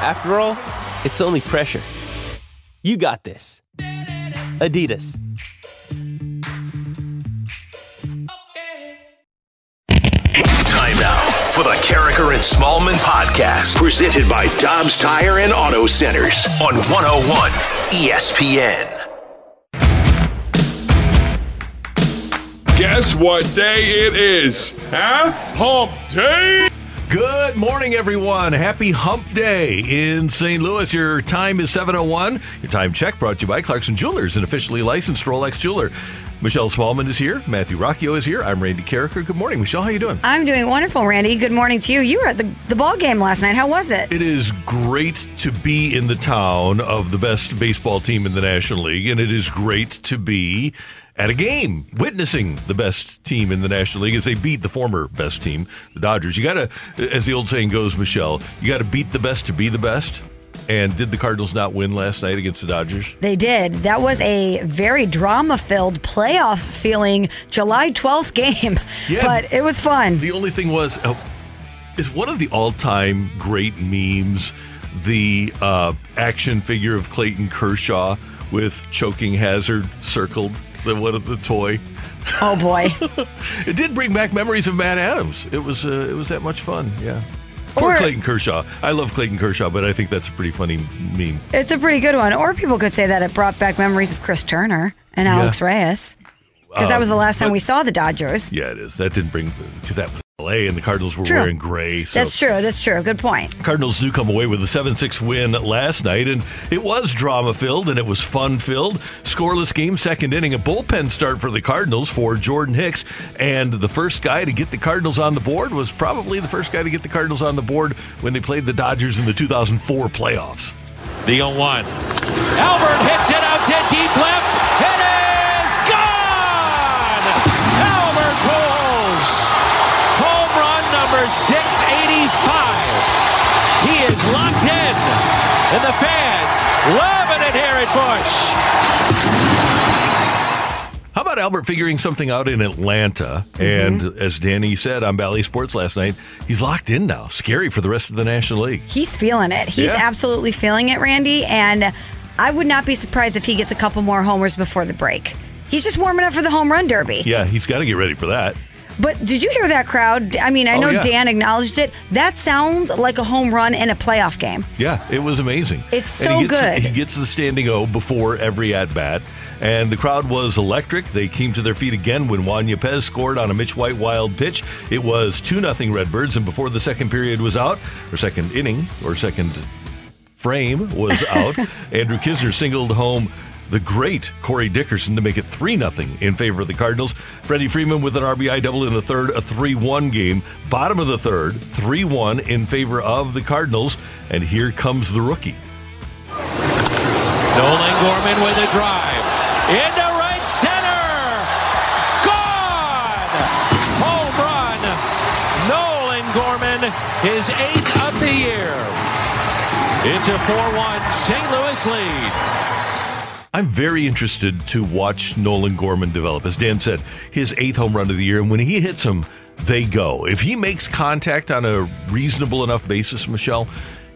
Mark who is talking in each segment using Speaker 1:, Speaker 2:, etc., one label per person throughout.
Speaker 1: After all, it's only pressure. You got this. Adidas.
Speaker 2: Time now for the Karraker and Smallman podcast, presented by Dobbs Tire and Auto Centers on 101 ESPN.
Speaker 3: Guess what day it is? Huh? Hump day?
Speaker 4: Good morning, everyone. Happy Hump Day in St. Louis. Your time is 7.01. Your time check brought to you by Clarkson Jewelers, an officially licensed Rolex jeweler. Michelle Smallman is here. Matthew Rocchio is here. I'm Randy Karraker. Good morning, Michelle. How are you doing?
Speaker 5: I'm doing wonderful, Randy. Good morning to you. You were at the, the ball game last night. How was it?
Speaker 4: It is great to be in the town of the best baseball team in the National League, and it is great to be at a game witnessing the best team in the National League as they beat the former best team, the Dodgers. You got to, as the old saying goes, Michelle, you got to beat the best to be the best. And did the Cardinals not win last night against the Dodgers?
Speaker 5: They did. That was a very drama filled playoff feeling July 12th game.
Speaker 4: Yeah.
Speaker 5: But it was fun.
Speaker 4: The only thing was, uh, is one of the all time great memes the uh, action figure of Clayton Kershaw with choking hazard circled, the one of the toy.
Speaker 5: Oh, boy.
Speaker 4: It did bring back memories of Matt Adams. It was uh, it was that much fun. Yeah. Poor
Speaker 5: Or-
Speaker 4: Clayton Kershaw. I love Clayton Kershaw, but I think that's a pretty funny meme.
Speaker 5: it's a pretty good one. Or people could say that it brought back memories of Chris Turner and Alex Reyes. Because that was the last time
Speaker 4: but-
Speaker 5: we saw the Dodgers.
Speaker 4: Yeah, it is. That didn't bring because that was LA and the Cardinals were
Speaker 5: True.
Speaker 4: wearing gray. So
Speaker 5: That's true. That's true. Good point.
Speaker 4: Cardinals do come away with a 7 6 win last night, and it was drama filled and it was fun filled. Scoreless game, second inning, a bullpen start for the Cardinals for Jordan Hicks. And the first guy to get the Cardinals on the board was probably the first guy to get the Cardinals on the board when they played the Dodgers in the 2004 playoffs.
Speaker 6: The 0 1. Albert hits it out to deep left. And the fans loving it here at Busch.
Speaker 4: How about Albert figuring something out in Atlanta? Mm-hmm. And as Danny said on Bally Sports last night, he's locked in now. Scary for the rest of the National League.
Speaker 5: He's feeling it. He's
Speaker 4: Yeah.
Speaker 5: absolutely feeling it, Randy. And I would not be surprised if he gets a couple more homers before the break. He's just warming up for the home run derby.
Speaker 4: Yeah, he's got to get ready for that.
Speaker 5: But did you hear that crowd? I mean, I
Speaker 4: Oh,
Speaker 5: know
Speaker 4: yeah.
Speaker 5: Dan acknowledged it. That sounds like a home run in a playoff game.
Speaker 4: Yeah, it was amazing.
Speaker 5: It's so
Speaker 4: he gets,
Speaker 5: good.
Speaker 4: He gets the standing O before every at bat, and the crowd was electric. They came to their feet again when Juan Yepez scored on a Mitch White wild pitch. It was two nothing Redbirds, and before the second period was out, or second inning, or second frame was out, Andrew Knizner singled home. The great Corey Dickerson to make it 3 0 in favor of the Cardinals. Freddie Freeman with an RBI double in the third, a 3 1 game. Bottom of the third, 3 1 in favor of the Cardinals. And here comes the rookie.
Speaker 6: Nolan Gorman with a drive. Into right center. Gone. Home run. Nolan Gorman, his eighth of the year. It's a 4-1 St. Louis lead.
Speaker 4: I'm very interested to watch Nolan Gorman develop. As Dan said, his eighth home run of the year, and when he hits them, they go. If he makes contact on a reasonable enough basis, Michelle,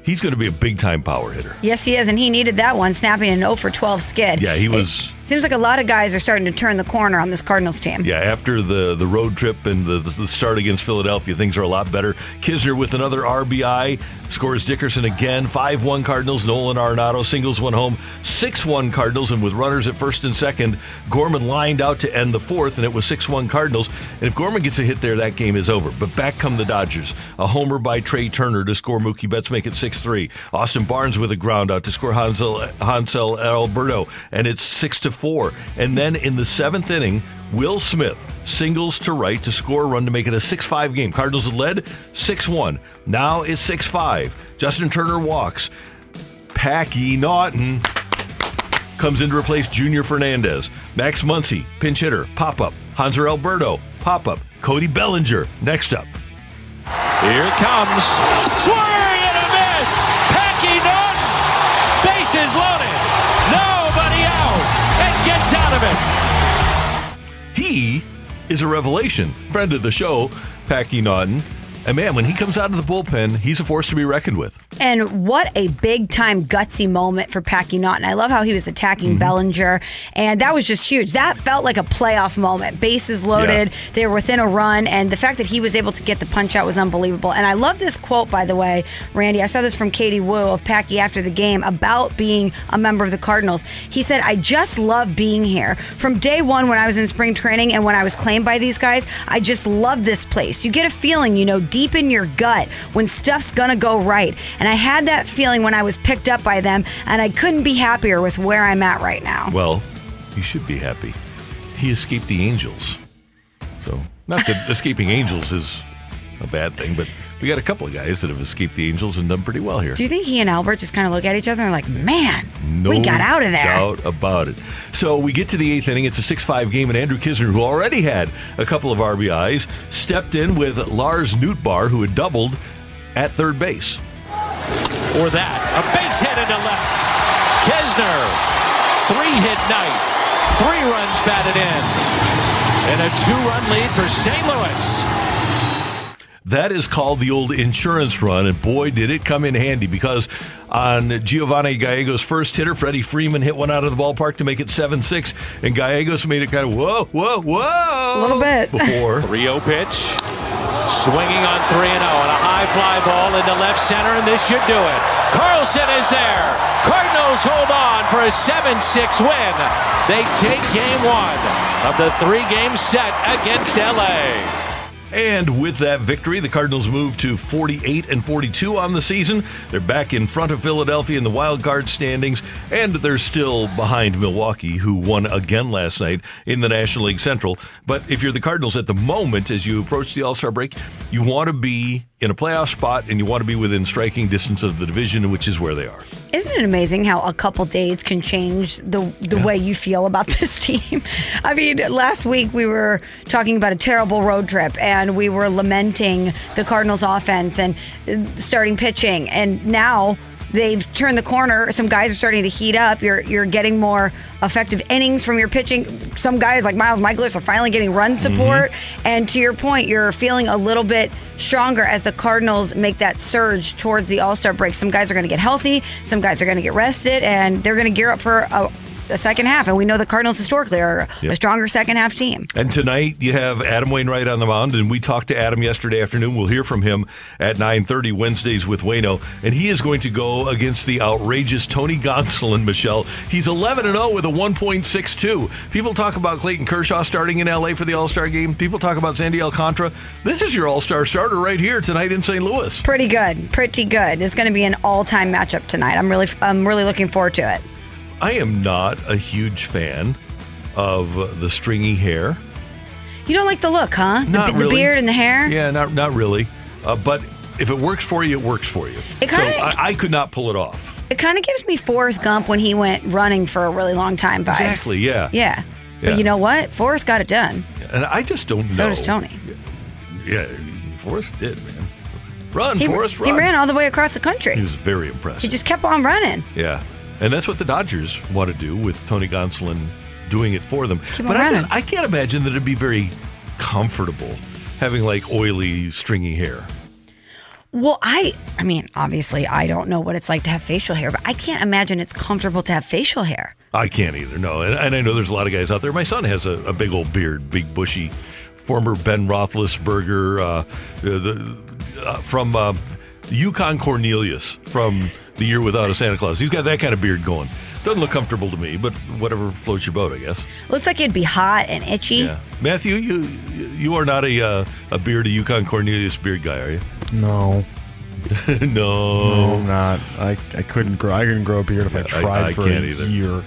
Speaker 4: he's going to be a big time power hitter.
Speaker 5: Yes, he is, and he needed that one, snapping an 0 for 12 skid.
Speaker 4: Yeah, he
Speaker 5: It
Speaker 4: was-
Speaker 5: seems like a lot of guys are starting to turn the corner on this Cardinals team.
Speaker 4: Yeah, after the, the road trip and the, the start against Philadelphia, things are a lot better. Knizner with another RBI scores Dickerson again. 5 1 Cardinals. Nolan Arenado singles one home. 6 1 Cardinals. And with runners at first and second, Gorman lined out to end the fourth, and it was 6 1 Cardinals. And if Gorman gets a hit there, that game is over. But back come the Dodgers. A homer by Trea Turner to score Mookie Betts, make it 6 6 3. Austin Barnes with a ground out to score Hanser, Hanser Alberto, and it's 6 to 4. And then in the seventh inning, Will Smith singles to right to score a run to make it a 6 5 game. Cardinals led 6 1. Now it's 6 5. Justin Turner walks. Packy Naughton comes in to replace Junior Fernandez. Max Muncy, pinch hitter, pop up. Hanser Alberto, pop up. Cody Bellinger, next up.
Speaker 6: Here it comes. Swing Naughton. Bases loaded. Nobody out. And gets out of it.
Speaker 4: He is a revelation. Friend of the show, Packy Naughton. And man, when he comes out of the bullpen, he's a force to be reckoned with.
Speaker 5: And what a big time gutsy moment for Packy Naughton. I love how he was attacking
Speaker 4: Mm-hmm.
Speaker 5: Bellinger, and that was just huge. That felt like a playoff moment. Bases loaded,
Speaker 4: Yeah.
Speaker 5: they were within a run, and the fact that he was able to get the punch out was unbelievable. And I love this quote, by the way, Randy. I saw this from Katie Woo of Packy after the game about being a member of the Cardinals. He said, I just love being here. From day one when I was in spring training and when I was claimed by these guys, I just love this place. You get a feeling, you know, deep in your gut when stuff's gonna go right. And I had that feeling when I was picked up by them, and I couldn't be happier with where I'm at right now.
Speaker 4: Well, you should be happy. He escaped the Angels. So, not that escaping Angels is a bad thing, but we got a couple of guys that have escaped the Angels and done pretty well here.
Speaker 5: Do you think he and Albert just kind of look at each other and like, man,
Speaker 4: No
Speaker 5: we got out of there?
Speaker 4: doubt about it. So we get to the eighth inning. It's a 6 5 game, and Andrew Knizner, who already had a couple of RBIs, stepped in with Lars Nootbaar, who had doubled at third base.
Speaker 6: Or that. A base hit into left. Knizner. Three hit night. Three runs batted in. And a two run lead for St. Louis.
Speaker 4: That is called the old insurance run, and boy, did it come in handy because on Giovanni Gallegos' first hitter, Freddie Freeman hit one out of the ballpark to make it 7 6, and Gallegos made it kind of whoa, whoa, whoa.
Speaker 5: A little bit.
Speaker 4: Before
Speaker 6: 3 0 pitch. Swinging on 3 0 and a high fly ball into left center, and this should do it. Carlson is there. Cardinals hold on for a 7 6 win. They take game one of the three game set against LA.
Speaker 4: And with that victory, the Cardinals move to 48 and 42 on the season. They're back in front of Philadelphia in the wild card standings, and they're still behind Milwaukee, who won again last night in the National League Central. But if you're the Cardinals at the moment, as you approach the All Star break, you want to be in a playoff spot and you want to be within striking distance of the division, which is where they are.
Speaker 5: Isn't it amazing how a couple days can change the the way you feel about this team? I mean, last week we were talking about a terrible road trip and we were lamenting the Cardinals offense and uh, starting pitching and now they've turned the corner. Some guys are starting to heat up. You're you're getting more effective innings from your pitching. Some guys like Miles Mikolas are finally getting run mm-hmm. support. And to your point, you're feeling a little bit stronger as the Cardinals make that surge towards the All Star break. Some guys are going to get healthy. Some guys are going to get rested, and they're going to gear up for a, a second half. And we know the Cardinals historically are
Speaker 4: Yep.
Speaker 5: a stronger second half team.
Speaker 4: And tonight you have Adam Wainwright on the mound, and we talked to Adam yesterday afternoon. We'll hear from him at 9:30 Wednesdays with Wayno, and he is going to go against the outrageous Tony Gonsolin. Michelle, he's 11 and 0 with a 1.62. People talk about Clayton Kershaw starting in LA for the All Star game. People talk about Sandy Alcantara. This is your All Star starter right here tonight in St. Louis.
Speaker 5: Pretty good, pretty good. It's going to be an all time matchup tonight. I'm really, I'm really looking forward to it.
Speaker 4: I am not a huge fan of the stringy hair.
Speaker 5: You don't like the look, huh? The,
Speaker 4: Not
Speaker 5: the
Speaker 4: really.
Speaker 5: beard and the hair.
Speaker 4: Yeah, not not really. Uh, but if it works for you, it works for you.
Speaker 5: It kinda-
Speaker 4: so I, I could not pull it off.
Speaker 5: It kind of gives me Forrest Gump when he went running for a really long time vibes.
Speaker 4: Exactly. Yeah.
Speaker 5: Yeah.
Speaker 4: Yeah.
Speaker 5: But you know what? Forrest got it done.
Speaker 4: And I just don't
Speaker 5: So
Speaker 4: know.
Speaker 5: So does Tony.
Speaker 4: Yeah, Forrest did, man. Run,
Speaker 5: He,
Speaker 4: Forrest,
Speaker 5: he ran all the way across the country.
Speaker 4: He was very impressive.
Speaker 5: He just kept on running.
Speaker 4: yeah, and that's what the Dodgers want to do with Tony Gonsolin doing it for them. but I, don't- I can't imagine that it'd be very comfortable having like oily, stringy hair.
Speaker 5: Well, I I mean, obviously I don't know what it's like to have facial hair, but I can't imagine it's comfortable to have facial hair.
Speaker 4: I can't either. No, and, and I know there's a lot of guys out there. My son has a, a big old beard, big bushy. Former Ben Roethlisberger, uh, the, uh, from uh, Yukon Cornelius from the Year Without a Santa Claus. He's got that kind of beard going. Doesn't look comfortable to me, but whatever floats your boat, I guess.
Speaker 5: Looks like it'd be hot and itchy.
Speaker 4: Yeah, Matthew, you you are not a uh, a beard, a Yukon Cornelius beard guy, are you?
Speaker 7: No.
Speaker 4: no.
Speaker 7: I'm not. I, I couldn't grow. I couldn't grow a beard if I
Speaker 4: I-
Speaker 7: tried
Speaker 4: I
Speaker 7: for
Speaker 4: can't
Speaker 7: a
Speaker 4: either.
Speaker 7: year.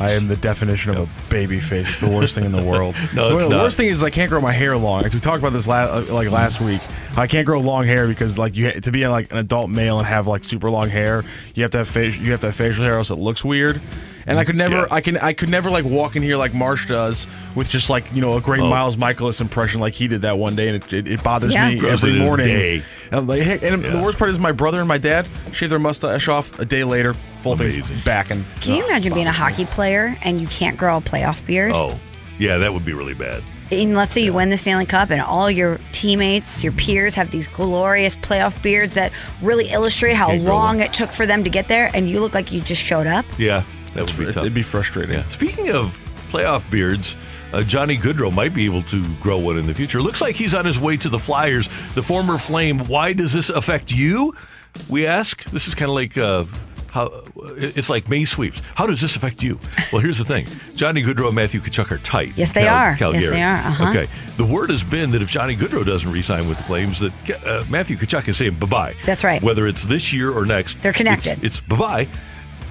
Speaker 7: I am the definition of a baby face. It's the worst thing in the world.
Speaker 4: No,
Speaker 7: the,
Speaker 4: it's
Speaker 7: the
Speaker 4: not.
Speaker 7: worst thing is I can't grow my hair long. Like we talked about this uh, like last week. I can't grow long hair because like you ha- to be like an adult male and have like super long hair, you have to have face you have to have facial hair, else it looks weird. And I could never,
Speaker 4: Yeah.
Speaker 7: I can, I could never like walk in here like Marsh does with just like you know a great
Speaker 4: Oh.
Speaker 7: Miles Mikolas impression like he did that one day, and it, it, it bothers
Speaker 5: Yeah.
Speaker 7: me
Speaker 4: Grows
Speaker 7: every
Speaker 4: it in a
Speaker 7: morning.
Speaker 4: day.
Speaker 7: And, I'm like, hey, and the worst part is my brother and my dad shave their mustache off a day later, full
Speaker 4: Amazing.
Speaker 7: things back and.
Speaker 5: Can you
Speaker 7: Ugh,
Speaker 5: imagine being a
Speaker 7: bothers me.
Speaker 5: hockey player and you can't grow a playoff beard?
Speaker 4: Oh, yeah, that would be really bad.
Speaker 5: And let's say you win the Stanley Cup and all your teammates, your peers have these glorious playoff beards that really illustrate how long it took for them to get there, and you look like you just showed up.
Speaker 4: Yeah, that would be
Speaker 7: It'd,
Speaker 4: tough.
Speaker 7: it'd be frustrating.
Speaker 4: Yeah. Speaking of playoff beards, uh, Johnny Gaudreau might be able to grow one in the future. Looks like he's on his way to the Flyers. The former Flame. Why does this affect you? We ask. This is kind of like. Uh, how, it's like May sweeps. How does this affect you? Well, here's the thing: Johnny Gaudreau and Matthew Tkachuk are tight.
Speaker 5: Yes, they are.
Speaker 4: Calgary.
Speaker 5: Yes, they are. Uh-huh.
Speaker 4: Okay. The word has been that if Johnny Gaudreau doesn't re-sign with the Flames, that uh, Matthew Tkachuk is saying bye bye.
Speaker 5: That's right.
Speaker 4: Whether it's this year or next,
Speaker 5: They're connected.
Speaker 4: It's, it's bye bye.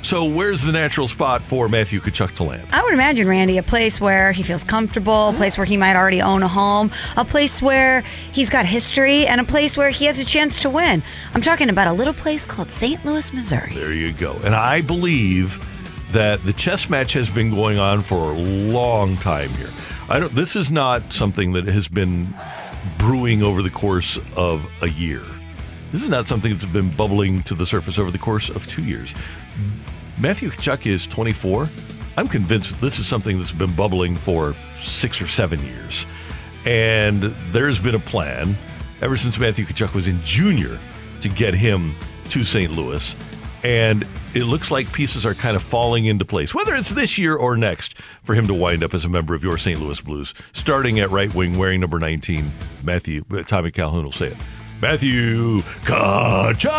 Speaker 4: So where's the natural spot for Matthew Tkachuk to land?
Speaker 5: I would imagine, Randy, a place where he feels comfortable, a place where he might already own a home, a place where he's got history, and a place where he has a chance to win. I'm talking about a little place called St. Louis, Missouri.
Speaker 4: There you go. And I believe that the chess match has been going on for a long time here. I don't this is not something that has been brewing over the course of a year. This is not something that's been bubbling to the surface over the course of 2 years. Matthew Tkachuk is 24. I'm convinced this is something that's been bubbling for 6 or 7 years. And there's been a plan ever since Matthew Tkachuk was in junior to get him to St. Louis. And it looks like pieces are kind of falling into place, whether it's this year or next, for him to wind up as a member of your St. Louis Blues, starting at right wing, wearing number 19. Matthew, uh, Tommy Calhoun will say it. Matthew Tkachuk!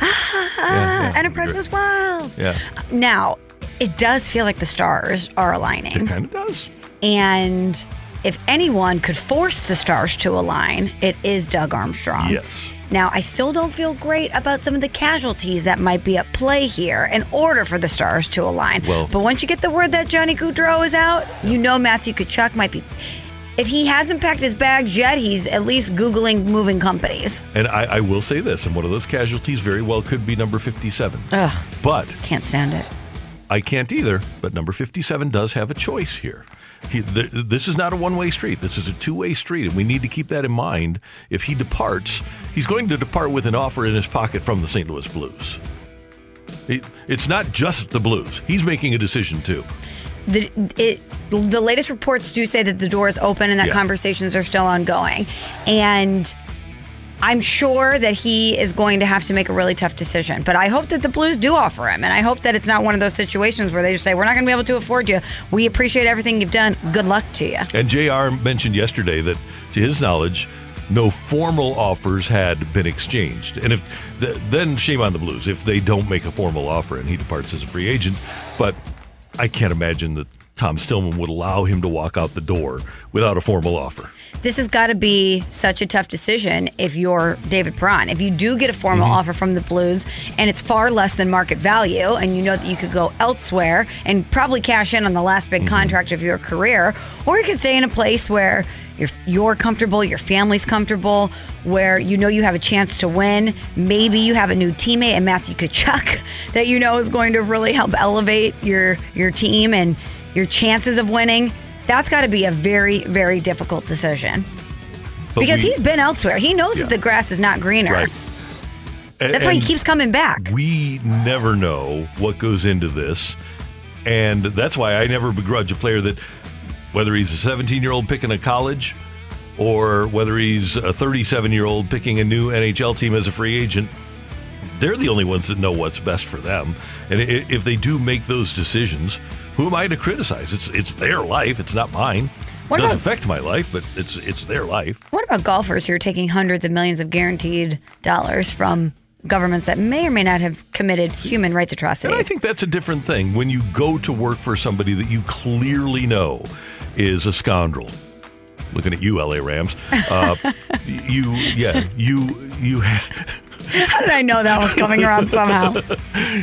Speaker 5: Ah, Enterprise goes wild.
Speaker 4: Yeah,
Speaker 5: Now, it does feel like the stars are aligning.
Speaker 4: it kind of does.
Speaker 5: And if anyone could force the stars to align, it is Doug Armstrong.
Speaker 4: Yes.
Speaker 5: Now, I still don't feel great about some of the casualties that might be at play here in order for the stars to align.
Speaker 4: Well-
Speaker 5: but once you get the word that Johnny Gaudreau is out, you know Matthew Tkachuk might be. If he hasn't packed his bags yet, he's at least Googling moving companies.
Speaker 4: And I, I will say this, and one of those casualties very well could be number 57.
Speaker 5: Ugh,
Speaker 4: But
Speaker 5: can't stand it.
Speaker 4: I can't either. But number 57 does have a choice here. He, th- this is not a one way street. This is a two way street, and we need to keep that in mind. If he departs, he's going to depart with an offer in his pocket from the St. Louis Blues. It, it's not just the Blues. He's making a decision too.
Speaker 5: The it the latest reports do say that the door is open and that
Speaker 4: Yeah.
Speaker 5: conversations are still ongoing and I'm sure that he is going to have to make a really tough decision. But I hope that the Blues do offer him. And I hope that it's not one of those situations where they just say, We're not going to be able to afford you. We appreciate everything you've done. Good luck to you.
Speaker 4: And JR mentioned yesterday that, to his knowledge, no formal offers had been exchanged. And if th- then shame on the Blues if they don't make a formal offer and he departs as a free agent. But I can't imagine that Tom Stillman would allow him to walk out the door without a formal offer.
Speaker 5: This has got to be such a tough decision if you're David Perron. If you do get a formal
Speaker 4: Mm-hmm.
Speaker 5: offer from the Blues and it's far less than market value, and you know that you could go elsewhere and probably cash in on the last
Speaker 4: Mm-hmm.
Speaker 5: big contract of your career, or you could stay in a place where you're you're comfortable, your family's comfortable, where you know you have a chance to win. Maybe you have a new teammate and Matthew Tkachuk that you know is going to really help elevate your your team and your chances of winning. That's got to be a very, very difficult decision
Speaker 4: But
Speaker 5: because
Speaker 4: we-
Speaker 5: he's been elsewhere. He knows
Speaker 4: Yeah.
Speaker 5: that the grass is not greener.
Speaker 4: Right. And-
Speaker 5: That's why he keeps coming back.
Speaker 4: We never know what goes into this. And that's why I never begrudge a player that, whether he's a 17 year old picking a college or whether he's a 37 year old picking a new NHL team as a free agent, they're the only ones that know what's best for them. And if they do make those decisions, who am I to criticize? It's it's their life. It's not mine.
Speaker 5: What
Speaker 4: it does
Speaker 5: about-
Speaker 4: affect my life, but it's it's their life.
Speaker 5: What about golfers who are taking hundreds of millions of guaranteed dollars from governments that may or may not have committed human rights atrocities?
Speaker 4: And I think that's a different thing when you go to work for somebody that you clearly know is a scoundrel looking at you, LA Rams. Uh, you, yeah, you, you.
Speaker 5: How did I know that was coming around somehow?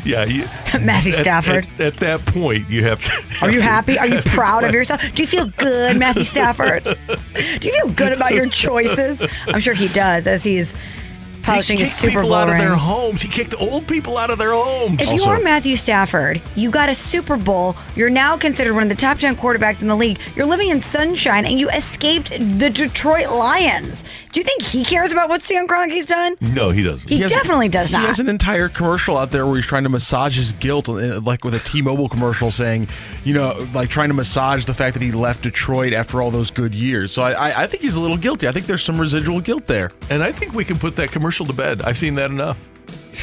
Speaker 4: Yeah, you,
Speaker 5: Matthew Stafford.
Speaker 4: At, at that point, you have to.
Speaker 5: Are you
Speaker 4: to-
Speaker 5: happy? Are you proud of yourself? Do you feel good, Matthew Stafford? Do you feel good about your choices? I'm sure he does as he's polishing
Speaker 4: he
Speaker 5: his
Speaker 4: kicked
Speaker 5: Super
Speaker 4: people
Speaker 5: Bowl
Speaker 4: out of their homes. He kicked old people out of their homes.
Speaker 5: If you are Matthew Stafford, you got a Super Bowl. You're now considered one of the top 10 quarterbacks in the league. You're living in sunshine and you escaped the Detroit Lions. Do you think he cares about what Stan Kroenke's done?
Speaker 4: no, he doesn't.
Speaker 5: He,
Speaker 7: has-
Speaker 5: definitely does not.
Speaker 7: He
Speaker 5: not.
Speaker 7: has an entire commercial out there where he's trying to massage his guilt, uh, like with a T-Mobile commercial saying, you know, like trying to massage the fact that he left Detroit after all those good years. So I, I, I think he's a little guilty. I think there's some residual guilt there.
Speaker 4: And I think we can put that commercial to bed. I've seen that enough.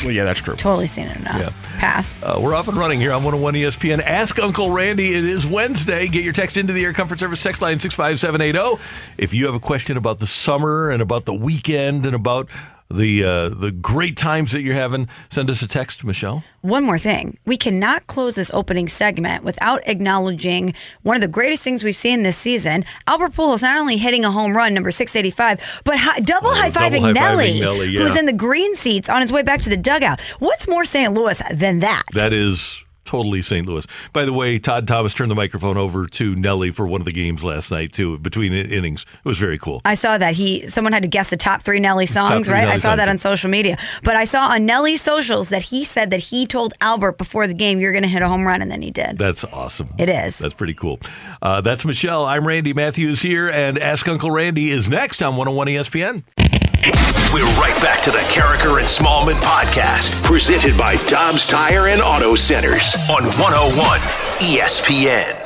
Speaker 7: Well, yeah, that's true.
Speaker 5: totally seen it enough.
Speaker 4: Yeah.
Speaker 5: Pass.
Speaker 4: Uh, we're off and running here on 101 ESPN. Ask Uncle Randy. It is Wednesday. Get your text into the Air Comfort Service text line 65780. If you have a question about the summer and about the weekend and about the uh, the great times that you're having, send us a text, Michelle.
Speaker 5: One more thing. We cannot close this opening segment without acknowledging one of the greatest things we've seen this season. Albert Pujols not only hitting a home run, number 685, but hi- double
Speaker 4: Oh,
Speaker 5: high fiving
Speaker 4: high-fiving
Speaker 5: Nelly,
Speaker 4: Nelly, yeah.
Speaker 5: who's in the green seats on his way back to the dugout. What's more St. Louis than that?
Speaker 4: That is totally St. Louis. By the way, Todd Thomas turned the microphone over to Nelly for one of the games last night too, between innings. It was very cool.
Speaker 5: I saw that he someone had to guess the top three Nelly songs,
Speaker 4: three
Speaker 5: right? I saw
Speaker 4: songs,
Speaker 5: that on social media. But I saw on Nelly's socials that he said that he told Albert before the game, "You're going to hit a home run," and then he did.
Speaker 4: That's awesome.
Speaker 5: It is.
Speaker 4: That's pretty cool. Uh, that's Michelle. I'm Randy Matthews here, and Ask Uncle Randy is next on 101 ESPN.
Speaker 2: We're right back to the Karraker and Smallman podcast, presented by Dobbs Tire and Auto Centers on 101 ESPN.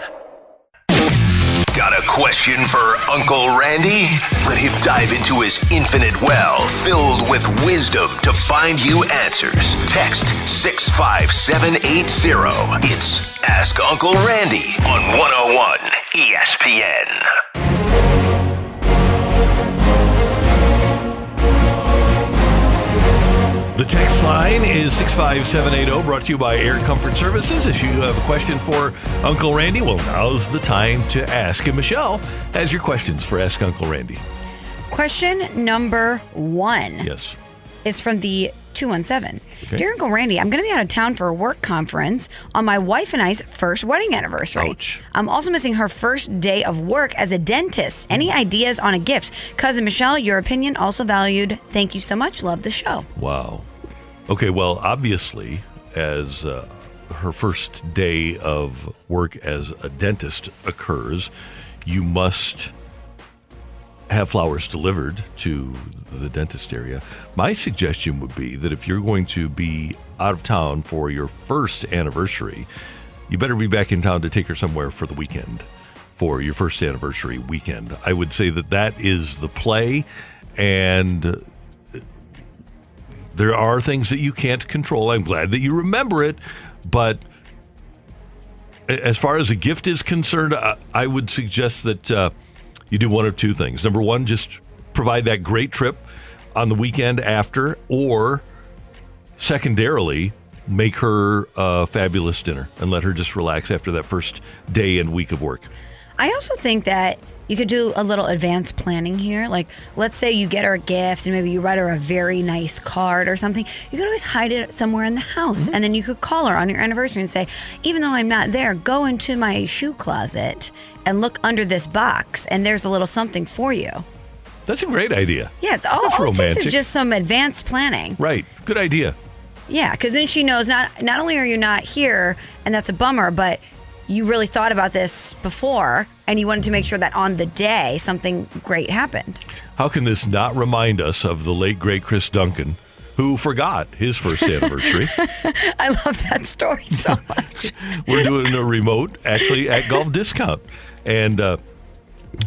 Speaker 2: Got a question for Uncle Randy? Let him dive into his infinite well filled with wisdom to find you answers. Text 65780. It's Ask Uncle Randy on 101 ESPN.
Speaker 4: The text line is 65780, brought to you by Air Comfort Services. If you have a question for Uncle Randy, well, now's the time to ask. And Michelle has your questions for Ask Uncle Randy.
Speaker 5: Question number one
Speaker 4: Yes.
Speaker 5: is from the 217.
Speaker 4: Okay.
Speaker 5: Dear Uncle Randy, I'm going to be out of town for a work conference on my wife and I's first wedding anniversary.
Speaker 4: Ouch.
Speaker 5: I'm also missing her first day of work as a dentist. Any hmm. ideas on a gift? Cousin Michelle, your opinion also valued. Thank you so much. Love the show.
Speaker 4: Wow. Okay, well, obviously, as uh, her first day of work as a dentist occurs, you must have flowers delivered to the dentist area. My suggestion would be that if you're going to be out of town for your first anniversary, you better be back in town to take her somewhere for the weekend for your first anniversary weekend. I would say that that is the play and there are things that you can't control. I'm glad that you remember it, but as far as a gift is concerned, I, I would suggest that uh, you do one of two things. Number one, just provide that great trip on the weekend after, or secondarily, make her a fabulous dinner and let her just relax after that first day and week of work.
Speaker 5: I also think that you could do a little advanced planning here. Like, let's say you get her a gift and maybe you write her a very nice card or something. You could always hide it somewhere in the house. Mm-hmm. And then you could call her on your anniversary and say, even though I'm not there, go into my shoe closet and look under this box. And there's a little something for you.
Speaker 4: That's a great idea.
Speaker 5: Yeah, it's all,
Speaker 4: That's
Speaker 5: all it
Speaker 4: romantic.
Speaker 5: is just some advanced planning.
Speaker 4: Right. Good idea.
Speaker 5: Yeah, because then she knows not not only are you not here, and that's a bummer, but you really thought about this before, and you wanted to make sure that on the day something great happened.
Speaker 4: How can this not remind us of the late great Chris Duncan, who forgot his first anniversary?
Speaker 5: I love that story so much.
Speaker 4: We're doing a remote actually at Golf Discount, and uh,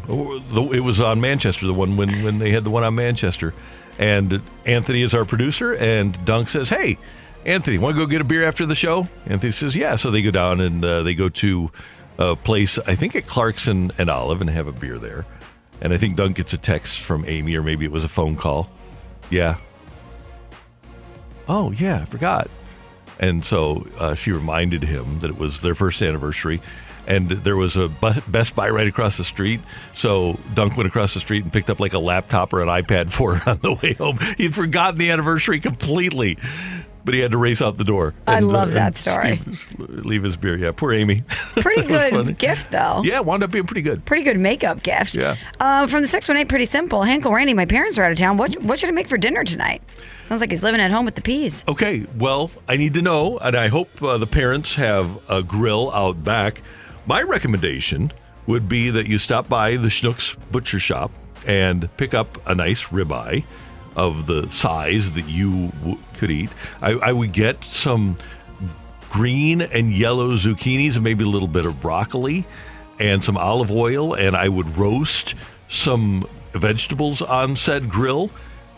Speaker 4: it was on Manchester, the one when when they had the one on Manchester, and Anthony is our producer, and Dunk says, "Hey." Anthony, want to go get a beer after the show? Anthony says, "Yeah." So they go down and uh, they go to a place, I think at Clarkson and Olive, and have a beer there. And I think Dunk gets a text from Amy, or maybe it was a phone call. Yeah. Oh yeah, I forgot. And so uh, she reminded him that it was their first anniversary. and there was a Best Buy right across the street. So Dunk went across the street and picked up like a laptop or an iPad for her on the way home. He'd forgotten the anniversary completely. But he had to race out the door.
Speaker 5: I
Speaker 4: And,
Speaker 5: love
Speaker 4: uh,
Speaker 5: that story.
Speaker 4: Steve- leave his beer. Yeah, poor Amy.
Speaker 5: Pretty good gift, though.
Speaker 4: Yeah, wound up being pretty good.
Speaker 5: Pretty good makeup gift.
Speaker 4: Yeah.
Speaker 5: Uh, from the 618, pretty simple. Hankel Randy, my parents are out of town. What, what should I make for dinner tonight? Sounds like he's living at home with the peas.
Speaker 4: Okay, well, I need to know, and I hope uh, the parents have a grill out back. My recommendation would be that you stop by the Schnucks Butcher Shop and pick up a nice ribeye of the size that you w- could eat. I, I would get some green and yellow zucchinis and maybe a little bit of broccoli and some olive oil and I would roast some vegetables on said grill.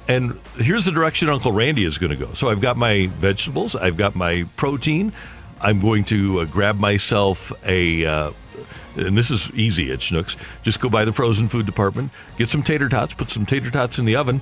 Speaker 4: And here's the direction Uncle Randy is going to go. So I've got my vegetables, I've got my protein. I'm going to uh, grab myself a uh, and this is easy at Schnucks. Just go by the frozen food department, get some tater tots, put some tater tots in the oven,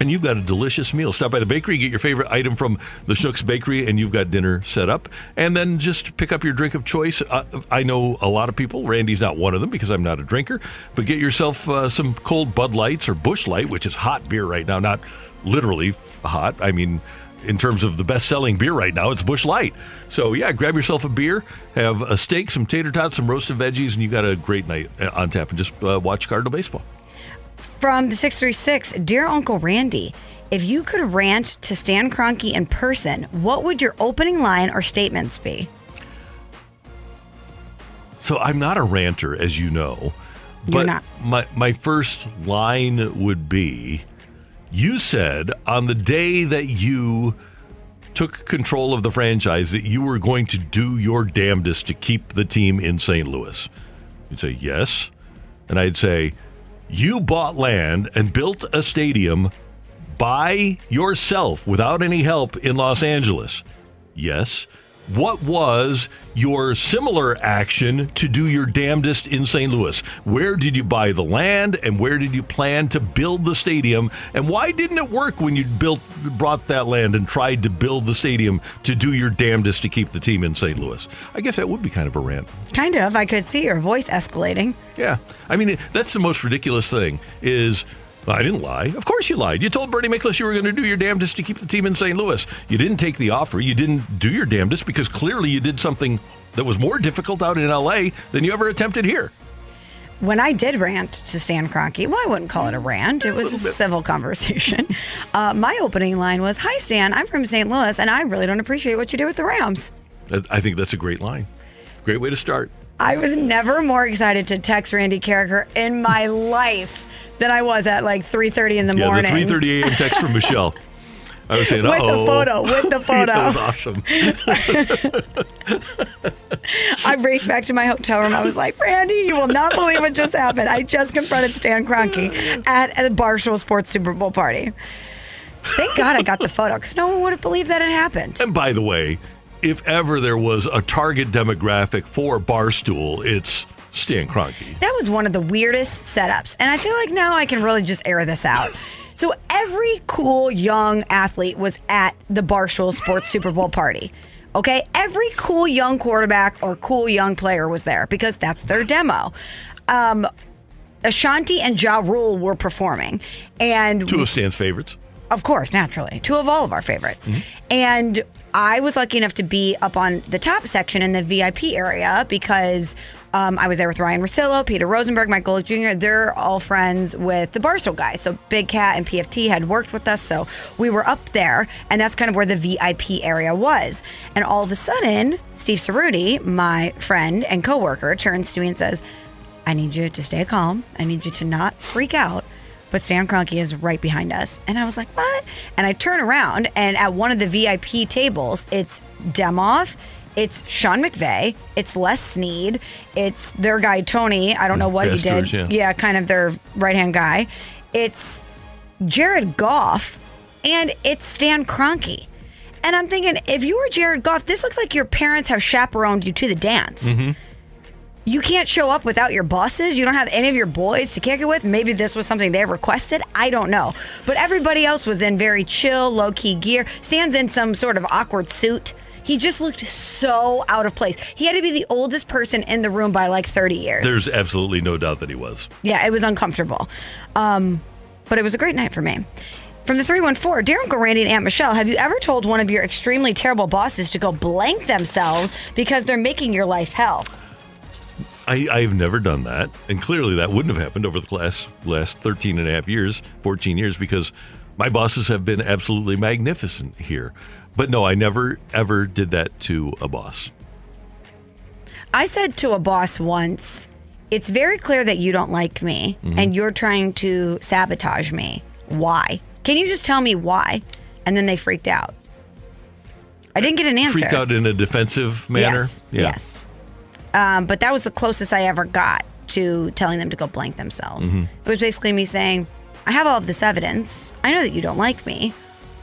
Speaker 4: and you've got a delicious meal. Stop by the bakery, get your favorite item from the Schnucks Bakery, and you've got dinner set up. And then just pick up your drink of choice. Uh, I know a lot of people. Randy's not one of them because I'm not a drinker. But get yourself uh, some cold Bud Lights or Busch Light, which is hot beer right now. Not literally f- hot. I mean, in terms of the best-selling beer right now, it's Busch Light. So yeah, grab yourself a beer, have a steak, some tater tots, some roasted veggies, and you've got a great night uh, on tap. And just uh, watch Cardinal baseball.
Speaker 5: From the 636, Dear Uncle Randy, if you could rant to Stan Kroenke in person, what would your opening line or statements be?
Speaker 4: So I'm not a ranter, as you know.
Speaker 5: You're
Speaker 4: But
Speaker 5: not.
Speaker 4: my my first line would be you said on the day that you took control of the franchise that you were going to do your damnedest to keep the team in St. Louis. You'd say, Yes. And I'd say, You bought land and built a stadium by yourself without any help in Los Angeles. Yes. What was your similar action to do your damnedest in St. Louis? Where did you buy the land and where did you plan to build the stadium? And why didn't it work when you built brought that land and tried to build the stadium to do your damnedest to keep the team in St. Louis? I guess that would be kind of a rant.
Speaker 5: Kind of. I could see your voice escalating.
Speaker 4: Yeah. I mean, that's the most ridiculous thing is I didn't lie. Of course you lied. You told Bernie Miklasz you were going to do your damnedest to keep the team in St. Louis. You didn't take the offer. You didn't do your damnedest because clearly you did something that was more difficult out in LA than you ever attempted here.
Speaker 5: When I did rant to Stan Kroenke, well, I wouldn't call it a rant. It was a civil conversation. Uh, my opening line was, "Hi, Stan. I'm from St. Louis, and I really don't appreciate what you did with the Rams."
Speaker 4: I I think that's a great line. Great way to start.
Speaker 5: I was never more excited to text Randy Karraker in my life than I was at like 3:30 in the
Speaker 4: yeah,
Speaker 5: morning.
Speaker 4: the 3:30 a.m. text from Michelle. I was saying,
Speaker 5: With the
Speaker 4: "Uh-oh."
Speaker 5: photo, with the photo.
Speaker 4: that was awesome.
Speaker 5: I raced back to my hotel room. I was like, Brandy, you will not believe what just happened. I just confronted Stan Kroenke at a Barstool Sports Super Bowl party. Thank God I got the photo because no one would have believed that it happened.
Speaker 4: And by the way, if ever there was a target demographic for Barstool, it's Stan Kroenke.
Speaker 5: That was one of the weirdest setups. And I feel like now I can really just air this out. So every cool young athlete was at the Barstool Sports Super Bowl party. Okay? Every cool young quarterback or cool young player was there because that's their demo. Um, Ashanti and Ja Rule were performing. And
Speaker 4: Two of Stan's favorites.
Speaker 5: of course, naturally, two of all of our favorites. And I was lucky enough to be up on the top section in the VIP area because um, I was there with Ryan Ruocco, Peter Rosenberg, Golick Jr. They're all friends with the Barstool guys. So Big Cat and PFT had worked with us. So we were up there, and that's kind of where the VIP area was. And all of a sudden, Steve Cerruti, my friend and coworker, turns to me and says, I need you to stay calm. I need you to not freak out but Stan Kroenke is right behind us. And I was like, what? And I turn around, and at one of the VIP tables, it's Demoff, it's Sean McVay, it's Les Snead, it's their guy Tony. I don't know what he did.
Speaker 4: Pastoors, yeah.
Speaker 5: kind of their right hand guy. It's Jared Goff, and it's Stan Kroenke. And I'm thinking, if you were Jared Goff, this looks like your parents have chaperoned you to the dance mm-hmm. you can't show up without your bosses. You don't have any of your boys to kick it with. Maybe this was something they requested. I don't know. But everybody else was in very chill, low key gear. Stan's in some sort of awkward suit. He just looked so out of place. He had to be the oldest person in the room by like 30 years.
Speaker 4: There's absolutely no doubt that he was.
Speaker 5: Yeah, it was uncomfortable. Um, but it was a great night for me. From the 314, Dear Uncle Randy and Aunt Michelle, have you ever told one of your extremely terrible bosses to go blank themselves because they're making your life hell?
Speaker 4: I, I've never done that. And clearly that wouldn't have happened over the last, last 13 and a half years, 14 years, because my bosses have been absolutely magnificent here. But no, I never, ever did that to a boss.
Speaker 5: I said to a boss once, It's very clear that you don't like me
Speaker 4: Mm-hmm.
Speaker 5: and you're trying to sabotage me. Why? Can you just tell me why? And then they freaked out. I didn't get an answer.
Speaker 4: Freaked out in a defensive manner.
Speaker 5: Yes. Yes. Um, but that was the closest I ever got to telling them to go blank themselves.
Speaker 4: Mhm.
Speaker 5: It was basically me saying, I have all of this evidence. I know that you don't like me.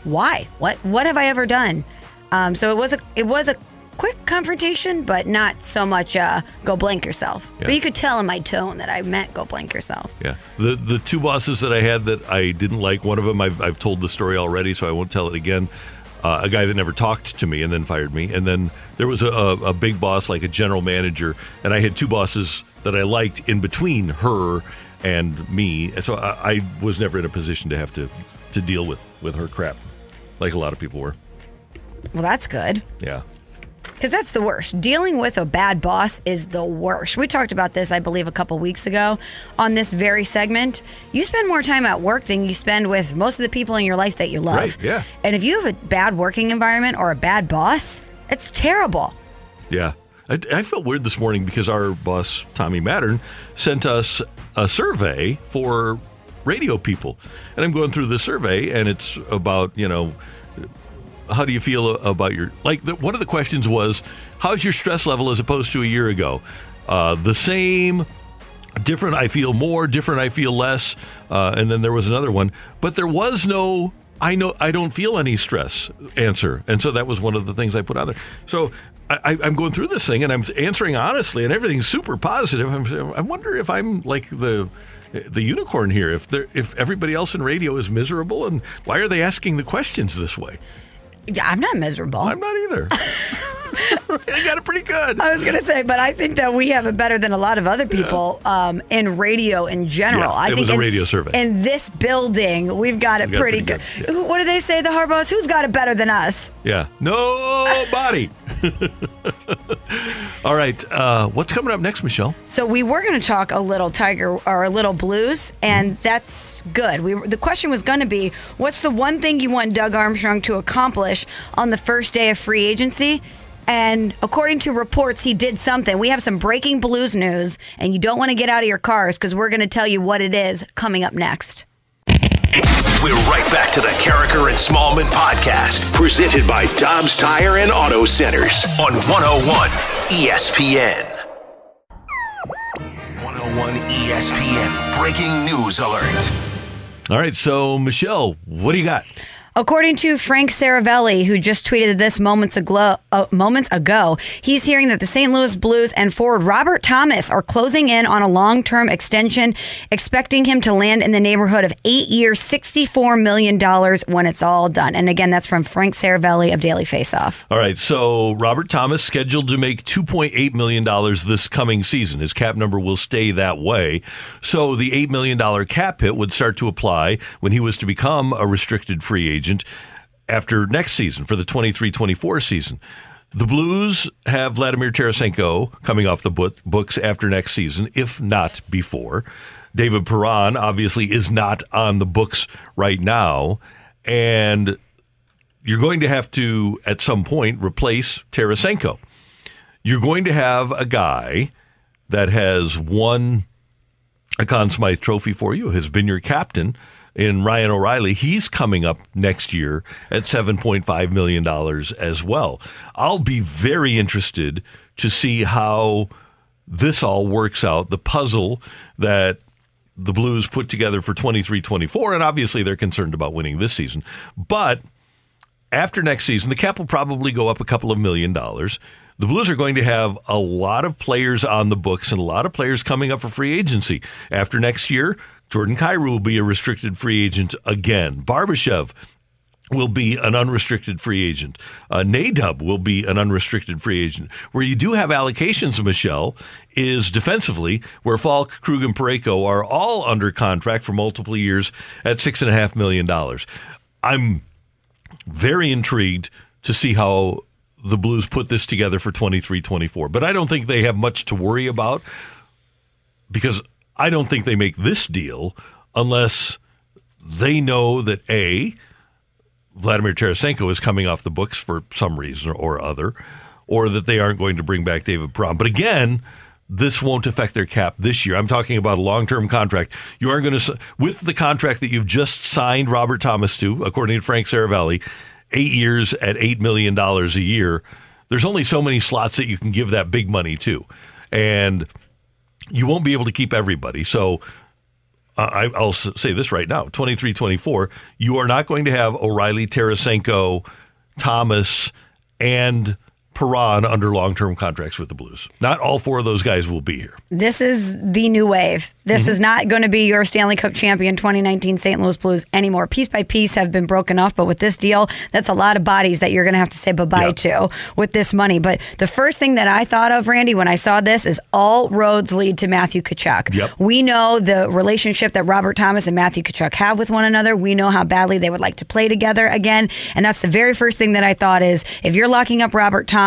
Speaker 5: Why? What what have I ever done? Um, so it was a it was a quick confrontation, but not so much uh, go blank yourself.
Speaker 4: Yeah.
Speaker 5: But you could tell in my tone that I meant go blank yourself.
Speaker 4: Yeah. The the two bosses that I had that I didn't like, one of them I've, I've told the story already, so I won't tell it again. Uh, a guy that never talked to me and then fired me. And then there was a, a, a big boss, like a general manager, and I had two bosses that I liked in between her and me. And so I, I was never in a position to have to, to deal with, with her crap, like a lot of people were.
Speaker 5: Well, that's good.
Speaker 4: Yeah.
Speaker 5: Because that's the worst. Dealing with a bad boss is the worst. We talked about this, I believe, a couple weeks ago on this very segment. You spend more time at work than you spend with most of the people in your life that you love.
Speaker 4: Right, yeah.
Speaker 5: And if you have a bad working environment or a bad boss, it's terrible.
Speaker 4: Yeah. I, I felt weird this morning because our boss, Tommy Mattern, sent us a survey for radio people. And I'm going through the survey, and it's about, you know, how do you feel about your, like, the, one of the questions was, how's your stress level as opposed to a year ago? Uh, the same, different, I feel more, different, I feel less. Uh, and then there was another one, but there was no I know I don't feel any stress answer, and so that was one of the things I put on there. So I, I'm going through this thing and I'm answering honestly, and everything's super positive. I'm, I wonder if I'm like the the unicorn here. If there, if everybody else in radio is miserable, and why are they asking the questions this way?
Speaker 5: Yeah, I'm not miserable.
Speaker 4: I'm not either. I got it pretty good.
Speaker 5: I was going to say, but I think that we have it better than a lot of other people um, in radio in general.
Speaker 4: Yeah,
Speaker 5: I
Speaker 4: it
Speaker 5: think
Speaker 4: was a
Speaker 5: in-
Speaker 4: radio survey.
Speaker 5: In this building, we've got it
Speaker 4: got it
Speaker 5: pretty,
Speaker 4: pretty
Speaker 5: good.
Speaker 4: good,
Speaker 5: Who- What do they say, the Harbaughs? Who's got it better than us?
Speaker 4: Yeah, nobody. All right, uh, what's coming up next, Michelle?
Speaker 5: So we were going to talk a little Tiger or a little Blues, and
Speaker 4: Mm-hmm.
Speaker 5: that's good. We the question was going to be, what's the one thing you want Doug Armstrong to accomplish on the first day of free agency? And according to reports, he did something. We have some breaking Blues news, and you don't want to get out of your cars because we're going to tell you what it is coming up next.
Speaker 2: We're right back to the Karraker and Smallman podcast, presented by Dobbs Tire and Auto Centers on 101 ESPN. 101 ESPN breaking news alert.
Speaker 4: All right, so Michelle, what do you got?
Speaker 5: According to Frank Seravalli, who just tweeted this moments ago, uh, moments ago, he's hearing that the St. Louis Blues and forward Robert Thomas are closing in on a long-term extension, expecting him to land in the neighborhood of eight years, sixty-four million dollars when it's all done. And again, that's from Frank Seravalli of Daily Faceoff.
Speaker 4: All right, so Robert Thomas scheduled to make $2.8 million this coming season. His cap number will stay that way. So the $8 million cap hit would start to apply when he was to become a restricted free agent after next season for the 23 24 season. The Blues have Vladimir Tarasenko coming off the book- books after next season, if not before. David Perron obviously is not on the books right now. And you're going to have to, at some point, replace Tarasenko. You're going to have a guy that has won a Conn Smythe trophy for you, has been your captain in Ryan O'Reilly. He's coming up next year at $7.5 million as well. I'll be very interested to see how this all works out, the puzzle that the Blues put together for 23 24. And obviously, they're concerned about winning this season. But after next season, the cap will probably go up a couple of million dollars. The Blues are going to have a lot of players on the books and a lot of players coming up for free agency. After next year, Jordan Kyrou will be a restricted free agent again. Barbashev will be an unrestricted free agent. Uh, Nadub will be an unrestricted free agent. Where you do have allocations, Michelle, is defensively, where Faulk, Krug, and Parayko are all under contract for multiple years at six and a half million dollars. I'm very intrigued to see how the Blues put this together for 23 24. But I don't think they have much to worry about because I don't think they make this deal unless they know that A, Vladimir Tarasenko is coming off the books for some reason or other, or that they aren't going to bring back David Perron. But again, this won't affect their cap this year. I'm talking about a long-term contract. You aren't going to with the contract that you've just signed Robert Thomas to, according to Frank Seravalli, eight years at eight million dollars a year. There's only so many slots that you can give that big money to, and you won't be able to keep everybody. So I, will say this right now 23 24, you are not going to have O'Reilly, Tarasenko, Thomas, and Perron under long term contracts with the Blues. Not all four of those guys will be here.
Speaker 5: This is the new wave. This mm-hmm. is not going to be your Stanley Cup champion 2019 St. Louis Blues anymore. Piece by piece have been broken off, but with this deal, that's a lot of bodies that you're going to have to say bye bye to with this money. But the first thing that I thought of, Randy, when I saw this is all roads lead to Matthew Tkachuk.
Speaker 4: Yep.
Speaker 5: We know the relationship that Robert Thomas and Matthew Tkachuk have with one another. We know how badly they would like to play together again. And that's the very first thing that I thought is if you're locking up Robert Thomas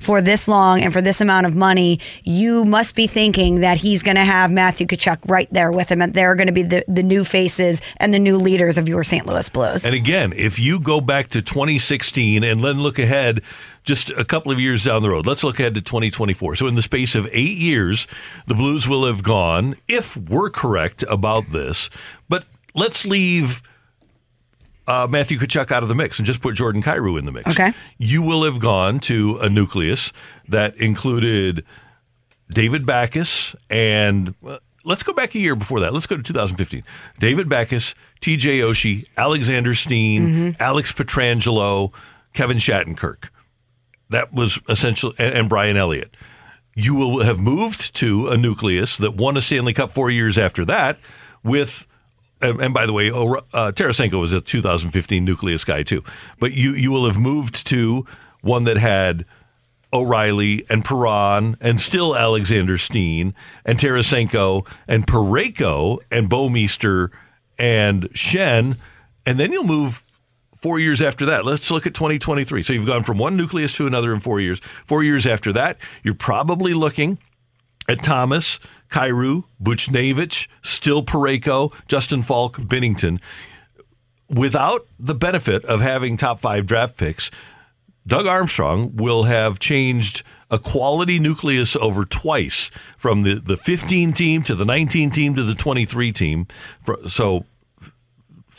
Speaker 5: for this long and for this amount of money, you must be thinking that he's going to have Matthew Tkachuk right there with him, and they're going to be the, the new faces and the new leaders of your St. Louis Blues.
Speaker 4: And again, if you go back to 2016 and then look ahead just a couple of years down the road, let's look ahead to 2024. So, in the space of eight years, the Blues will have gone, if we're correct about this, but let's leave uh, Matthew Tkachuk out of the mix and just put Jordan Kyrou in the mix.
Speaker 5: Okay.
Speaker 4: You will have gone to a nucleus that included David Backes and uh, let's go back a year before that. Let's go to 2015. David Backes, TJ Oshie, Alexander Steen, mm-hmm. Alex Pietrangelo, Kevin Shattenkirk. That was essential, and, and Brian Elliott. You will have moved to a nucleus that won a Stanley Cup four years after that with and, and by the way, uh, Tarasenko was a 2015 Nucleus guy too. But you you will have moved to one that had O'Reilly and Perron and still Alexander Steen and Tarasenko and Parayko and Bouwmeester and Schenn, and then you'll move four years after that. Let's look at 2023. So you've gone from one nucleus to another in four years. Four years after that, you're probably looking at Thomas, Kyrou, Buchnevich, still Parayko, Justin Faulk, Binnington. Without the benefit of having top five draft picks, Doug Armstrong will have changed a quality nucleus over twice from the, the 15 team to the 19 team to the 23 team. So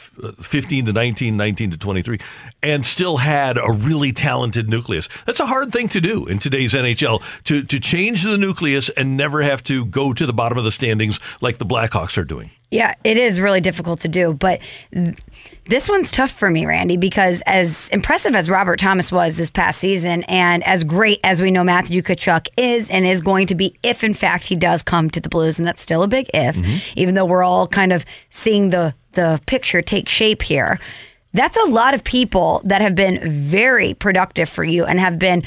Speaker 4: 15 to 19, 19 to 23, and still had a really talented nucleus. That's a hard thing to do in today's NHL to, to change the nucleus and never have to go to the bottom of the standings like the Blackhawks are doing.
Speaker 5: Yeah, it is really difficult to do, but this one's tough for me, Randy, because as impressive as Robert Thomas was this past season, and as great as we know Matthew Tkachuk is and is going to be, if in fact he does come to the Blues, and that's still a big if, mm-hmm. even though we're all kind of seeing the the picture take shape here. That's a lot of people that have been very productive for you and have been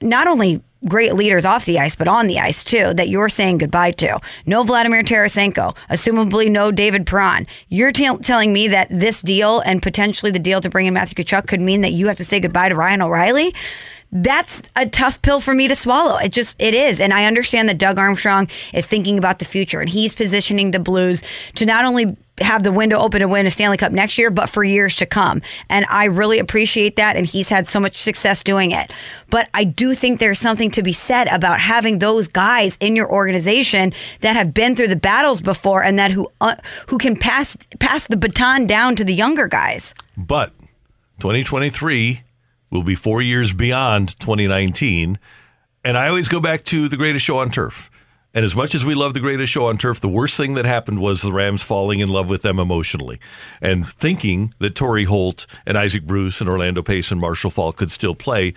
Speaker 5: not only great leaders off the ice, but on the ice too, that you're saying goodbye to. No Vladimir Tarasenko, assumably no David Perron. You're t- telling me that this deal and potentially the deal to bring in Matthew Tkachuk could mean that you have to say goodbye to Ryan O'Reilly? That's a tough pill for me to swallow. It just it is, and I understand that Doug Armstrong is thinking about the future, and he's positioning the Blues to not only have the window open to win a Stanley Cup next year, but for years to come. And I really appreciate that. And he's had so much success doing it. But I do think there's something to be said about having those guys in your organization that have been through the battles before and that who uh, who can pass pass the baton down to the younger guys.
Speaker 4: But 2023 will be four years beyond 2019. And I always go back to the greatest show on turf. And as much as we love the greatest show on turf, the worst thing that happened was the Rams falling in love with them emotionally and thinking that Torry Holt and Isaac Bruce and Orlando Pace and Marshall Faulk could still play.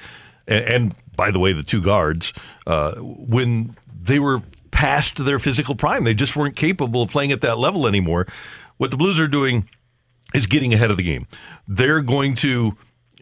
Speaker 4: And, and by the way, the two guards, uh, when they were past their physical prime, they just weren't capable of playing at that level anymore. What the Blues are doing is getting ahead of the game. They're going to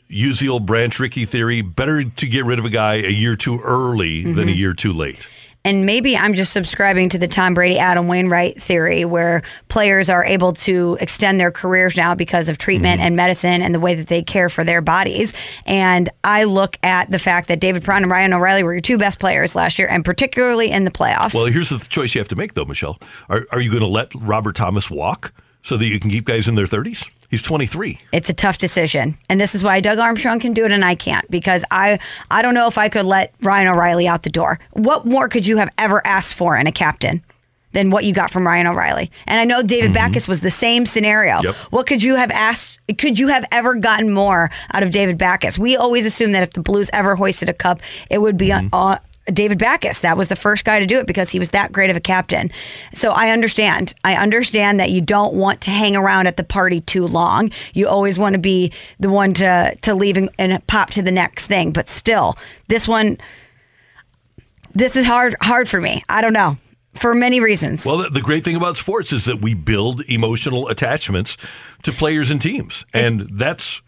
Speaker 4: use the old Branch Rickey theory. Better to get rid of a guy a year too early than a
Speaker 5: Mhm.
Speaker 4: year too late.
Speaker 5: And maybe I'm just subscribing to the Tom Brady, Adam Wainwright theory, where players are able to extend their careers now because of treatment
Speaker 4: Mm-hmm.
Speaker 5: and medicine and the way that they care for their bodies. And I look at the fact that David Perron and Ryan O'Reilly were your two best players last year, and particularly in the playoffs.
Speaker 4: Well, here's the choice you have to make, though, Michelle. Are, are you going to let Robert Thomas walk so that you can keep guys in their 30s? He's 23.
Speaker 5: it's a tough decision, and this is why Doug Armstrong can do it and I can't because I I don't know if I could let Ryan O'Reilly out the door. What more could you have ever asked for in a captain? Than what you got from Ryan O'Reilly. And I know David Backes was the same scenario.
Speaker 4: Yep.
Speaker 5: What could you have asked? Could you have ever gotten more out of David Backes? We always assumed that if the Blues ever hoisted a cup, it would be uh, David Backes. That was the first guy to do it because he was that great of a captain. So I understand. I understand that you don't want to hang around at the party too long. You always want to be the one to to leave and, and pop to the next thing. But still, this one, this is hard hard for me. I don't know for many reasons.
Speaker 4: Well, the, the great thing about sports is that we build emotional attachments to players and teams, and that's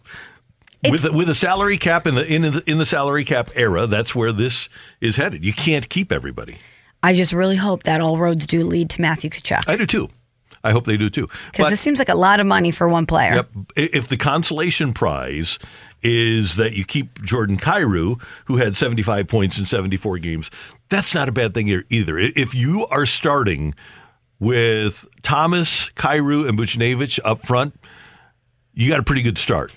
Speaker 4: with a, with a salary cap in the in the, in the salary cap era. That's where this is headed. You can't keep everybody.
Speaker 5: I just really hope that all roads do lead to Matthew Tkachuk
Speaker 4: I do too. I hope they do too.
Speaker 5: because this seems like a lot of money for one player.
Speaker 4: Yep. If the consolation prize is that you keep Jordan Kyrou, who had 75 points in 74 games, that's not a bad thing either. If you are starting with Thomas, Kyrou, and Buchnevich up front, you got a pretty good start.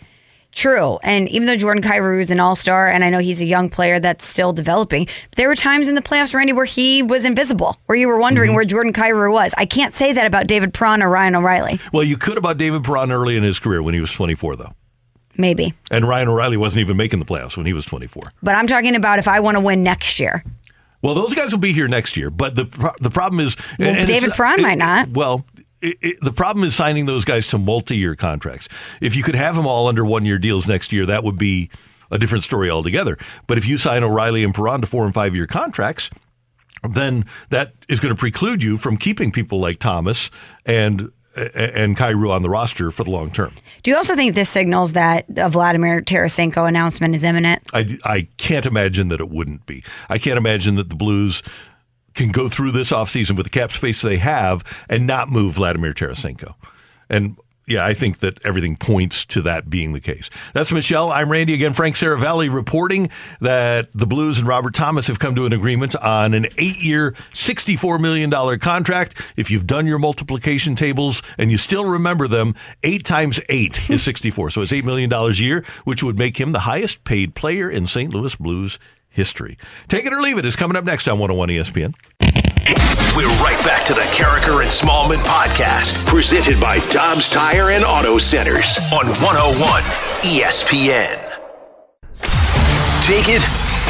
Speaker 5: True. And even though Jordan Kyrou is an all star, and I know he's a young player that's still developing, there were times in the playoffs, Randy, where he was invisible, where you were wondering
Speaker 4: Mm-hmm.
Speaker 5: where Jordan Kyrou was. I can't say that about David Perron or Ryan O'Reilly.
Speaker 4: Well, you could about David Perron early in his career when he was 24, though.
Speaker 5: Maybe.
Speaker 4: And Ryan O'Reilly wasn't even making the playoffs when he was 24.
Speaker 5: But I'm talking about if I want to win next year.
Speaker 4: Well, those guys will be here next year, but the the problem is
Speaker 5: Well, David Perron might not.
Speaker 4: Well, it, it, the problem is signing those guys to multi-year contracts. If you could have them all under one-year deals next year, that would be a different story altogether. But if you sign O'Reilly and Perron to four and five-year contracts, then that is going to preclude you from keeping people like Thomas and and Kyrou on the roster for the long term.
Speaker 5: Do you also think this signals that a Vladimir Tarasenko announcement is imminent?
Speaker 4: I, I can't imagine that it wouldn't be. I can't imagine that the Blues can go through this offseason with the cap space they have and not move Vladimir Tarasenko. And yeah, I think that everything points to that being the case. That's Michelle. I'm Randy again. Frank Seravalli reporting that the Blues and Robert Thomas have come to an agreement on an eight year, $64 million contract. If you've done your multiplication tables and you still remember them, eight times eight is 64. So it's $8 million a year, which would make him the highest paid player in St. Louis Blues history. Take it or leave it is coming up next on 101 ESPN.
Speaker 2: We're right back to the Karraker and Smallman podcast, presented by Dobbs Tire and Auto Centers on 101 ESPN. Take it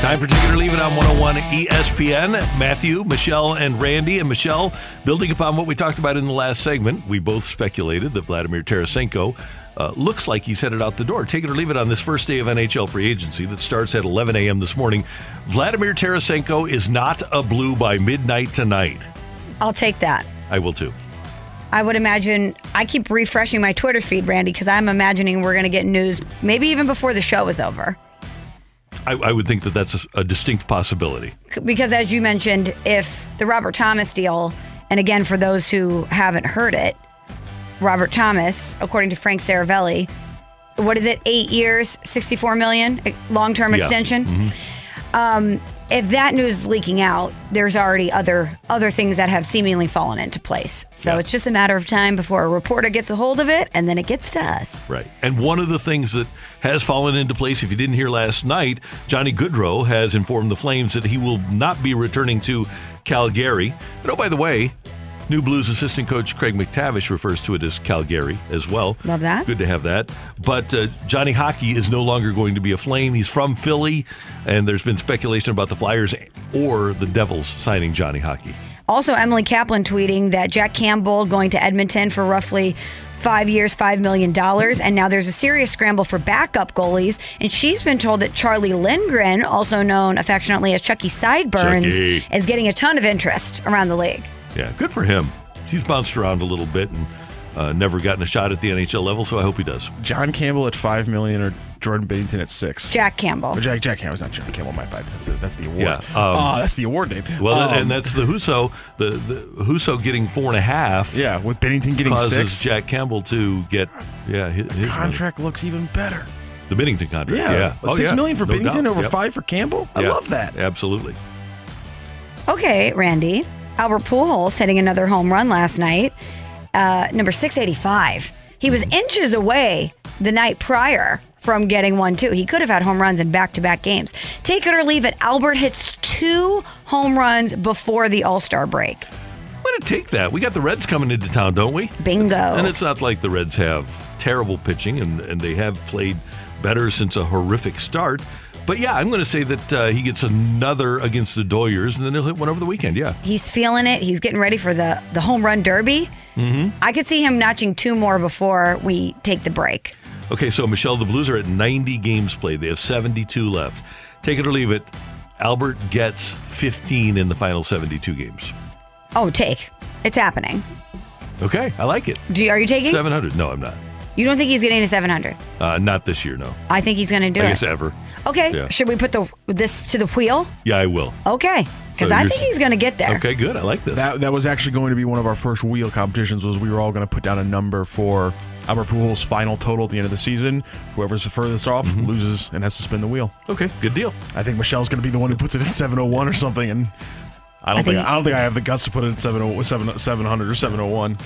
Speaker 4: Time for Take It or Leave It on 101 ESPN. Matthew, Michelle, and Randy. And Michelle, building upon what we talked about in the last segment, we both speculated that Vladimir Tarasenko uh, looks like he's headed out the door. Take it or leave it on this first day of NHL free agency that starts at 11 a.m. this morning. Vladimir Tarasenko is not a blue by midnight tonight.
Speaker 5: I'll take that.
Speaker 4: I will too.
Speaker 5: I would imagine I keep refreshing my Twitter feed, Randy, because I'm imagining we're going to get news maybe even before the show is over.
Speaker 4: I, I would think that that's a, a distinct possibility.
Speaker 5: Because as you mentioned, if the Robert Thomas deal, and again, for those who haven't heard it, Robert Thomas, according to Frank Seravalli, what is it? Eight years, 64 million, long term
Speaker 4: Yeah.
Speaker 5: extension.
Speaker 4: Mhm.
Speaker 5: Um, if that news is leaking out, there's already other other things that have seemingly fallen into place. So it's just a matter of time before a reporter gets a hold of it, and then it gets to us.
Speaker 4: Right. And one of the things that has fallen into place, if you didn't hear last night, Johnny Gaudreau has informed the Flames that he will not be returning to Calgary. And oh, by the way, New Blues assistant coach Craig MacTavish refers to it as Calgary as well.
Speaker 5: Love that.
Speaker 4: Good to have that. But uh, Johnny Hockey is no longer going to be a Flame. He's from Philly, and there's been speculation about the Flyers or the Devils signing Johnny Hockey.
Speaker 5: Also, Emily Kaplan tweeting that Jack Campbell going to Edmonton for roughly five years, $5 million. And now there's a serious scramble for backup goalies. And she's been told that Charlie Lindgren, also known affectionately as Chucky Sideburns,
Speaker 4: Chucky.
Speaker 5: is getting a ton of interest around the league.
Speaker 4: Yeah, good for him. He's bounced around a little bit and uh, never gotten a shot at the NHL level, so I hope he does.
Speaker 7: John Campbell at five million or Jordan Binnington at six.
Speaker 5: Jack Campbell.
Speaker 7: Oh, Jack Jack Campbell's not John Campbell. My bad. That's the, that's the award.
Speaker 4: Yeah, um,
Speaker 7: oh, that's the award name.
Speaker 4: Well,
Speaker 7: Um,
Speaker 4: and that's the Husso. The, the Husso getting four and a half.
Speaker 7: yeah, with Binnington getting
Speaker 4: causes
Speaker 7: six.
Speaker 4: Jack Campbell to get yeah his, his money.
Speaker 7: contract looks even better.
Speaker 4: The Binnington contract.
Speaker 7: Yeah,
Speaker 4: Yeah,
Speaker 7: But six
Speaker 4: yeah.
Speaker 7: million for
Speaker 4: No
Speaker 7: Binnington
Speaker 4: doubt.
Speaker 7: over
Speaker 4: Yep.
Speaker 7: five for Campbell. I
Speaker 4: Yeah.
Speaker 7: love that.
Speaker 4: Absolutely.
Speaker 5: Okay, Randy. Albert Pujols hitting another home run last night. Uh, number 685. He was inches away the night prior from getting one, too. He could have had home runs in back to back games. Take it or leave it. Albert hits two home runs before the All Star break.
Speaker 4: I'm going to take that. We got the Reds coming into town, don't we?
Speaker 5: Bingo.
Speaker 4: And it's not like the Reds have terrible pitching, and, and they have played better since a horrific start. But yeah, I'm going to say that uh, he gets another against the Doyers, and then he'll hit one over the weekend. Yeah.
Speaker 5: He's feeling it. He's getting ready for the, the home run derby. Mm-hmm. I could see him notching two more before we take the break.
Speaker 4: Okay, so Michelle, the Blues are at 90 games played. They have 72 left. Take it or leave it. Albert gets 15 in the final 72 games.
Speaker 5: Oh, take. It's happening.
Speaker 4: Okay, I like it.
Speaker 5: Do you, are you taking?
Speaker 4: 700. No, I'm not.
Speaker 5: You don't think he's getting to 700?
Speaker 4: Uh, not this year, no.
Speaker 5: I think he's going to do
Speaker 4: I
Speaker 5: it.
Speaker 4: guess ever.
Speaker 5: Okay.
Speaker 4: Yeah.
Speaker 5: Should we put the this to the wheel?
Speaker 4: Yeah, I will.
Speaker 5: Okay. Because
Speaker 4: So
Speaker 5: I
Speaker 4: you're-
Speaker 5: think he's going to get there.
Speaker 4: Okay, good. I like this.
Speaker 7: That that was actually going to be one of our first wheel competitions. Was we were all going to put down a number for Albert Pujols' final total at the end of the season. Whoever's the furthest off
Speaker 4: Mm-hmm.
Speaker 7: loses and has to spin the wheel.
Speaker 4: okay, good deal.
Speaker 7: I think Michelle's going to be the one who puts it at 701 or something, and I don't
Speaker 5: I
Speaker 7: think,
Speaker 5: think-
Speaker 7: I don't think I have the guts to put it at 70 700 or 701.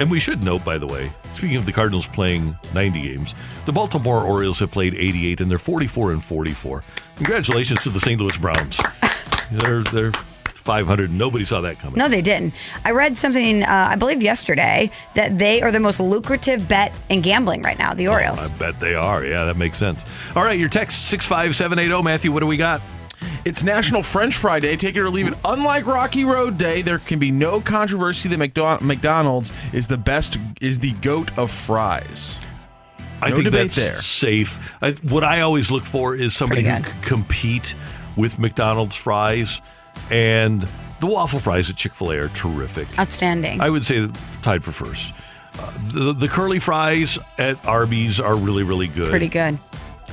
Speaker 4: And we should note, by the way, speaking of the Cardinals playing 90 games, the Baltimore Orioles have played 88, and they're 44 and 44. Congratulations to the St. Louis Browns. They're they're 500. Nobody saw that coming.
Speaker 5: No, they didn't. I read something, uh, I believe yesterday, that they are the most lucrative bet in gambling right now, the Orioles.
Speaker 4: I bet they are. Yeah, that makes sense. All right, your text 65780. Matthew, what do we got?
Speaker 7: It's National French Fry Day. Take it or leave it. Unlike Rocky Road Day, there can be no controversy that McDo- McDonald's is the best, is the goat of fries.
Speaker 4: I
Speaker 7: No
Speaker 4: think
Speaker 7: debate
Speaker 4: that's
Speaker 7: there.
Speaker 4: safe. I, what I always look for is somebody who
Speaker 5: good.
Speaker 4: can compete with McDonald's fries, and the waffle fries at Chick Fil A are terrific.
Speaker 5: Outstanding.
Speaker 4: I would say tied for first. Uh, the, the curly fries at Arby's are really, really good.
Speaker 5: Pretty good.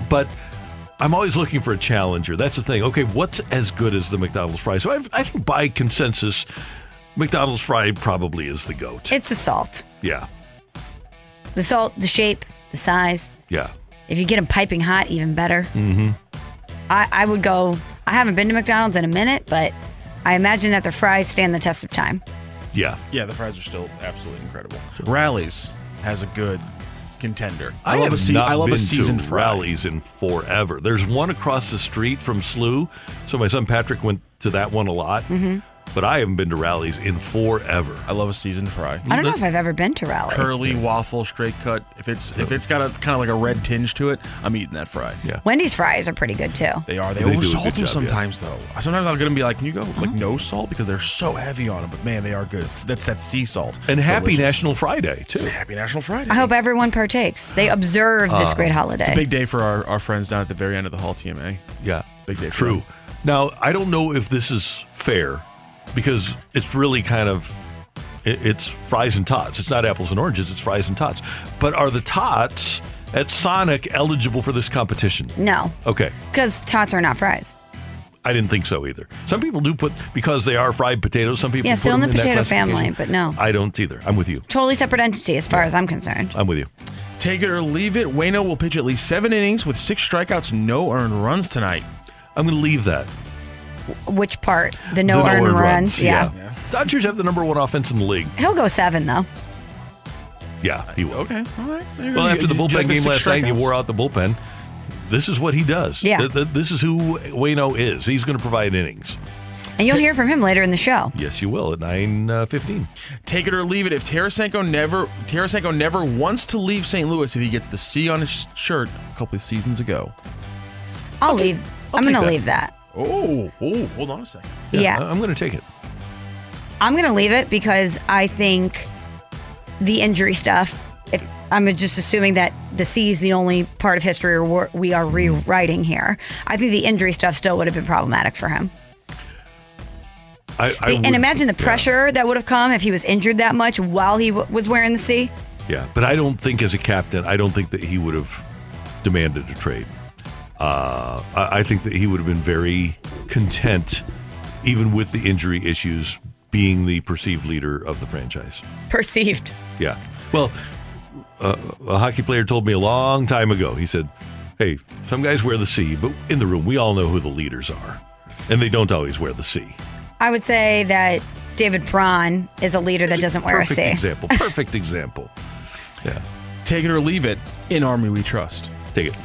Speaker 4: But I'm always looking for a challenger. That's the thing. Okay, what's as good as the McDonald's fry? So I, I think by consensus, McDonald's fry probably is the goat.
Speaker 5: It's the salt.
Speaker 4: yeah,
Speaker 5: The salt, the shape, the size.
Speaker 4: yeah.
Speaker 5: If you get them piping hot, even better. Mm-hmm. I, I would go, I haven't been to McDonald's in a minute, but I imagine that their fries stand the test of time.
Speaker 4: Yeah.
Speaker 7: Yeah, the fries are still absolutely incredible. Rallies has a good contender.
Speaker 4: I,
Speaker 7: love
Speaker 4: have
Speaker 7: a se- I love a fry.
Speaker 4: rallies in forever. There's one across the street from SLU, so my son Patrick went to that one a lot.
Speaker 5: Mm-hmm.
Speaker 4: But I haven't been to rallies in forever.
Speaker 7: I love a seasoned fry.
Speaker 5: I don't know if I've ever been to rallies.
Speaker 7: Curly waffle, straight cut. If it's if it's got a kind of like a red tinge to it, I'm eating that fry.
Speaker 4: Yeah.
Speaker 5: Wendy's fries are pretty good too.
Speaker 7: They are. They,
Speaker 4: They do a
Speaker 7: oversalt
Speaker 4: good
Speaker 7: them
Speaker 4: job,
Speaker 7: sometimes, though. Sometimes I'm gonna be like, "Can you go like uh-huh. no salt?" Because they're so heavy on them. But man, they are good. It's, that's that sea salt.
Speaker 4: And
Speaker 7: It's
Speaker 4: happy
Speaker 7: delicious.
Speaker 4: National Friday too.
Speaker 7: Happy National Friday.
Speaker 5: I hope everyone partakes. They observe this uh-huh. great holiday.
Speaker 7: it's a big day for our, our friends down at the very end of the Hall TMA.
Speaker 4: Yeah,
Speaker 7: Big day for
Speaker 4: True.
Speaker 7: them.
Speaker 4: Now I don't know if this is fair because it's really kind of it's fries and tots. It's not apples and oranges. It's fries and tots. But are the tots at Sonic eligible for this competition?
Speaker 5: no,
Speaker 4: Okay.
Speaker 5: because tots are not fries.
Speaker 4: I didn't think so either. Some people do put because they are fried potatoes. Some people
Speaker 5: Yeah,
Speaker 4: put
Speaker 5: still in the
Speaker 4: that
Speaker 5: potato family, but no.
Speaker 4: I don't either. I'm with you.
Speaker 5: Totally separate entity as far as I'm concerned.
Speaker 4: I'm with you.
Speaker 7: Take it or leave it. Wayno will pitch at least seven innings with six strikeouts, no earned runs tonight.
Speaker 4: I'm going to leave that.
Speaker 5: Which part? The no
Speaker 4: The
Speaker 5: earned
Speaker 4: earned
Speaker 5: runs. Yeah.
Speaker 4: Dodgers have the number one offense in the league.
Speaker 5: He'll go seven though.
Speaker 4: Yeah, he will.
Speaker 7: Okay, all right. There
Speaker 4: Well, after the
Speaker 7: You- you
Speaker 4: bullpen game last night, you wore out the bullpen. This is what he does.
Speaker 5: Yeah.
Speaker 4: Th- th- This is who Wayno is. He's going to provide innings.
Speaker 5: And you'll hear from him later in the show.
Speaker 4: Yes, you will at nine uh, fifteen.
Speaker 7: Take it or leave it. If Tarasenko never Tarasenko never wants to leave St. Louis, if he gets the C on his shirt a couple of seasons ago.
Speaker 5: I'll, leave.
Speaker 4: I'll
Speaker 5: I'm going to leave that.
Speaker 7: Oh, oh, hold on a second.
Speaker 5: Yeah.
Speaker 4: I- I'm going to take it.
Speaker 5: I'm going to leave it because I think the injury stuff, if I'm just assuming that the C is the only part of history we're- we are rewriting here, I think the injury stuff still would have been problematic for him.
Speaker 4: I, I
Speaker 5: and
Speaker 4: would-
Speaker 5: imagine the
Speaker 4: yeah.
Speaker 5: pressure that would have come if he was injured that much while he w- was wearing the C.
Speaker 4: Yeah, but I don't think as a captain, I don't think that he would have demanded a trade. Uh, I, I think that he would have been very content, even with the injury issues, being the perceived leader of the franchise.
Speaker 5: Perceived.
Speaker 4: Yeah. Well, uh, a hockey player told me a long time ago. He said, "Hey, some guys wear the C, but in the room, we all know who the leaders are, and they don't always wear the C."
Speaker 5: I would say that David Perron is a leader that doesn't wear a C.
Speaker 4: Perfect example. Perfect example. Yeah.
Speaker 7: Take it or leave it. In Army we trust.
Speaker 4: Take it.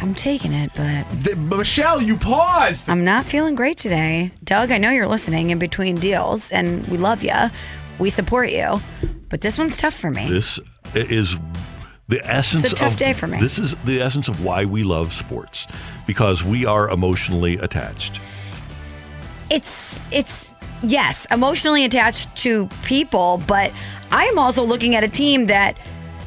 Speaker 5: I'm taking it, but
Speaker 7: The, Michelle, you paused.
Speaker 5: I'm not feeling great today. Doug, I know you're listening in between deals, and we love you. We support you, but this one's tough for me.
Speaker 4: This is the essence.
Speaker 5: It's a tough
Speaker 4: of,
Speaker 5: day for me.
Speaker 4: This is the essence of why we love sports because we are emotionally attached.
Speaker 5: it's it's yes, emotionally attached to people, but I'm also looking at a team that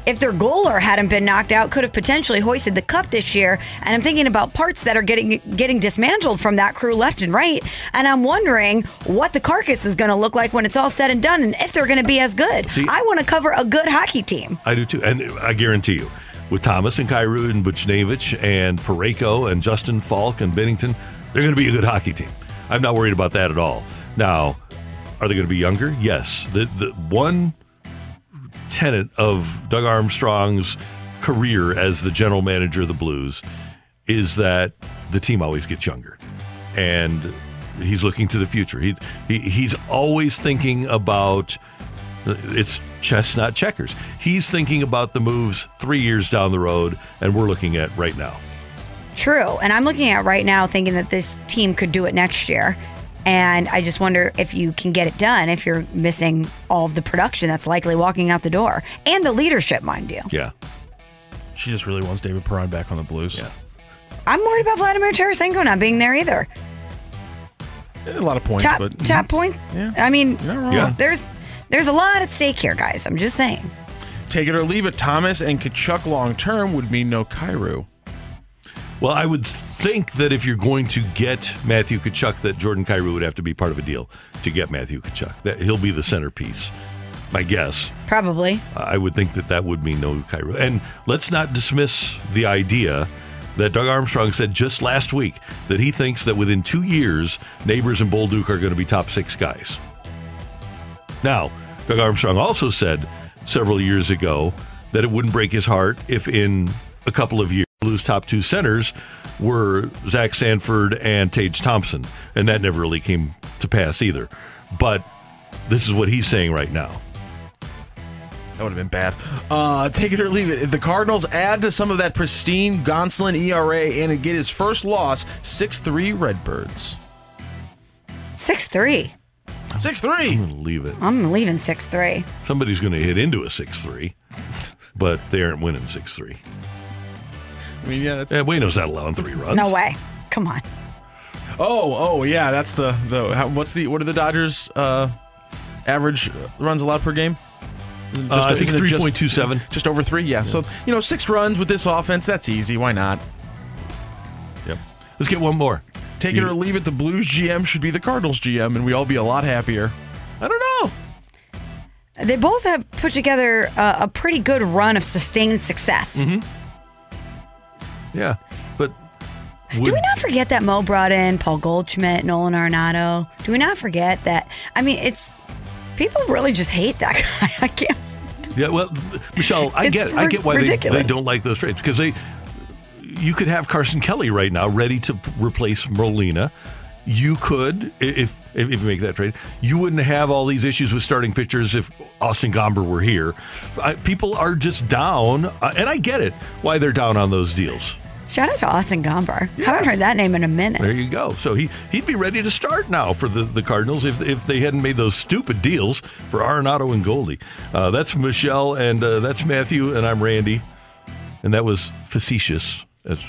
Speaker 5: if their goaler hadn't been knocked out could have potentially hoisted the cup this year and I'm thinking about parts that are getting getting dismantled from that crew left and right and I'm wondering what the carcass is going to look like when it's all said and done and if they're going to be as good.
Speaker 4: See-
Speaker 5: I want to cover a good hockey team.
Speaker 4: I do too, and I guarantee you, with Thomas and Kyrou and Buchnevich and Parayko and Justin Faulk and Binnington, they're going to be a good hockey team. I'm not worried about that at all. Now, are they going to be younger? Yes. The the one tenet of Doug Armstrong's career as the general manager of the Blues is that the team always gets younger, and he's looking to the future. He, he he's always thinking about it's chess, not checkers. He's thinking about the moves three years down the road, and we're looking at right now.
Speaker 5: True. And I'm looking at right now thinking that this team could do it next year. And I just wonder if you can get it done if you're missing all of the production that's likely walking out the door and the leadership, mind you.
Speaker 4: Yeah.
Speaker 7: She just really wants David Perron back on the Blues.
Speaker 4: Yeah.
Speaker 5: I'm worried about Vladimir Tarasenko not being there either.
Speaker 7: A lot of points,
Speaker 5: top
Speaker 7: but
Speaker 5: top mm-hmm. point.
Speaker 7: Yeah.
Speaker 5: I mean,
Speaker 7: You're not wrong.
Speaker 4: Yeah.
Speaker 5: there's there's a lot at stake here, guys. I'm just saying.
Speaker 7: take it or leave it. Thomas and Tkachuk long term would mean no Kyrou.
Speaker 4: Well, I would think that if you're going to get Matthew Tkachuk, that Jordan Kyrou would have to be part of a deal to get Matthew Tkachuk. That he'll be the centerpiece. My guess.
Speaker 5: Probably.
Speaker 4: I would think that that would mean no Kyrou. And let's not dismiss the idea that Doug Armstrong said just last week that he thinks that within two years, Neighbours and Bolduc are going to be top six guys. Now, Doug Armstrong also said several years ago that it wouldn't break his heart if in a couple of years, Blues top two centers were Zach Sanford and Tage Thompson. And that never really came to pass either. But this is what he's saying right now.
Speaker 7: That would have been bad. Uh, take it or leave it. If the Cardinals add to some of that pristine Gonsolin ERA and get his first loss, 6 3 Redbirds.
Speaker 5: Six three.
Speaker 7: 6 3.
Speaker 4: I'm going to leave it.
Speaker 5: I'm leaving six three.
Speaker 4: Somebody's going to hit into a 6 3, but they aren't winning 6 3.
Speaker 7: I mean, yeah, that's.
Speaker 4: Yeah, Wayno's not allowing three runs.
Speaker 5: No way. Come on.
Speaker 7: Oh, oh, yeah, that's the. the how, what's the. What are the Dodgers' uh, average runs allowed per game? Isn't
Speaker 4: Uh, I think
Speaker 7: isn't just-
Speaker 4: 3.27.
Speaker 7: Just over three, yeah. So, you know, six runs with this offense, that's easy. Why not?
Speaker 4: Yep. Let's get one more.
Speaker 7: Take it or leave it. The Blues GM should be the Cardinals GM, and we all be a lot happier.
Speaker 4: I don't know.
Speaker 5: They both have put together a, a pretty good run of sustained success.
Speaker 4: Mm-hmm. Yeah. But would,
Speaker 5: Do we not forget that Mo brought in Paul Goldschmidt, Nolan Arenado? Do we not forget that? I mean, it's people really just hate that guy. I can't.
Speaker 4: Yeah, well, Michelle, I get I get why they, they don't like those trades because they you could have Carson Kelly right now ready to replace Molina. You could if if you make that trade. You wouldn't have all these issues with starting pitchers if Austin Gomber were here. I, people are just down, uh, and I get it why they're down on those deals.
Speaker 5: Shout out to Austin Gomber. Haven't heard that name in a minute.
Speaker 4: There you go. So he he'd be ready to start now for the, the Cardinals if if they hadn't made those stupid deals for Arenado and Goldie. Uh, that's Michelle and uh, that's Matthew and I'm Randy, and that was facetious. As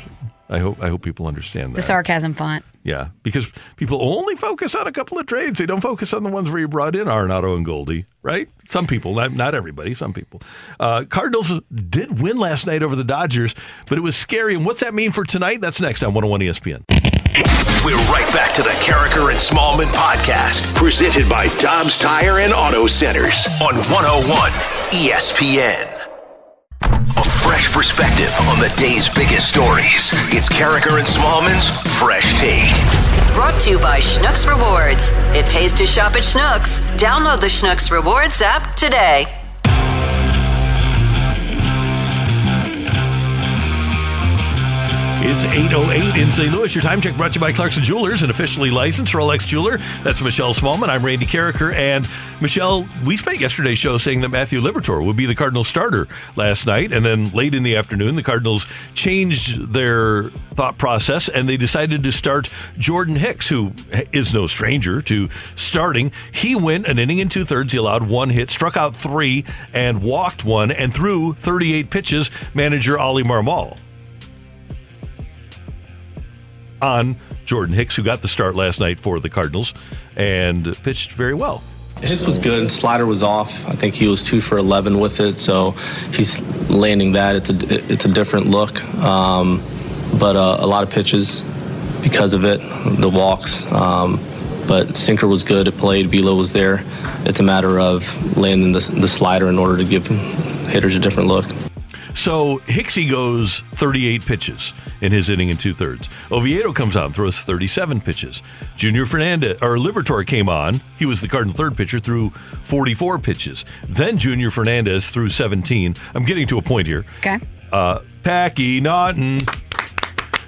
Speaker 4: I hope I hope people understand that.
Speaker 5: The sarcasm font.
Speaker 4: Yeah, because people only focus on a couple of trades. They don't focus on the ones where you brought in Arenado and Goldie, right? Some people, not, not everybody, some people. Uh, Cardinals did win last night over the Dodgers, but it was scary. And what's that mean for tonight? That's next on 101 ESPN.
Speaker 2: We're right back to the Karraker and Smallman podcast, presented by Dobbs Tire and Auto Centers on 101 ESPN. Fresh perspective on the day's biggest stories. It's Karraker and Smallman's Fresh Take.
Speaker 8: Brought to you by Schnucks Rewards. It pays to shop at Schnucks. Download the Schnucks Rewards app today.
Speaker 4: It's 8.08 in St. Louis. Your time check brought to you by Clarkson Jewelers, an officially licensed Rolex jeweler. That's Michelle Smallman. I'm Randy Karraker. And Michelle, we spent yesterday's show saying that Matthew Liberatore would be the Cardinals starter last night. And then late in the afternoon, the Cardinals changed their thought process and they decided to start Jordan Hicks, who is no stranger to starting. He went an inning and two thirds. He allowed one hit, struck out three, and walked one, and threw 38 pitches. Manager Oli Marmol on Jordan Hicks, who got the start last night for the Cardinals and pitched very well.
Speaker 9: His was good. Slider was off. I think he was two for 11 with it, so he's landing that. It's a it's a different look, um, but uh, a lot of pitches because of it, the walks. Um, but sinker was good. It played. Velo was there. It's a matter of landing the, the slider in order to give hitters a different look.
Speaker 4: So Hicksy goes 38 pitches in his inning and two thirds. Oviedo comes on, throws 37 pitches. Junior Fernandez or Liberatore came on. He was the Cardinal third pitcher, threw 44 pitches. Then Junior Fernandez threw 17. I'm getting to a point here.
Speaker 5: Okay.
Speaker 4: Uh, Packy Naughton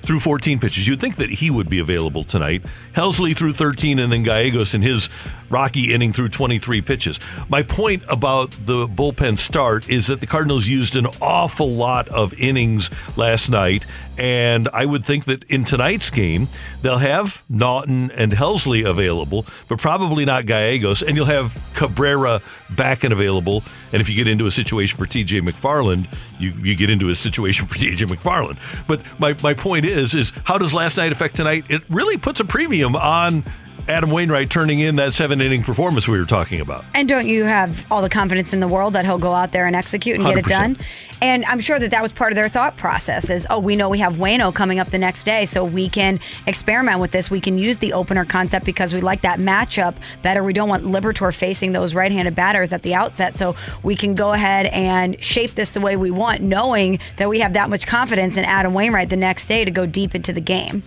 Speaker 4: threw 14 pitches. You'd think that he would be available tonight. Helsley threw 13, and then Gallegos in his rocky inning through 23 pitches. My point about the bullpen start is that the Cardinals used an awful lot of innings last night, and I would think that in tonight's game, they'll have Naughton and Helsley available, but probably not Gallegos, and you'll have Cabrera back and available. And if you get into a situation for TJ McFarland, you, you get into a situation for TJ McFarland. But my, my point is, is how does last night affect tonight? It really puts a premium on Adam Wainwright turning in that seven inning performance we were talking about.
Speaker 5: And don't you have all the confidence in the world that he'll go out there and execute and get it done? And I'm sure that that was part of their thought process is, oh, we know we have Wayno coming up the next day, so we can experiment with this. We can use the opener concept because we like that matchup better. We don't want Liberatore facing those right-handed batters at the outset, so we can go ahead and shape this the way we want, knowing that we have that much confidence in Adam Wainwright the next day to go deep into the game.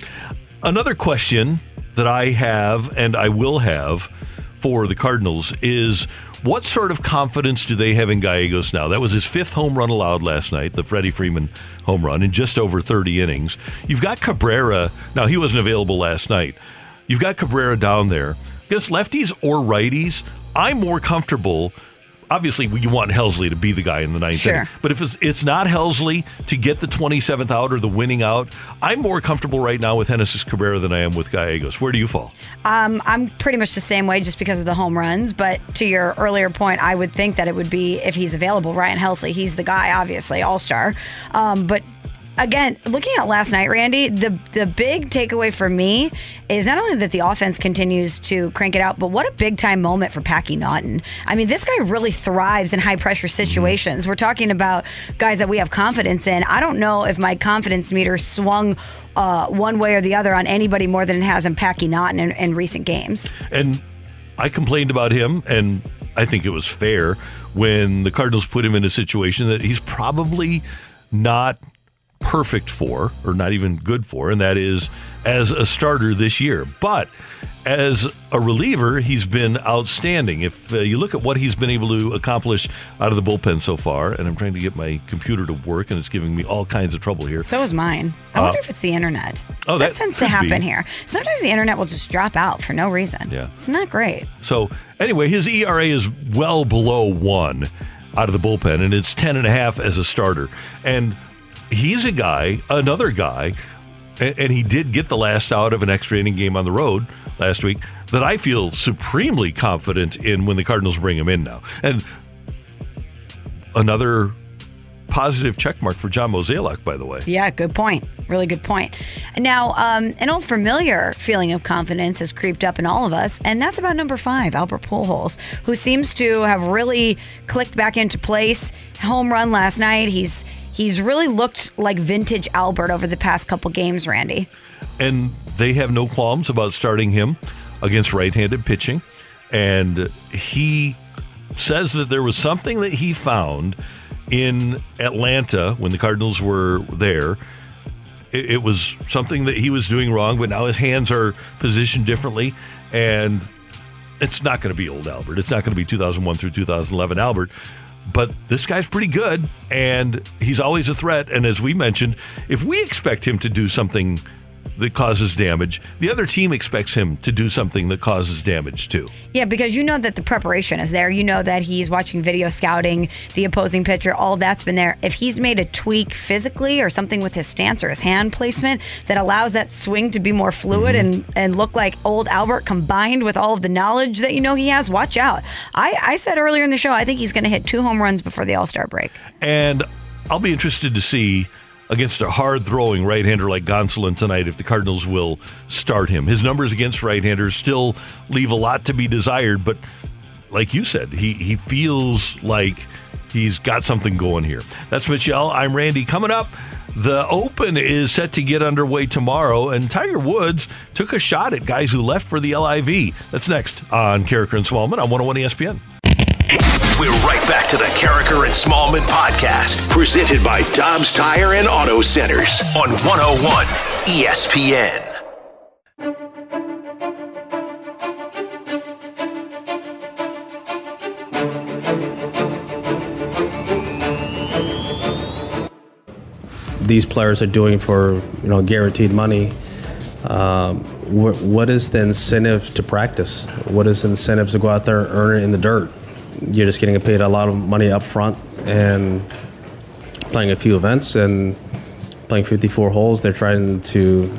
Speaker 4: Another question that I have and I will have for the Cardinals is what sort of confidence do they have in Gallegos now? That was his fifth home run allowed last night, the Freddie Freeman home run in just over 30 innings. You've got Cabrera. Now, he wasn't available last night. You've got Cabrera down there. Against lefties or righties, I'm more comfortable. Obviously, you want Helsley to be the guy in the ninth
Speaker 5: Sure.
Speaker 4: inning. But if it's, it's not Helsley to get the 27th out or the winning out, I'm more comfortable right now with Genesis Cabrera than I am with Gallegos. Where do you fall?
Speaker 5: Um, I'm pretty much the same way just because of the home runs. But to your earlier point, I would think that it would be if he's available, Ryan Helsley. He's the guy, obviously, all star. Um, but again, looking at last night, Randy, the the big takeaway for me is not only that the offense continues to crank it out, but what a big time moment for Packy Naughton. I mean, this guy really thrives in high pressure situations. We're talking about guys that we have confidence in. I don't know if my confidence meter swung uh, one way or the other on anybody more than it has in Packy Naughton in, in recent games.
Speaker 4: And I complained about him, and I think it was fair when the Cardinals put him in a situation that he's probably not perfect for, or not even good for, and that is as a starter this year. But as a reliever, he's been outstanding. If uh, you look at what he's been able to accomplish out of the bullpen so far, and I'm trying to get my computer to work, and it's giving me all kinds of trouble here.
Speaker 5: So is mine. I
Speaker 4: Uh,
Speaker 5: wonder if it's the internet.
Speaker 4: oh, that
Speaker 5: tends to happen
Speaker 4: be.
Speaker 5: here. Sometimes the internet will just drop out for no reason.
Speaker 4: Yeah.
Speaker 5: It's not great.
Speaker 4: So anyway, his ERA is well below one out of the bullpen, and it's ten and a half as a starter. And he's a guy, another guy, and, and he did get the last out of an extra inning game on the road last week that I feel supremely confident in when the Cardinals bring him in now. And another positive check mark for John Mozeliak, by the way.
Speaker 5: Yeah, good point. Really good point. Now, um, an old familiar feeling of confidence has creeped up in all of us, and that's about number five, Albert Pujols, who seems to have really clicked back into place. Home run last night. He's he's really looked like vintage Albert over the past couple games, Randy.
Speaker 4: And they have no qualms about starting him against right handed pitching. And he says that there was something that he found in Atlanta when the Cardinals were there. It, it was something that he was doing wrong, but now his hands are positioned differently. And it's not going to be old Albert. It's not going to be 2001 through 2011 Albert. But this guy's pretty good, and he's always a threat. And as we mentioned, if we expect him to do something that causes damage, the other team expects him to do something that causes damage too.
Speaker 5: Yeah, because you know that the preparation is there. You know that he's watching video scouting, the opposing pitcher, all that's been there. If he's made a tweak physically or something with his stance or his hand placement that allows that swing to be more fluid
Speaker 4: Mm-hmm.
Speaker 5: and, and look like old Albert combined with all of the knowledge that you know he has, watch out. I, I said earlier in the show, I think he's going to hit two home runs before the All Star break.
Speaker 4: And I'll be interested to see against a hard throwing right hander like Gonsolin tonight if the Cardinals will start him. His numbers against right handers still leave a lot to be desired, but like you said, he, he feels like he's got something going here. That's Michelle. I'm Randy. Coming up, the Open is set to get underway tomorrow, and Tiger Woods took a shot at guys who left for the LIV. That's next on Karraker and Smallman on 101 ESPN.
Speaker 2: We're right back to the Karraker and Smallman podcast, presented by Dobbs Tire and Auto Centers on 101 ESPN.
Speaker 10: these players are doing for you know guaranteed money. Um, wh- what is the incentive to practice? What is the incentive to go out there and earn it in the dirt? You're just getting paid a lot of money up front and playing a few events and playing 54 holes. They're trying to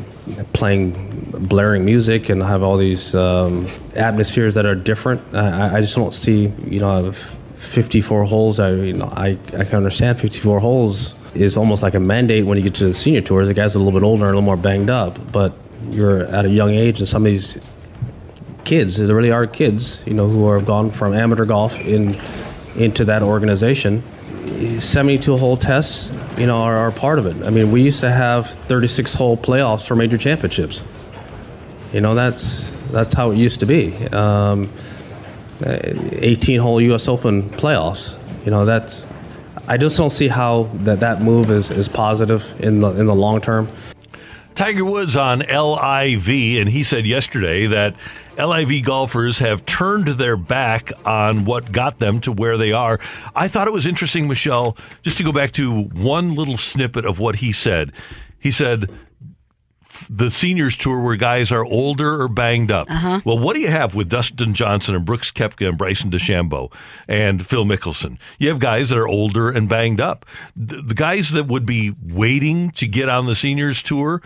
Speaker 10: playing blaring music and have all these um, atmospheres that are different. I, I just don't see you know 54 holes. I you know I, I can understand 54 holes is almost like a mandate when you get to the senior tours. The guys are a little bit older and a little more banged up, but you're at a young age, and some of these kids, there really are kids, you know, who have gone from amateur golf in into that organization. 72 hole tests, you know, are, are part of it. I mean, we used to have 36 hole playoffs for major championships. You know, that's that's how it used to be. Um, 18 hole U.S. Open playoffs. You know, that's I just don't see how that, that move is, is positive in the in the long term.
Speaker 4: Tiger Woods on LIV, and he said yesterday that LIV golfers have turned their back on what got them to where they are. I thought it was interesting, Michelle, just to go back to one little snippet of what he said. He said, the seniors tour where guys are older or banged up.
Speaker 5: Uh-huh.
Speaker 4: Well, what do you have with Dustin Johnson and Brooks Koepka and Bryson DeChambeau and Phil Mickelson? You have guys that are older and banged up. The, the guys that would be waiting to get on the seniors tour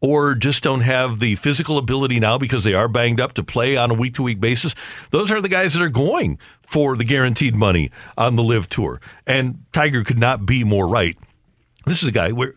Speaker 4: or just don't have the physical ability now because they are banged up to play on a week to week basis, those are the guys that are going for the guaranteed money on the LIV tour. And Tiger could not be more right. This is a guy where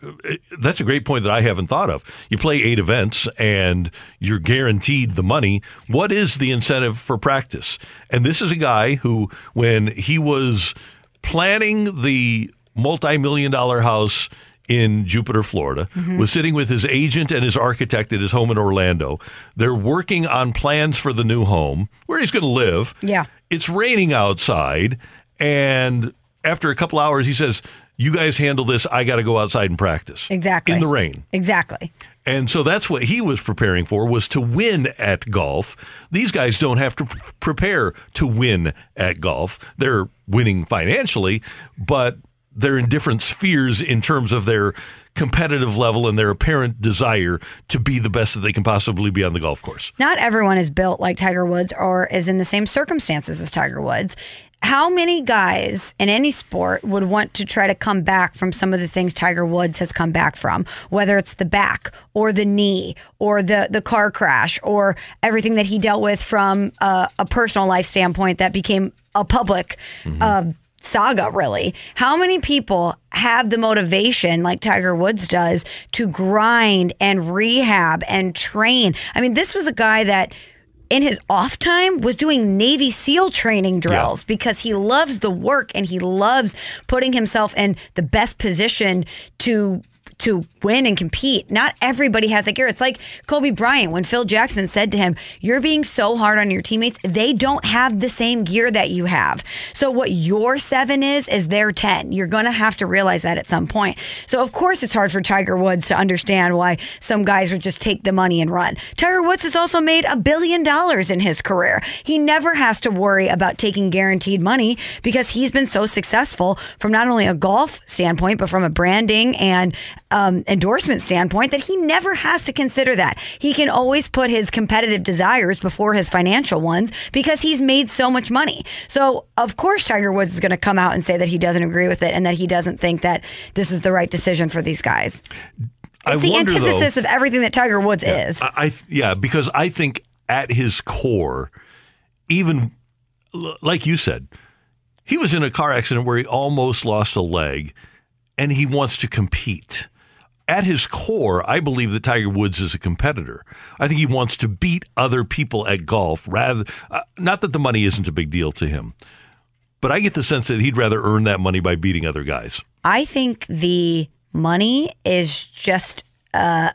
Speaker 4: that's a great point that I haven't thought of. You play eight events and you're guaranteed the money. What is the incentive for practice? And this is a guy who, when he was planning the multi million dollar house in Jupiter, Florida,
Speaker 11: Mhm.
Speaker 4: was sitting with his agent and his architect at his home in Orlando. They're working on plans for the new home where he's going to live.
Speaker 5: Yeah.
Speaker 4: It's raining outside. And after a couple hours, he says, You guys handle this. I got to go outside and practice.
Speaker 5: Exactly.
Speaker 4: In the rain.
Speaker 5: Exactly.
Speaker 4: And so that's what he was preparing for was to win at golf. These guys don't have to pr- prepare to win at golf. They're winning financially, but they're in different spheres in terms of their competitive level and their apparent desire to be the best that they can possibly be on the golf course.
Speaker 5: Not everyone is built like Tiger Woods or is in the same circumstances as Tiger Woods. How many guys in any sport would want to try to come back from some of the things Tiger Woods has come back from, whether it's the back or the knee or the the car crash or everything that he dealt with from a, a personal life standpoint that became a public uh, saga, really. How many people have the motivation, like Tiger Woods does, to grind and rehab and train? I mean, this was a guy that in his off time was doing Navy SEAL training drills because he loves the work and he loves putting himself in the best position to to win and compete. Not everybody has that gear. It's like Kobe Bryant when Phil Jackson said to him, "You're being so hard on your teammates. They don't have the same gear that you have. So what your 7 is is their 10. You're going to have to realize that at some point." So of course it's hard for Tiger Woods to understand why some guys would just take the money and run. Tiger Woods has also made a billion dollars in his career. He never has to worry about taking guaranteed money because he's been so successful from not only a golf standpoint but from a branding and um, endorsement standpoint that he never has to consider that. He can always put his competitive desires before his financial ones because he's made so much money. So, of course, Tiger Woods is going to come out and say that he doesn't agree with it and that he doesn't think that this is the right decision for these guys.
Speaker 4: I
Speaker 5: It's the
Speaker 4: wonder, though-
Speaker 5: antithesis of everything that Tiger Woods is.
Speaker 4: I, I yeah, because I think at his core, even like you said, he was in a car accident where he almost lost a leg, and he wants to compete. At his core, I believe that Tiger Woods is a competitor. I think he wants to beat other people at golf rather. Uh, not that the money isn't a big deal to him, but I get the sense that he'd rather earn that money by beating other guys.
Speaker 5: I think the money is just uh,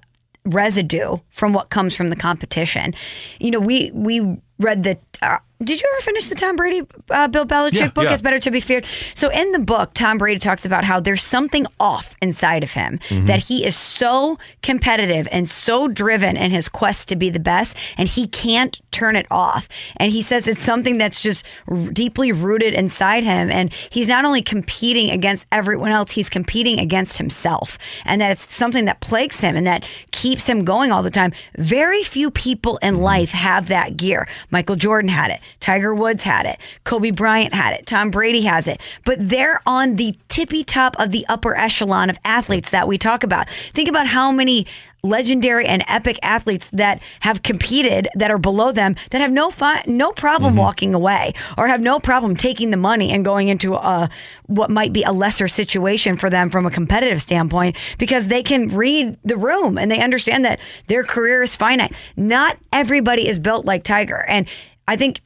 Speaker 5: residue from what comes from the competition. You know, we we read the. Uh, did you ever finish the Tom Brady uh, Bill Belichick
Speaker 11: Yeah,
Speaker 5: book?
Speaker 11: yeah.
Speaker 5: It's better to be feared. So in the book, Tom Brady talks about how there's something off inside of him
Speaker 11: Mhm.
Speaker 5: that he is so competitive and so driven in his quest to be the best, and he can't turn it off. And he says it's something that's just r- deeply rooted inside him, and he's not only competing against everyone else, he's competing against himself, and that it's something that plagues him and that keeps him going all the time. Very few people in life have that gear. Michael Jordan had it. Tiger Woods had it. Kobe Bryant had it. Tom Brady has it. But they're on the tippy top of the upper echelon of athletes that we talk about. Think about how many legendary and epic athletes that have competed that are below them that have no fi- no problem mm-hmm. walking away or have no problem taking the money and going into a what might be a lesser situation for them from a competitive standpoint because they can read the room and they understand that their career is finite. Not everybody is built like Tiger and I think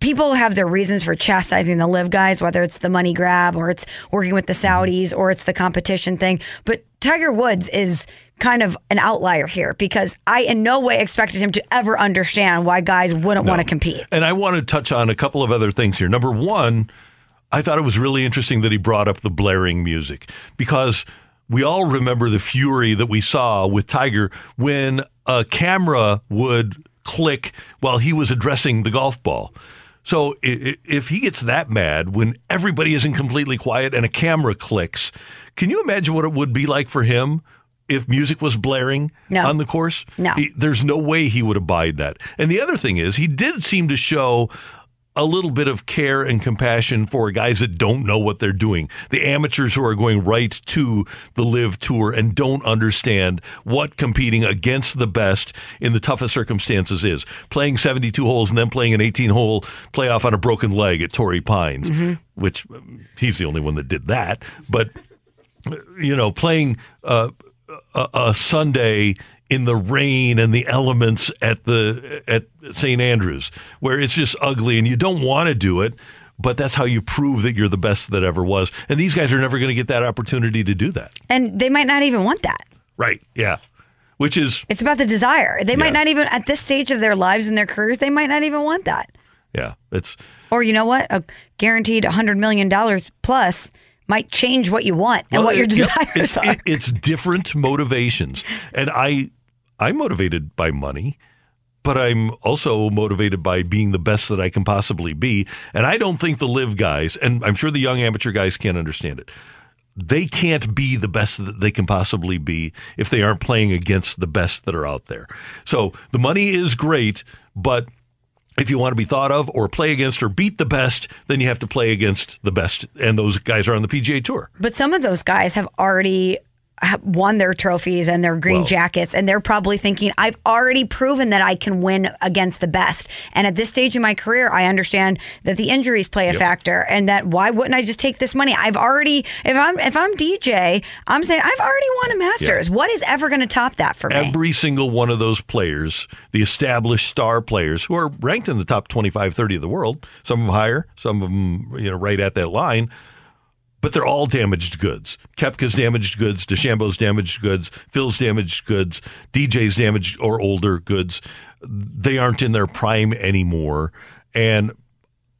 Speaker 5: people have their reasons for chastising the LIV guys, whether it's the money grab or it's working with the mm-hmm. Saudis or it's the competition thing. But Tiger Woods is kind of an outlier here because I in no way expected him to ever understand why guys wouldn't want to compete.
Speaker 4: And I want to touch on a couple of other things here. Number one, I thought it was really interesting that he brought up the blaring music because we all remember the fury that we saw with Tiger when a camera would click while he was addressing the golf ball. So if he gets that mad when everybody isn't completely quiet and a camera clicks, can you imagine what it would be like for him if music was blaring
Speaker 5: No.
Speaker 4: on the course?
Speaker 5: No.
Speaker 4: He- there's no way he would abide that. And the other thing is, he did seem to show a little bit of care and compassion for guys that don't know what they're doing. The amateurs who are going right to the LIV tour and don't understand what competing against the best in the toughest circumstances is. Playing 72 holes and then playing an 18 hole playoff on a broken leg at Torrey Pines, which um, he's the only one that did that. But you know, playing uh, a, a Sunday in the rain and the elements at the at St. Andrews, where it's just ugly and you don't want to do it, but that's how you prove that you're the best that ever was. And these guys are never going to get that opportunity to do that.
Speaker 5: And they might not even want that.
Speaker 4: Right? Yeah. Which is
Speaker 5: It's about the desire. They
Speaker 4: Yeah.
Speaker 5: might not even at this stage of their lives and their careers, they might not even want that.
Speaker 4: yeah, it's
Speaker 5: Or you know what? A guaranteed $100 million plus might change what you want and
Speaker 4: Well,
Speaker 5: what your
Speaker 4: it-
Speaker 5: desires
Speaker 4: it's,
Speaker 5: are.
Speaker 4: it- it's different motivations, and I I'm motivated by money, but I'm also motivated by being the best that I can possibly be. And I don't think the LIV guys, and I'm sure the young amateur guys can't understand it. They can't be the best that they can possibly be if they aren't playing against the best that are out there. So the money is great, but if you want to be thought of or play against or beat the best, then you have to play against the best. And those guys are on the PGA Tour.
Speaker 5: But some of those guys have already won their trophies and their green jackets, and they're probably thinking, I've already proven that I can win against the best. And at this stage in my career, I understand that the injuries play a
Speaker 4: Yep.
Speaker 5: factor, and that why wouldn't I just take this money? I've already, if I'm if I'm DJ, I'm saying I've already won a Masters. What is ever going to top that for me?
Speaker 4: Every single one of those players, the established star players who are ranked in the top 25, 30 of the world, some of them higher, some of them, you know, right at that line, but they're all damaged goods. Koepka's damaged goods, DeChambeau's damaged goods, Phil's damaged goods, DJ's damaged or older goods. They aren't in their prime anymore. And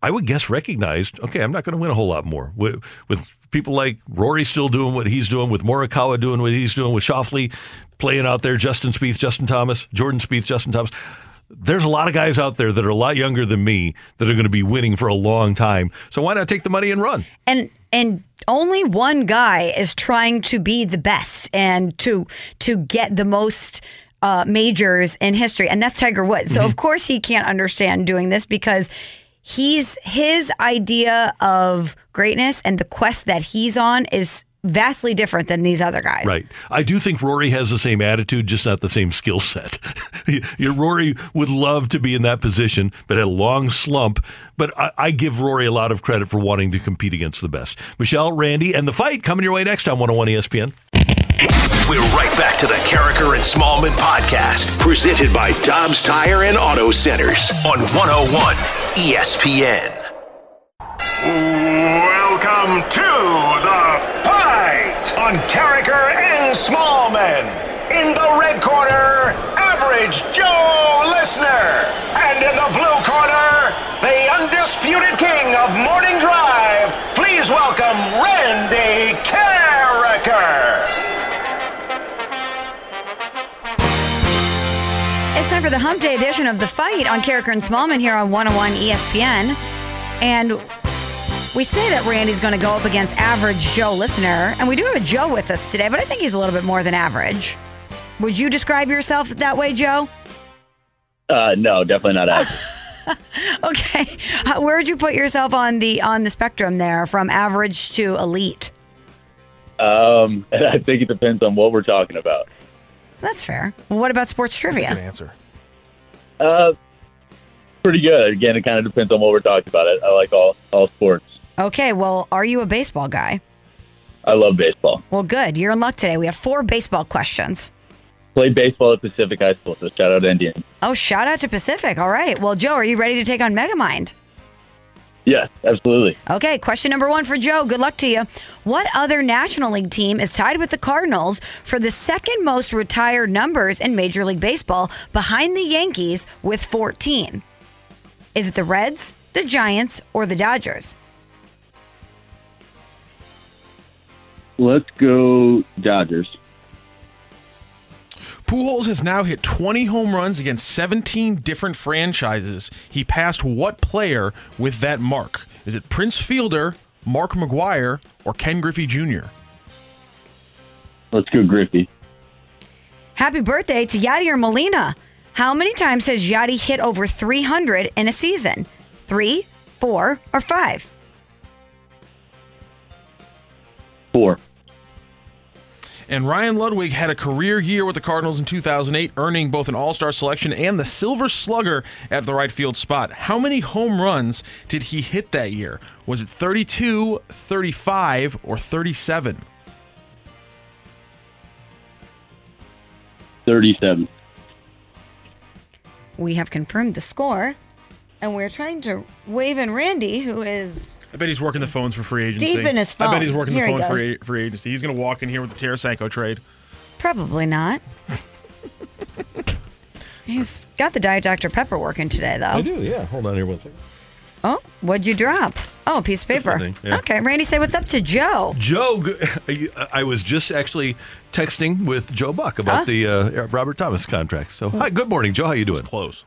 Speaker 4: I would guess recognized, okay, I'm not going to win a whole lot more. With, with people like Rory still doing what he's doing, with Morikawa doing what he's doing, with Schauffele playing out there, Justin Spieth, Justin Thomas, Jordan Spieth, Justin Thomas. There's a lot of guys out there that are a lot younger than me that are going to be winning for a long time. So why not take the money and run?
Speaker 5: and and only one guy is trying to be the best and to to get the most uh, majors in history, and that's Tiger Woods. So of course he can't understand doing this because he's his idea of greatness and the quest that he's on is vastly different than these other guys.
Speaker 4: Right. I do think Rory has the same attitude, just not the same skill set. Your Rory would love to be in that position, but had a long slump. But I, I give Rory a lot of credit for wanting to compete against the best. Michelle, Randy, and the fight coming your way next on 101 ESPN.
Speaker 2: We're right back to the Karraker and Smallman podcast, presented by Dobbs Tire and Auto Centers on 101 ESPN. Welcome to the fight on and Smallman. In the red corner, Average Joe Listener. And in the blue corner, the undisputed king of morning drive. Please welcome Randy Karraker.
Speaker 5: It's time for the Hump Day edition of The Fight on Karraker and Smallman here on 101 ESPN. And we say that Randy's going to go up against average Joe listener. And we do have a Joe with us today, but I think he's a little bit more than average. Would you describe yourself that way, Joe?
Speaker 11: Uh, no, definitely not average.
Speaker 5: Okay. Where would you put yourself on the on the spectrum there from average to elite?
Speaker 11: um, and I think it depends on what we're talking about.
Speaker 5: That's fair. Well, what about sports trivia?
Speaker 7: answer.
Speaker 11: Uh, pretty good. Again, it kind of depends on what we're talking about. I, I like all all sports.
Speaker 5: Okay, well, are you a baseball guy?
Speaker 11: I love baseball.
Speaker 5: Well, good. You're in luck today. We have four baseball questions.
Speaker 11: Played baseball at Pacific High School, so shout out to Indian.
Speaker 5: Oh, shout out to Pacific. All right. Well, Joe, are you ready to take on Megamind?
Speaker 11: Yes, absolutely.
Speaker 5: Okay, question number one for Joe. Good luck to you. What other National League team is tied with the Cardinals for the second most retired numbers in Major League Baseball behind the Yankees with 14? Is it the Reds, the Giants, or the Dodgers?
Speaker 11: Let's go Dodgers.
Speaker 7: Pujols has now hit 20 home runs against 17 different franchises. He passed what player with that mark? Is it Prince Fielder, Mark McGwire, or Ken Griffey Jr.?
Speaker 11: Let's go Griffey.
Speaker 5: Happy birthday to Yadier Molina. How many times has Yadi hit over 300 in a season? Three, four, or five?
Speaker 11: Four.
Speaker 7: And Ryan Ludwick had a career year with the Cardinals in 2008, earning both an All Star selection and the Silver Slugger at the right field spot. How many home runs did he hit that year? Was it 32, 35, or 37?
Speaker 11: 37.
Speaker 5: We have confirmed the score, and we're trying to wave in Randy, who is
Speaker 7: I bet he's working the phones for free agency.
Speaker 5: Deep in his
Speaker 7: I bet he's working
Speaker 5: Here
Speaker 7: the
Speaker 5: he
Speaker 7: phone for a- free agency. He's going to walk in here with the Tarasenko trade.
Speaker 5: probably not. He's got the Diet Dr. Pepper working today, though.
Speaker 4: I do, yeah. Hold on here one second.
Speaker 5: Oh, what'd you drop? Oh, a piece of paper.
Speaker 4: yeah.
Speaker 5: Okay, Randy, say what's up to Joe.
Speaker 4: Joe, I was just actually texting with Joe Buck about
Speaker 5: Huh?
Speaker 4: the uh, Robert Thomas contract. So, hi, good morning, Joe. How you doing?
Speaker 7: Close.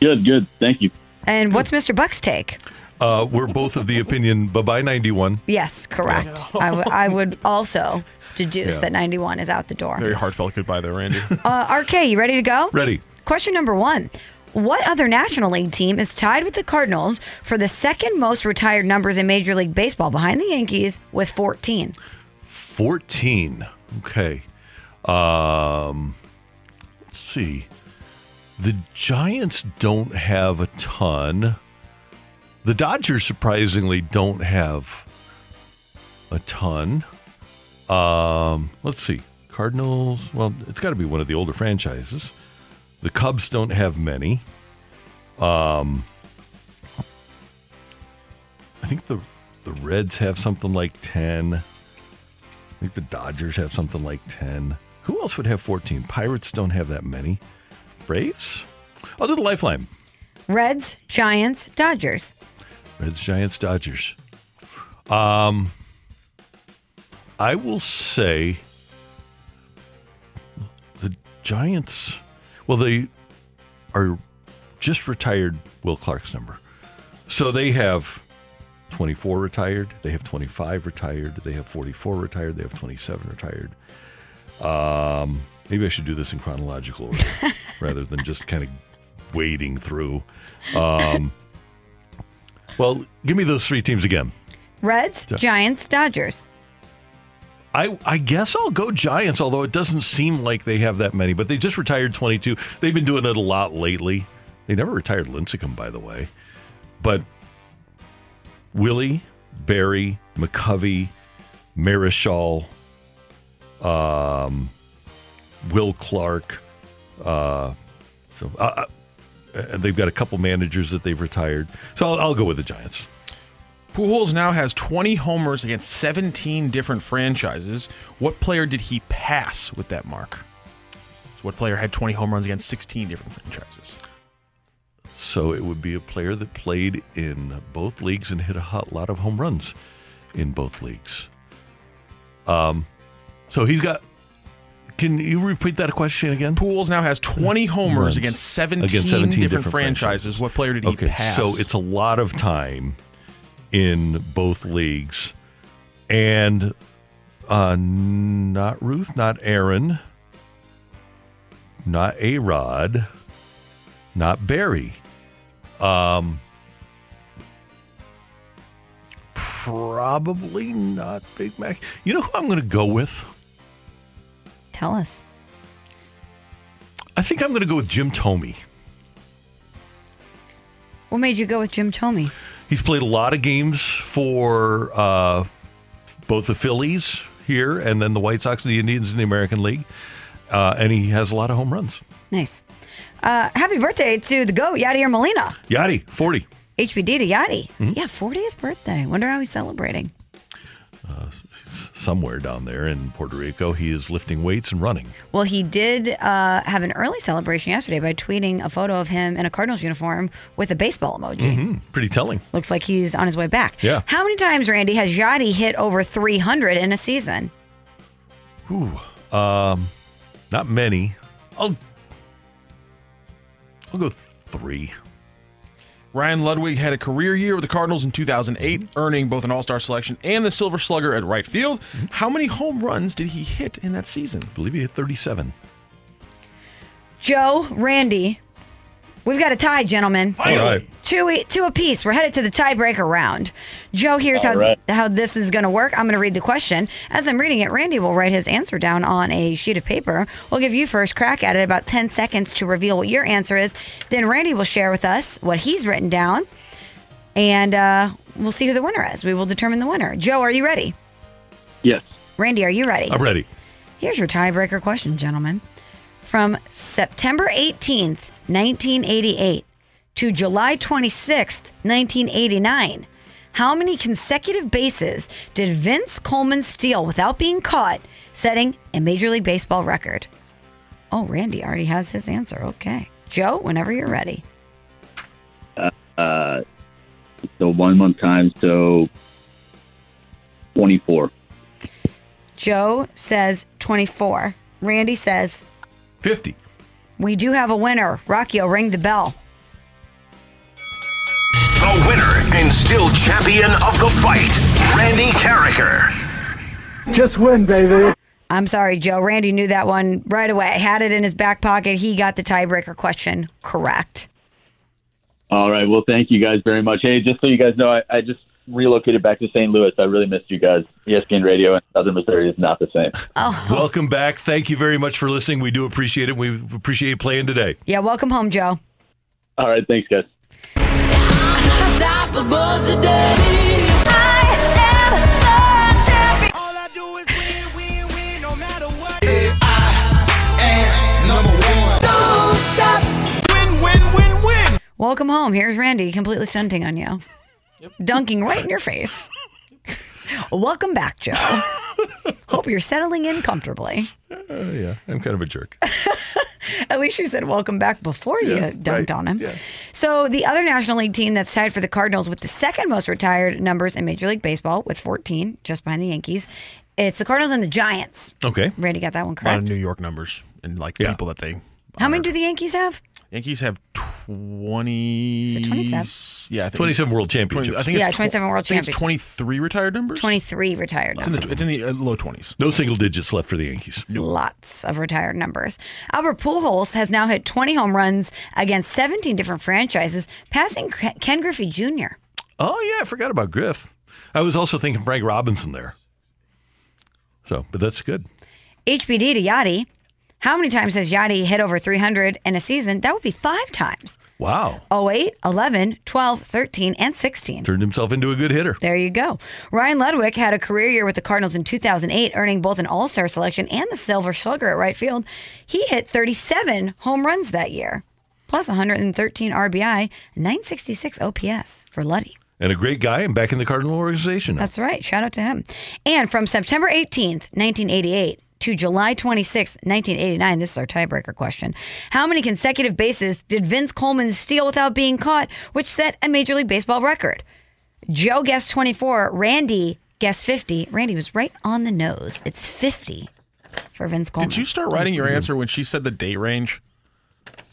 Speaker 11: Good, good. Thank you.
Speaker 5: And what's Mr. Buck's take?
Speaker 4: Uh, we're both of the opinion. Bye bye, ninety one.
Speaker 5: Yes, correct. I, w- I would also deduce
Speaker 7: Yeah.
Speaker 5: that 91 is out the door.
Speaker 7: Very heartfelt goodbye there, Randy.
Speaker 5: Uh, RK, you ready to go?
Speaker 4: Ready.
Speaker 5: Question number one What other National League team is tied with the Cardinals for the second most retired numbers in Major League Baseball behind the Yankees with 14?
Speaker 4: 14. Okay. Um, let's see. The Giants don't have a ton. The Dodgers surprisingly don't have a ton. Um, let's see. Cardinals, well, it's got to be one of the older franchises. The Cubs don't have many. Um, I think the the Reds have something like 10. I think the Dodgers have something like 10. Who else would have 14? Pirates don't have that many. Braves? I'll do the lifeline.
Speaker 5: Reds, Giants, Dodgers.
Speaker 4: Reds, Giants, Dodgers. Um, I will say the Giants. Well, they are just retired Will Clark's number, so they have 24 retired. They have 25 retired. They have 44 retired. They have 27 retired. Um, maybe I should do this in chronological order rather than just kind of wading through. Um, well, give me those three teams again.
Speaker 5: Reds,
Speaker 4: Yeah.
Speaker 5: Giants, Dodgers.
Speaker 4: I, I guess I'll go Giants, although it doesn't seem like they have that many. But they just retired 22. They've been doing it a lot lately. They never retired Lincecum, by the way. But Willie, Barry, McCovey, Marichal, um, Will Clark. Uh, so uh, uh, and they've got a couple managers that they've retired. So I'll, I'll go with the Giants.
Speaker 7: Pujols now has 20 homers against 17 different franchises. What player did he pass with that mark? So what player had 20 home runs against 16 different franchises?
Speaker 4: So it would be a player that played in both leagues and hit a hot lot of home runs in both leagues. Um, so he's got. Can you repeat that question again?
Speaker 7: Pujols now has 20 homers
Speaker 4: Runs
Speaker 7: against 17,
Speaker 4: against 17
Speaker 7: different,
Speaker 4: different
Speaker 7: franchises. What player did he
Speaker 4: Okay,
Speaker 7: pass?
Speaker 4: so it's a lot of time in both leagues, and uh, not Ruth, not Aaron, not A Rod, not Barry. Um, probably not Big Mac. You know who I'm going to go with?
Speaker 5: Tell us.
Speaker 4: I think I'm going to go with Jim Thome.
Speaker 5: What made you go with Jim Thome?
Speaker 4: He's played a lot of games for uh, both the Phillies here and then the White Sox and the Indians in the American League. Uh, and he has a lot of home runs.
Speaker 5: Nice. Uh, happy birthday to the GOAT, Yadier Molina.
Speaker 4: Yadi, 40.
Speaker 5: HBD to Yadi.
Speaker 4: Mm-hmm.
Speaker 5: Yeah, 40th birthday. Wonder how he's celebrating.
Speaker 4: Somewhere down there in Puerto Rico, he is lifting weights and running.
Speaker 5: Well, he did uh, have an early celebration yesterday by tweeting a photo of him in a Cardinals uniform with a baseball emoji.
Speaker 4: hmm Pretty telling.
Speaker 5: Looks like he's on his way back.
Speaker 4: Yeah.
Speaker 5: How many times, Randy, has Yadi hit over 300 in a season?
Speaker 4: Ooh, um, not many. I'll I'll go three.
Speaker 7: Ryan Ludwick had a career year with the Cardinals in 2008, mm-hmm. earning both an All Star selection and the Silver Slugger at right field. Mm-hmm. How many home runs did he hit in that season? I
Speaker 4: believe he hit 37.
Speaker 5: Joe, Randy, we've got a tie, gentlemen.
Speaker 4: All right.
Speaker 5: Two, two apiece. We're headed to the tiebreaker round. Joe, here's
Speaker 11: All
Speaker 5: how
Speaker 11: right.
Speaker 5: how this is going to work. I'm going to read the question. As I'm reading it, Randy will write his answer down on a sheet of paper. We'll give you first crack at it, about 10 seconds to reveal what your answer is. Then Randy will share with us what he's written down, and uh, we'll see who the winner is. We will determine the winner. Joe, are you ready?
Speaker 11: Yes.
Speaker 5: Randy, are you ready?
Speaker 4: I'm ready.
Speaker 5: Here's your tiebreaker question, gentlemen. From September 18th, 1988 to July 26th, 1989, how many consecutive bases did Vince Coleman steal without being caught, setting a Major League Baseball record? Oh, Randy already has his answer. Okay. Joe, whenever you're ready.
Speaker 11: Uh, uh, so one month time, so 24.
Speaker 5: Joe says 24. Randy says
Speaker 4: 50.
Speaker 5: We do have a winner. Rockio, ring the bell.
Speaker 2: The winner and still champion of the fight, Randy Karraker.
Speaker 5: Just win, baby. I'm sorry, Joe. Randy knew that one right away. Had it in his back pocket. He got the tiebreaker question correct.
Speaker 11: All right. Well, thank you guys very much. Hey, just so you guys know, I, I just relocated back to St. Louis. I really missed you guys. ESPN Radio in Southern Missouri is not the same.
Speaker 5: Oh,
Speaker 4: Welcome back. Thank you very much for listening. We do appreciate it. We appreciate you playing today.
Speaker 5: yeah. Welcome home, Joe.
Speaker 11: All right. Thanks, guys.
Speaker 12: Unstoppable today.
Speaker 5: Welcome home. Here's Randy completely stunting on you, dunking right in your face. Welcome back, Joe. Hope you're settling in comfortably.
Speaker 4: Oh, yeah. I'm kind of a jerk.
Speaker 5: At least you said welcome back before you dunked
Speaker 4: right.
Speaker 5: on him.
Speaker 4: Yeah.
Speaker 5: So the other National League team that's tied for the Cardinals with the second most retired numbers in Major League Baseball with 14, just behind the Yankees. It's the Cardinals and the Giants.
Speaker 4: Okay.
Speaker 5: Randy got that one correct.
Speaker 7: A lot of. New York numbers and like
Speaker 4: Yeah.
Speaker 7: people that they.
Speaker 5: How many do the Yankees have?
Speaker 7: Yankees have twenty.
Speaker 5: Is it 27?
Speaker 7: Yeah, I think
Speaker 4: 27 World
Speaker 7: 20
Speaker 4: Championships.
Speaker 7: I think
Speaker 5: Yeah,
Speaker 7: it's tw-
Speaker 5: 27 World
Speaker 7: I think it's
Speaker 5: Championships.
Speaker 7: Twenty-three retired numbers.
Speaker 5: 23 retired
Speaker 7: It's in
Speaker 5: numbers.
Speaker 7: the, it's in the uh, low twenties.
Speaker 4: No single digits left for the Yankees.
Speaker 5: Lots of retired numbers. Albert Pujols has now hit 20 home runs against 17 different franchises, passing Ken Ken Griffey Jr.
Speaker 4: Oh, yeah. I forgot about Griff. I was also thinking Frank Robinson there. So, but that's good.
Speaker 5: HBD to Yadi. How many times has Yadi hit over 300 in a season? That would be five times.
Speaker 4: Wow.
Speaker 5: 08, 11, 12, 13, and 16.
Speaker 4: Turned himself into a good hitter.
Speaker 5: There you go. Ryan Ludwick had a career year with the Cardinals in 2008, earning both an All Star selection and the Silver Slugger at right field. He hit 37 home runs that year, plus 113 RBI, 966 OPS for Luddy.
Speaker 4: And a great guy and back in the Cardinal organization. now.
Speaker 5: That's right. Shout out to him. And from September 18th, 1988 to July 26th, 1989, this is our tiebreaker question. How many consecutive bases did Vince Coleman steal without being caught, which set a Major League Baseball record? Joe guessed 24, Randy guessed 50. Randy was right on the nose. It's 50 for Vince Coleman.
Speaker 7: Did you start writing your answer when she said the date range?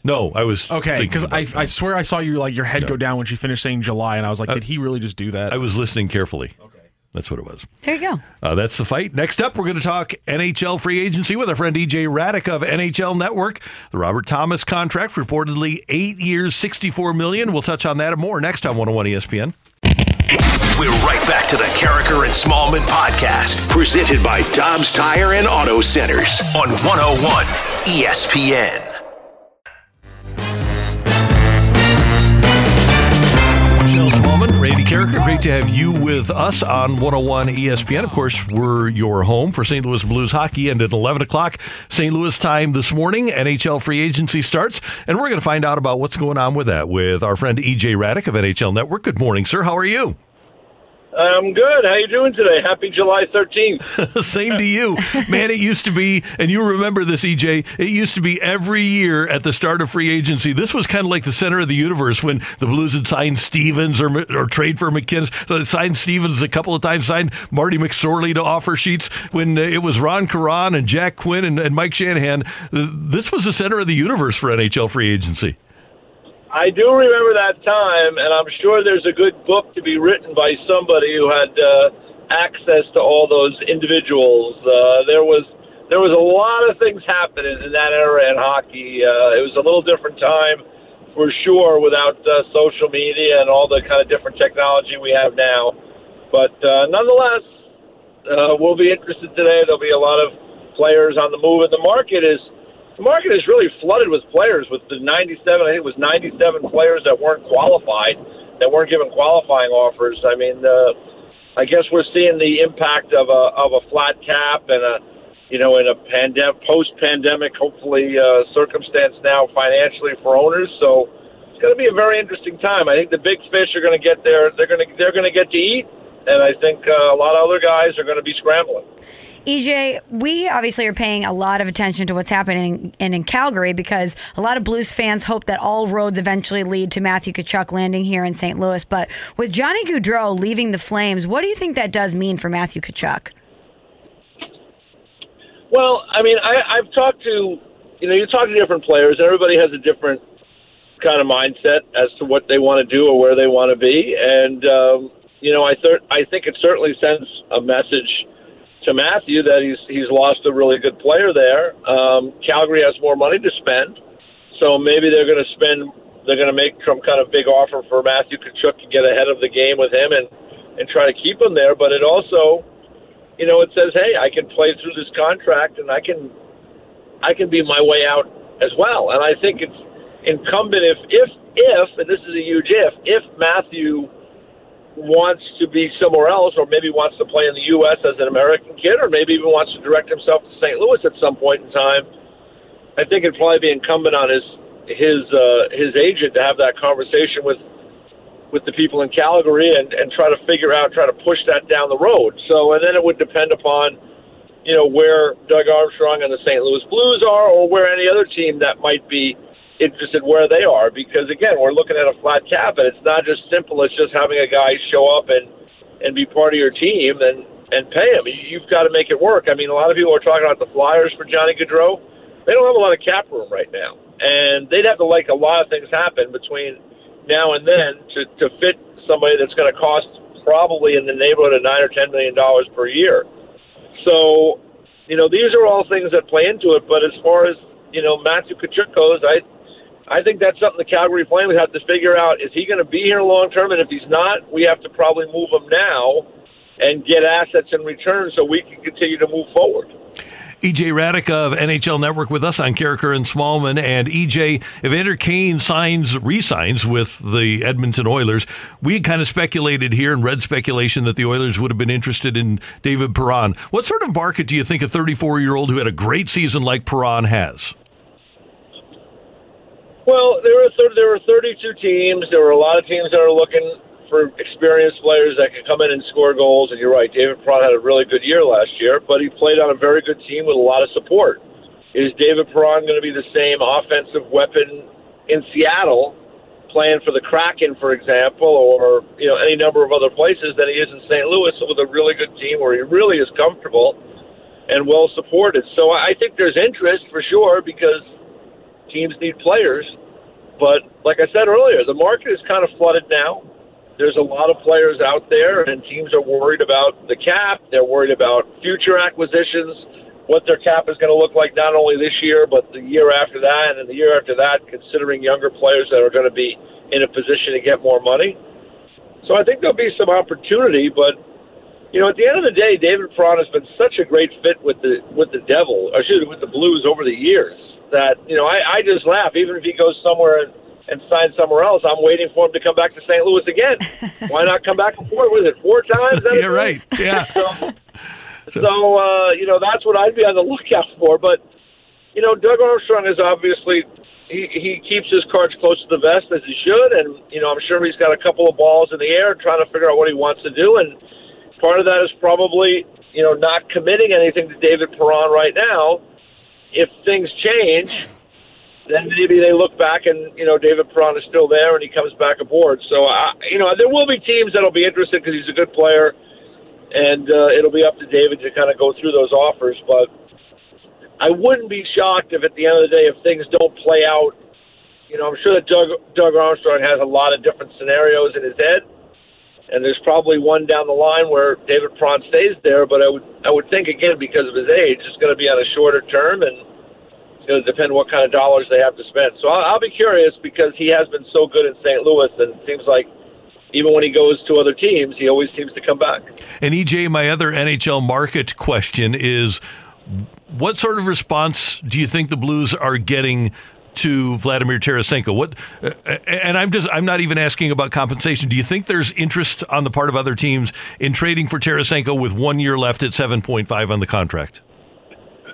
Speaker 4: No, I was
Speaker 7: Okay, because I. I swear I saw you like your head go down when she finished saying July, and I was like, uh, did he really just do that?
Speaker 4: I was listening carefully. Okay. That's what it was.
Speaker 5: There you go.
Speaker 4: Uh, that's the fight. Next up, we're going to talk NHL free agency with our friend EJ Hradek of NHL Network. The Robert Thomas contract, reportedly eight years, 64 million. We'll touch on that and more next on 101 ESPN.
Speaker 2: We're right back to the Karraker and Smallman podcast, presented by Dobbs Tire and Auto Centers on 101 ESPN.
Speaker 4: Smallman, Randy Karraker, great to have you with us on 101 ESPN. Of course, we're your home for St. Louis Blues hockey, and at 11 o'clock St. Louis time this morning, NHL free agency starts, and we're going to find out about what's going on with that with our friend EJ Hradek of NHL Network. Good morning, sir. How are you?
Speaker 13: I'm good. How you doing today? Happy July 13th.
Speaker 4: Same to you. Man, it used to be, and you remember this, EJ, it used to be every year at the start of free agency. This was kind of like the center of the universe when the Blues had signed Stevens or, or trade for McKinnon. So they signed Stevens a couple of times, signed Marty McSorley to offer sheets. When uh, it was Ron Caron and Jack Quinn and, and Mike Shanahan, this was the center of the universe for NHL free agency.
Speaker 13: I do remember that time, and I'm sure there's a good book to be written by somebody who had uh, access to all those individuals. Uh, there was there was a lot of things happening in that era in hockey. Uh, it was a little different time, for sure, without uh, social media and all the kind of different technology we have now. But uh, nonetheless, uh, we'll be interested today. There'll be a lot of players on the move, and the market is the market is really flooded with players. With the 97, I think it was 97 players that weren't qualified, that weren't given qualifying offers. I mean, uh, I guess we're seeing the impact of a of a flat cap and a you know in a pandemic post pandemic hopefully uh, circumstance now financially for owners. So it's going to be a very interesting time. I think the big fish are going to get there. They're going to they're going to get to eat, and I think uh, a lot of other guys are going to be scrambling.
Speaker 5: EJ, we obviously are paying a lot of attention to what's happening in, in Calgary because a lot of Blues fans hope that all roads eventually lead to Matthew Tkachuk landing here in St. Louis. But with Johnny Gaudreau leaving the Flames, what do you think that does mean for Matthew Tkachuk?
Speaker 13: Well, I mean, I, I've talked to, you know, you talk to different players, and everybody has a different kind of mindset as to what they want to do or where they want to be. And, um, you know, I, th- I think it certainly sends a message to Matthew that he's he's lost a really good player there. Um, Calgary has more money to spend, so maybe they're going to spend they're going to make some kind of big offer for Matthew Tkachuk to get ahead of the game with him and and try to keep him there. But it also, you know, it says, hey, I can play through this contract and I can I can be my way out as well. And I think it's incumbent if if if and this is a huge if if Matthew wants to be somewhere else or maybe wants to play in the U.S. as an American kid or maybe even wants to direct himself to St. Louis at some point in time, I think it'd probably be incumbent on his his uh, his agent to have that conversation with with the people in Calgary and, and try to figure out, try to push that down the road. So, and then it would depend upon, you know, where Doug Armstrong and the St. Louis Blues are, or where any other team that might be interested where they are. Because again, we're looking at a flat cap, and it's not just simple as just having a guy show up and and be part of your team and and pay him. You've got to make it work. I mean, a lot of people are talking about the Flyers for Johnny Gaudreau. They don't have a lot of cap room right now, and they'd have to like a lot of things happen between now and then to, to fit somebody that's going to cost probably in the neighborhood of nine or ten million dollars per year. So, you know, these are all things that play into it. But as far as you know, Matthew Tkachuk goes, I I think that's something the Calgary Flames have to figure out. Is he going to be here long term? And if he's not, we have to probably move him now and get assets in return so we can continue to move forward.
Speaker 4: EJ Hradek of NHL Network with us on Karraker and Smallman. And EJ, Evander Kane signs, re-signs with the Edmonton Oilers. We kind of speculated here and read speculation that the Oilers would have been interested in David Perron. What sort of market do you think a 34 year old who had a great season like Perron has?
Speaker 13: Well, there were th- there were 32 teams. There were a lot of teams that are looking for experienced players that can come in and score goals. And you're right, David Perron had a really good year last year, but he played on a very good team with a lot of support. Is David Perron going to be the same offensive weapon in Seattle, playing for the Kraken, for example, or you know any number of other places that he is in St. Louis with a really good team where he really is comfortable and well supported? So I think there's interest for sure because teams need players. But like I said earlier, the market is kind of flooded now there's a lot of players out there, and teams are worried about the cap. They're worried about future acquisitions, what their cap is going to look like not only this year, but the year after that, and the year after that, considering younger players that are going to be in a position to get more money. So I think there'll be some opportunity, but you know, at the end of the day, David Perron has been such a great fit with the with the Devil, or excuse me, with the Blues over the years that you know I, I just laugh. Even if he goes somewhere and and sign somewhere else. I'm waiting for him to come back to St. Louis again. Why not come back before? Was it four times?
Speaker 4: yeah, right. Yeah.
Speaker 13: So, so uh, you know, that's what I'd be on the lookout for. But you know, Doug Armstrong is obviously he he keeps his cards close to the vest as he should, and you know, I'm sure he's got a couple of balls in the air trying to figure out what he wants to do, and part of that is probably you know not committing anything to David Perron right now. If things change, then maybe they look back and you know David Perron is still there and he comes back aboard. So I, you know there will be teams that'll be interested because he's a good player, and uh, it'll be up to David to kind of go through those offers. But I wouldn't be shocked if at the end of the day if things don't play out. You know I'm sure that Doug Doug Armstrong has a lot of different scenarios in his head. And there's probably one down the line where David Perron stays there, but I would I would think again because of his age, it's going to be on a shorter term, and it's going to depend what kind of dollars they have to spend. So I'll, I'll be curious because he has been so good in St. Louis, and it seems like even when he goes to other teams, he always seems to come back.
Speaker 4: And EJ, my other NHL market question is what sort of response do you think the Blues are getting to Vladimir Tarasenko? What uh, and I'm just I'm not even asking about compensation. Do you think there's interest on the part of other teams in trading for Tarasenko with 1 year left at 7.5 on the contract?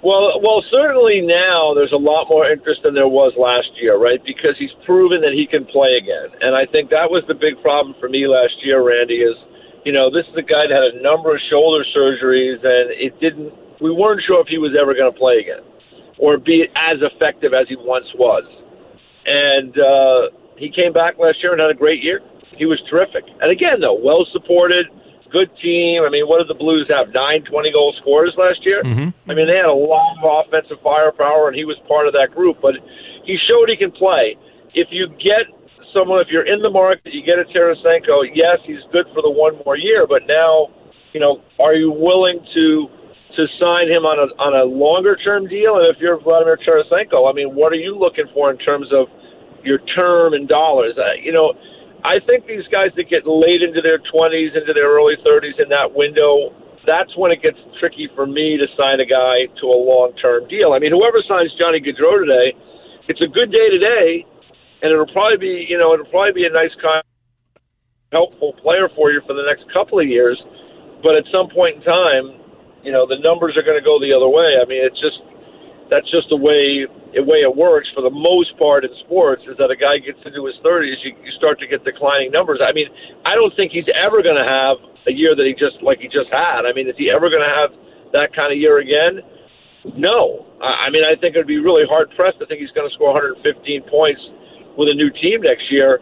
Speaker 13: Well, well, certainly now there's a lot more interest than there was last year, right? Because he's proven that he can play again, and I think that was the big problem for me last year, Randy. Is you know this is a guy that had a number of shoulder surgeries, and it didn't. We weren't sure if he was ever going to play again, or be as effective as he once was. And uh, he came back last year and had a great year. He was terrific, and again, though, well supported good team. I mean, what did the Blues have? Nine 20 goal scorers last year?
Speaker 4: Mm-hmm.
Speaker 13: I mean, they had a lot of offensive firepower, and he was part of that group. But he showed he can play. If you get someone, if you're in the market, you get a Tarasenko, yes, he's good for the one more year, but now, you know, are you willing to to sign him on a on a longer term deal? And if you're Vladimir Tarasenko, I mean, what are you looking for in terms of your term in dollars. Uh, you know, I think these guys that get late into their 20s, into their early 30s in that window, that's when it gets tricky for me to sign a guy to a long term deal. I mean, whoever signs Johnny Gaudreau today, it's a good day today, and it'll probably be, you know, it'll probably be a nice kind helpful player for you for the next couple of years. But at some point in time, you know, the numbers are going to go the other way. I mean, it's just that's just the way the way it works for the most part in sports is that a guy gets into his 30s, you, you start to get declining numbers. I mean, I don't think he's ever going to have a year that he just like he just had. I mean, is he ever going to have that kind of year again? No. I mean, I think it would be really hard pressed to think he's going to score 115 points with a new team next year.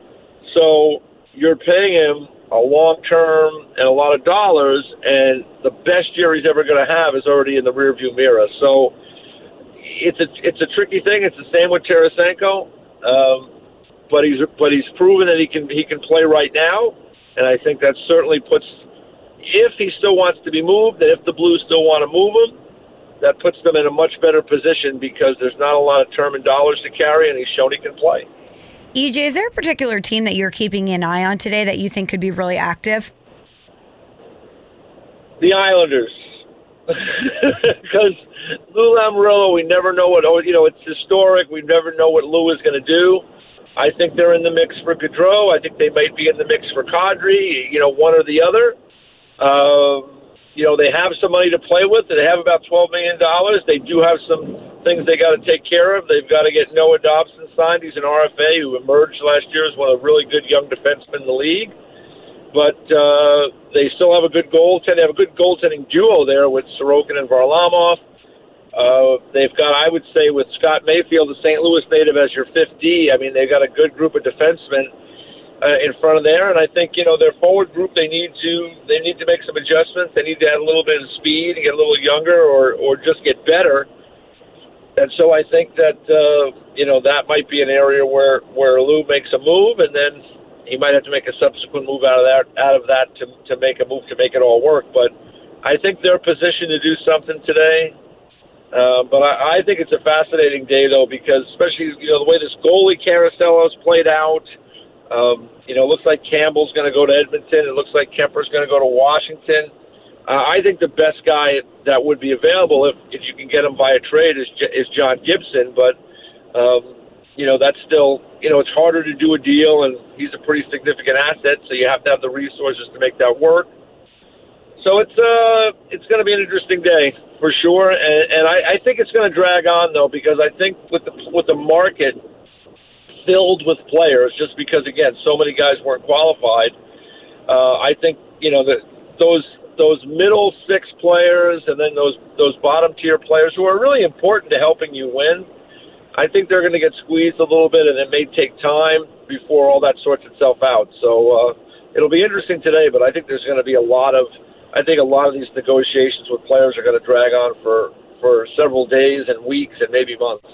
Speaker 13: So you're paying him a long term and a lot of dollars, and the best year he's ever going to have is already in the rearview mirror. So it's a it's a tricky thing. It's the same with Tarasenko, um, but he's but he's proven that he can he can play right now, and I think that certainly puts if he still wants to be moved, and if the Blues still want to move him, that puts them in a much better position because there's not a lot of term and dollars to carry, and he's shown he can play.
Speaker 5: EJ, is there a particular team that you're keeping an eye on today that you think could be really active?
Speaker 13: The Islanders, because Lou Lamoriello, we never know what oh, you know. It's historic. We never know what Lou is going to do. I think they're in the mix for Gaudreau. I think they might be in the mix for Kadri. You know, one or the other. Um, you know, they have some money to play with. They have about twelve million dollars. They do have some things they got to take care of. They've got to get Noah Dobson signed. He's an RFA who emerged last year as one of the really good young defensemen in the league. But uh, they still have a good goaltending. They have a good goaltending duo there with Sorokin and Varlamov. Uh, they've got, I would say, with Scott Mayfield, the St. Louis native, as your 50. I mean, they've got a good group of defensemen uh, in front of there, and I think you know their forward group. They need to they need to make some adjustments. They need to add a little bit of speed and get a little younger, or or just get better. And so I think that uh, you know that might be an area where where Lou makes a move, and then he might have to make a subsequent move out of that out of that to to make a move to make it all work. But I think they're positioned to do something today. Uh, but I, I think it's a fascinating day, though, because especially you know the way this goalie carousel has played out. Um, you know, it looks like Campbell's going to go to Edmonton. It looks like Kuemper's going to go to Washington. Uh, I think the best guy that would be available, if if you can get him via trade, is is John Gibson. But um, you know, that's still you know it's harder to do a deal, and he's a pretty significant asset, so you have to have the resources to make that work. So it's uh it's going to be an interesting day for sure, and, and I, I think it's going to drag on though because I think with the with the market filled with players, just because again so many guys weren't qualified, uh, I think you know that those those middle six players and then those those bottom tier players who are really important to helping you win. I think they're going to get squeezed a little bit, and it may take time before all that sorts itself out. So uh, it'll be interesting today, but I think there's going to be a lot of I think a lot of these negotiations with players are going to drag on for for several days and weeks and maybe months.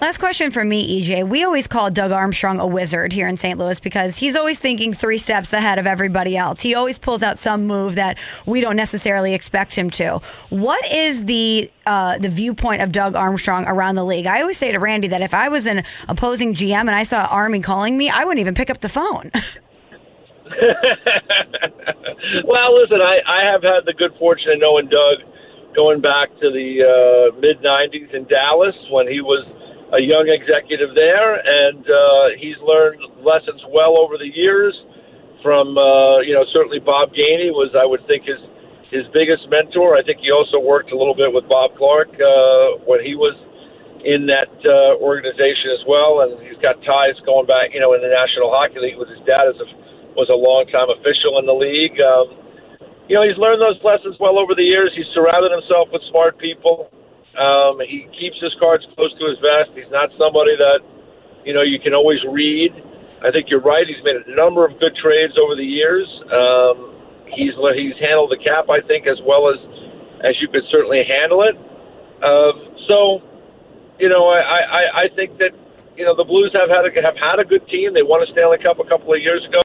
Speaker 5: Last question for me, EJ. We always call Doug Armstrong a wizard here in St. Louis because he's always thinking three steps ahead of everybody else. He always pulls out some move that we don't necessarily expect him to. What is the uh, the viewpoint of Doug Armstrong around the league? I always say to Randy that if I was an opposing GM and I saw Army calling me, I wouldn't even pick up the phone.
Speaker 13: well, listen, I, I have had the good fortune of knowing Doug going back to the uh, mid 90s in Dallas when he was a young executive there, and uh, he's learned lessons well over the years from, uh, you know, certainly Bob Gainey was, I would think, his his biggest mentor. I think he also worked a little bit with Bob Clarke uh, when he was in that uh, organization as well, and he's got ties going back, you know, in the National Hockey League with his dad as a was a long-time official in the league. Um, you know, he's learned those lessons well over the years. He's surrounded himself with smart people. Um, he keeps his cards close to his vest. He's not somebody that, you know, you can always read. I think you're right. He's made a number of good trades over the years. Um, he's he's handled the cap, I think, as well as as you could certainly handle it. Um, so, you know, I, I, I think that you know the Blues have had a, have had a good team. They won a Stanley Cup a couple of years ago.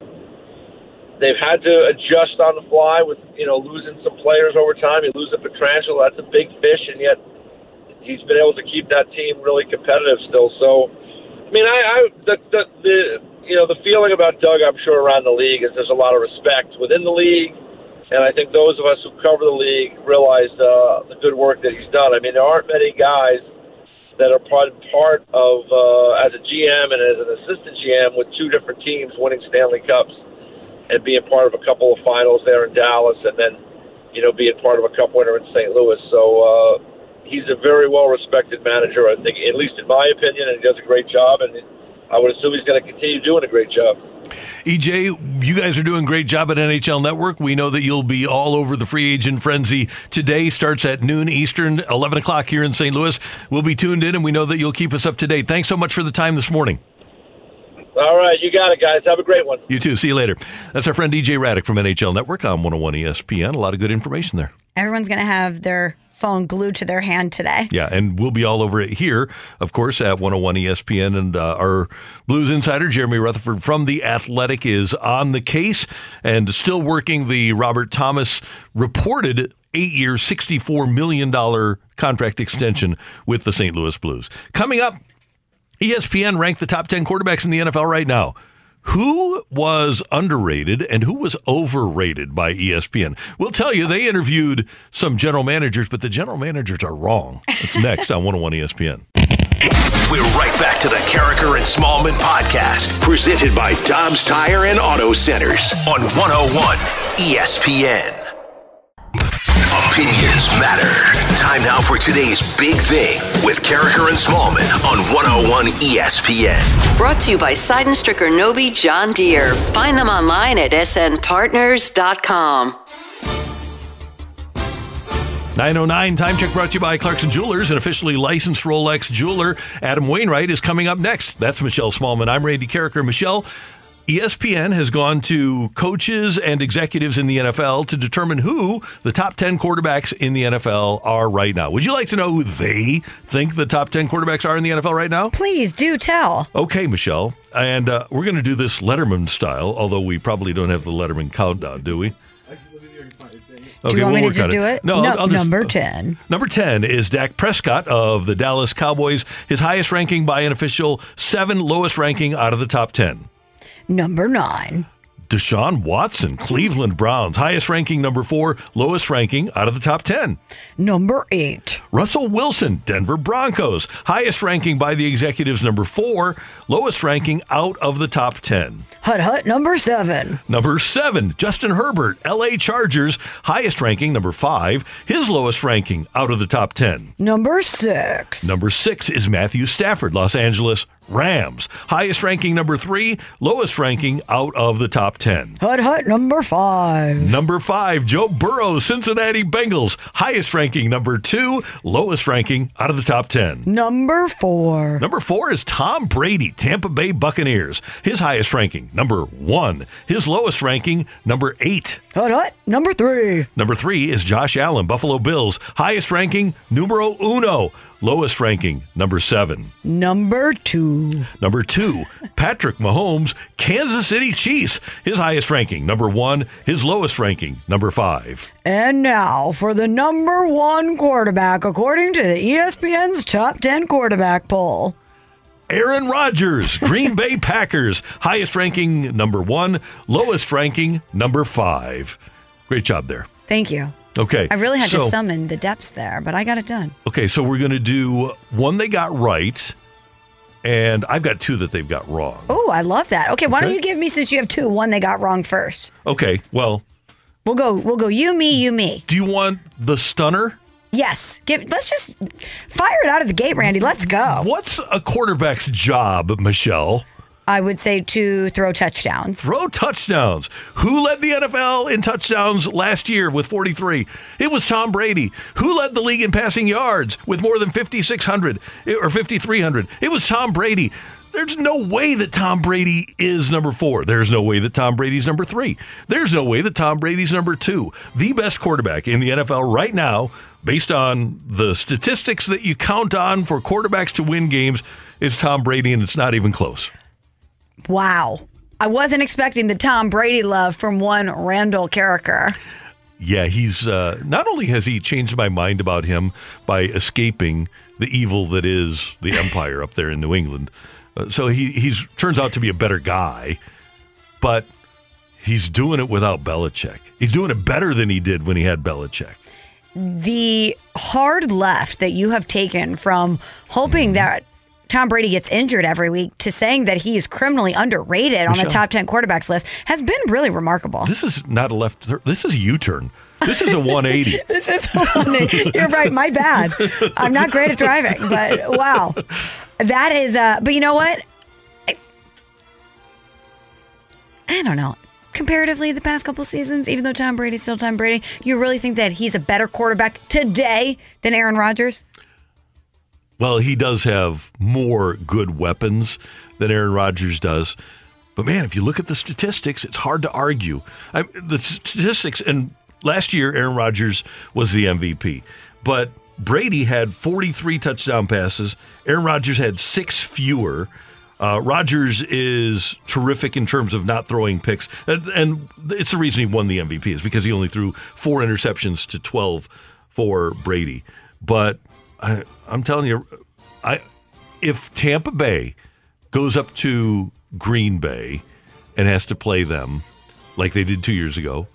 Speaker 13: They've had to adjust on the fly with you know losing some players over time. You lose a Pietrangelo, that's a big fish, and yet he's been able to keep that team really competitive still. So I mean, I, I the, the the you know the feeling about Doug, I'm sure around the league is there's a lot of respect within the league, and I think those of us who cover the league realize uh, the good work that he's done. I mean, there aren't many guys that are part part of uh, as a GM and as an assistant GM with two different teams winning Stanley Cups and being part of a couple of finals there in Dallas, and then you know being part of a Cup winner in St. Louis. So. Uh, He's a very well respected manager, I think, at least in my opinion, and he does a great job. And I would assume he's going to continue doing a great job.
Speaker 4: EJ, you guys are doing a great job at NHL Network. We know that you'll be all over the free agent frenzy today. Starts at noon Eastern, 11 o'clock here in St. Louis. We'll be tuned in, and we know that you'll keep us up to date. Thanks so much for the time this morning.
Speaker 13: All right, you got it, guys. Have a great one.
Speaker 4: You too. See you later. That's our friend DJ Hradek from NHL Network on 101 ESPN. A lot of good information there.
Speaker 5: Everyone's going to have their phone glued to their hand today.
Speaker 4: Yeah, and we'll be all over it here, of course, at 101 ESPN. And uh, our Blues insider, Jeremy Rutherford from The Athletic, is on the case and still working the Robert Thomas reported eight year, $64 million contract extension with the St. Louis Blues. Coming up, ESPN ranked the top 10 quarterbacks in the NFL right now. Who was underrated and who was overrated by ESPN? We'll tell you, they interviewed some general managers, but the general managers are wrong. It's next on 101 ESPN.
Speaker 2: We're right back to the Karraker and Smallman podcast, presented by Dobbs Tire and Auto Centers on 101 ESPN. Opinions matter. Time now for today's big thing with Karraker and Smallman on 101 ESPN.
Speaker 8: Brought to you by Sydenstricker Nobbe John Deere. Find them online at snpartners.com.
Speaker 4: 909 time check brought to you by Clarkson Jewelers, an officially licensed Rolex jeweler. Adam Wainwright is coming up next. That's Michelle Smallman. I'm Randy Karraker. Michelle, ESPN has gone to coaches and executives in the NFL to determine who the top 10 quarterbacks in the NFL are right now. Would you like to know who they think the top 10 quarterbacks are in the NFL right now?
Speaker 5: Please do tell.
Speaker 4: Okay, Michelle. And uh, we're going to do this Letterman style, although we probably don't have the Letterman countdown, do we?
Speaker 5: do you want me to just do it?
Speaker 4: No, I'll- I'll just-
Speaker 5: number 10.
Speaker 4: Number 10 is Dak Prescott of the Dallas Cowboys, his highest ranking by an official, seven lowest ranking out of the top 10.
Speaker 5: Number 9.
Speaker 4: Deshaun Watson, Cleveland Browns, highest ranking number four, lowest ranking out of the top 10.
Speaker 5: Number 8.
Speaker 4: Russell Wilson, Denver Broncos, highest ranking by the executives number four, lowest ranking out of the top 10.
Speaker 5: Hut Hut number 7.
Speaker 4: Number seven, Justin Herbert, LA Chargers, highest ranking number five, his lowest ranking out of the top 10.
Speaker 5: Number 6.
Speaker 4: Number six is Matthew Stafford, Los Angeles Rams. Highest ranking number three, lowest ranking out of the top 10.
Speaker 5: Hut Hut number 5.
Speaker 4: Number five, Joe Burrow, Cincinnati Bengals. Highest ranking number two, lowest ranking out of the top 10.
Speaker 5: Number 4.
Speaker 4: Number four is Tom Brady, Tampa Bay Buccaneers. His highest ranking, number one. His lowest ranking, number eight.
Speaker 5: Hut Hut number 3.
Speaker 4: Number three is Josh Allen, Buffalo Bills. Highest ranking, numero uno. Lowest ranking, number seven.
Speaker 5: Number 2.
Speaker 4: Number two, Patrick Mahomes, Kansas City Chiefs. His highest ranking, number one. His lowest ranking, number five.
Speaker 5: And now for the number 1 quarterback according to the ESPN's top 10 quarterback poll.
Speaker 4: Aaron Rodgers, Green Bay Packers. Highest ranking, number one. Lowest ranking, number five. Great job there.
Speaker 5: Thank you.
Speaker 4: Okay.
Speaker 5: I really had to summon the depths there, but I got it done.
Speaker 4: Okay, so we're going to do one they got right, and I've got two that they've got wrong.
Speaker 5: Oh, I love that. Okay, why don't you give me since you have two, one they got wrong first.
Speaker 4: Okay, well,
Speaker 5: We'll go we'll go you me you me.
Speaker 4: do you want the stunner?
Speaker 5: Yes. Give let's just fire it out of the gate, Randy. Let's go.
Speaker 4: What's a quarterback's job, Michelle?
Speaker 5: I would say to throw touchdowns.
Speaker 4: Throw touchdowns. Who led the NFL in touchdowns last year with 43? It was Tom Brady. Who led the league in passing yards with more than 5,600 eh, or 5,300? It was Tom Brady. There's no way that Tom Brady is number four. There's no way that Tom Brady's number three. There's no way that Tom Brady's number two. The best quarterback in the NFL right now, based on the statistics that you count on for quarterbacks to win games, is Tom Brady, and it's not even close.
Speaker 5: Wow. I wasn't expecting the Tom Brady love from one Randall Karraker.
Speaker 4: Yeah, he's uh, not only has he changed my mind about him by escaping the evil that is the Empire up there in New England, Uh, so he he's turns out to be a better guy, but he's doing it without Belichick. He's doing it better than he did when he had Belichick.
Speaker 5: the hard left that you have taken from hoping
Speaker 4: Mm-hmm.
Speaker 5: that Tom Brady gets injured every week to saying that he is criminally underrated on the top 10 quarterbacks list has been really remarkable.
Speaker 4: This is not a left. This is a U-turn. This is a 180.
Speaker 5: This is one eighty. You're right. My bad. I'm not great at driving, but wow. That is, uh, but you know what? I, I don't know. Comparatively, the past couple seasons, even though Tom Brady's still Tom Brady, you really think that he's a better quarterback today than Aaron Rodgers?
Speaker 4: Well, he does have more good weapons than Aaron Rodgers does. But man, if you look at the statistics, it's hard to argue. I, the statistics, and last year, Aaron Rodgers was the MVP. But Brady had 43 touchdown passes. Aaron Rodgers had six fewer. Uh, Rodgers is terrific in terms of not throwing picks. And, and it's the reason he won the MVP is because he only threw four interceptions to 12 for Brady. But I, I'm telling you, I if Tampa Bay goes up to Green Bay and has to play them like they did two years ago,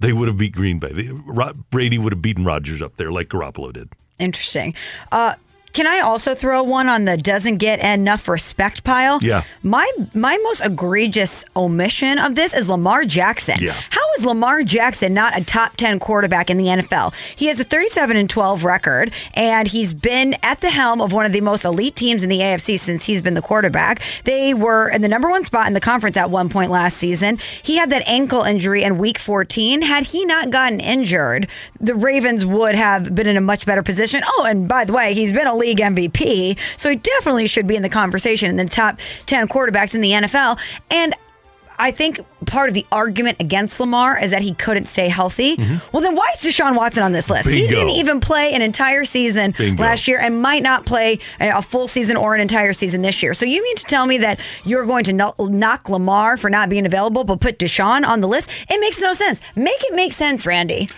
Speaker 4: they would have beat Green Bay. They, Ro- Brady would have beaten Rodgers up there like Garoppolo did.
Speaker 5: Interesting. Uh, can I also throw one on the doesn't get enough respect pile?
Speaker 4: Yeah.
Speaker 5: My my most egregious omission of this is Lamar Jackson.
Speaker 4: Yeah.
Speaker 5: How is Lamar Jackson not a top 10 quarterback in the NFL? He has a 37 and 12 record and he's been at the helm of one of the most elite teams in the AFC since he's been the quarterback. They were in the number 1 spot in the conference at one point last season. He had that ankle injury in week 14. Had he not gotten injured, the Ravens would have been in a much better position. Oh, and by the way, he's been a league MVP, so he definitely should be in the conversation in the top 10 quarterbacks in the NFL. And I think part of the argument against Lamar is that he couldn't stay healthy. Mm-hmm. Well, then why is Deshaun Watson on this list? He didn't even play an entire season
Speaker 4: Bingo.
Speaker 5: last year and might not play a a full season or an entire season this year. So you mean to tell me that you're going to knock Lamar for not being available, but put Deshaun on the list? It makes no sense. Make it make sense, Randy.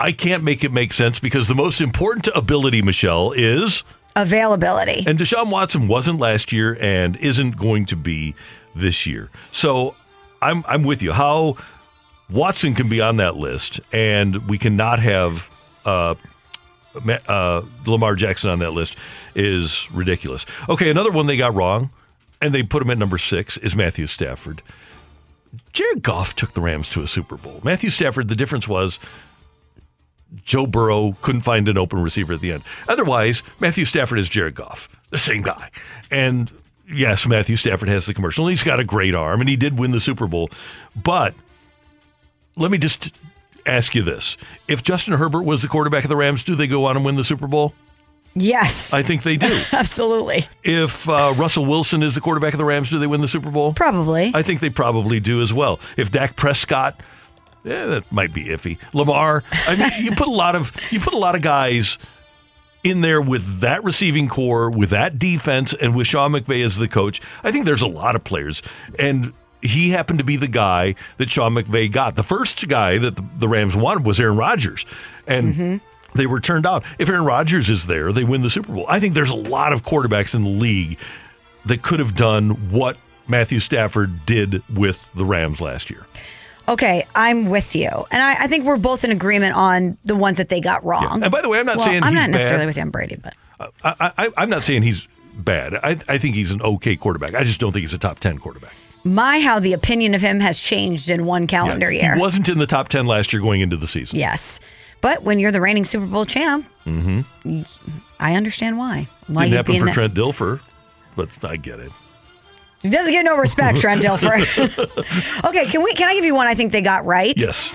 Speaker 4: I can't make it make sense because the most important ability, Michelle, is
Speaker 5: Availability.
Speaker 4: And Deshaun Watson wasn't last year and isn't going to be this year. So I'm I'm with you. How Watson can be on that list and we cannot have uh, uh, Lamar Jackson on that list is ridiculous. Okay, another one they got wrong, and they put him at number six is Matthew Stafford. Jared Goff took the Rams to a Super Bowl. Matthew Stafford, the difference was Joe Burrow couldn't find an open receiver at the end. Otherwise, Matthew Stafford is Jared Goff, the same guy. And yes, Matthew Stafford has the commercial. And he's got a great arm, and he did win the Super Bowl. But let me just ask you this: If Justin Herbert was the quarterback of the Rams, do they go on and win the Super Bowl?
Speaker 5: Yes.
Speaker 4: I think they do.
Speaker 5: Absolutely.
Speaker 4: If uh, Russell Wilson is the quarterback of the Rams, do they win the Super Bowl?
Speaker 5: Probably.
Speaker 4: I think they probably do as well. If Dak Prescott, eh, that might be iffy. Lamar, I mean, you put a lot of you put a lot of guys in there with that receiving corps, with that defense, and with Sean McVay as the coach. I think there's a lot of players, and he happened to be the guy that Sean McVay got. The first guy that the, the Rams wanted was Aaron Rodgers, and. Mm-hmm. They were turned out. If Aaron Rodgers is there, they win the Super Bowl. I think there's a lot of quarterbacks in the league that could have done what Matthew Stafford did with the Rams last year.
Speaker 5: Okay, I'm with you. And I, I think we're both in agreement on the ones that they got wrong.
Speaker 4: And by the way, I'm not
Speaker 5: Well,
Speaker 4: saying
Speaker 5: I'm not necessarily
Speaker 4: bad.
Speaker 5: with Tom Brady, but
Speaker 4: I, I, I'm not saying he's bad. I, I think he's an okay quarterback. I just don't think he's a top 10 quarterback.
Speaker 5: my how the opinion of him has changed in one calendar
Speaker 4: Yeah,
Speaker 5: year.
Speaker 4: He wasn't in the top 10 last year going into the season.
Speaker 5: Yes. But when you're the reigning Super Bowl champ,
Speaker 4: Mm-hmm.
Speaker 5: I understand why. Why
Speaker 4: Didn't happen for
Speaker 5: that-
Speaker 4: Trent Dilfer, but I get it.
Speaker 5: He doesn't get no respect, Trent Dilfer. okay, can we? Can I give you one? I think they got right.
Speaker 4: Yes.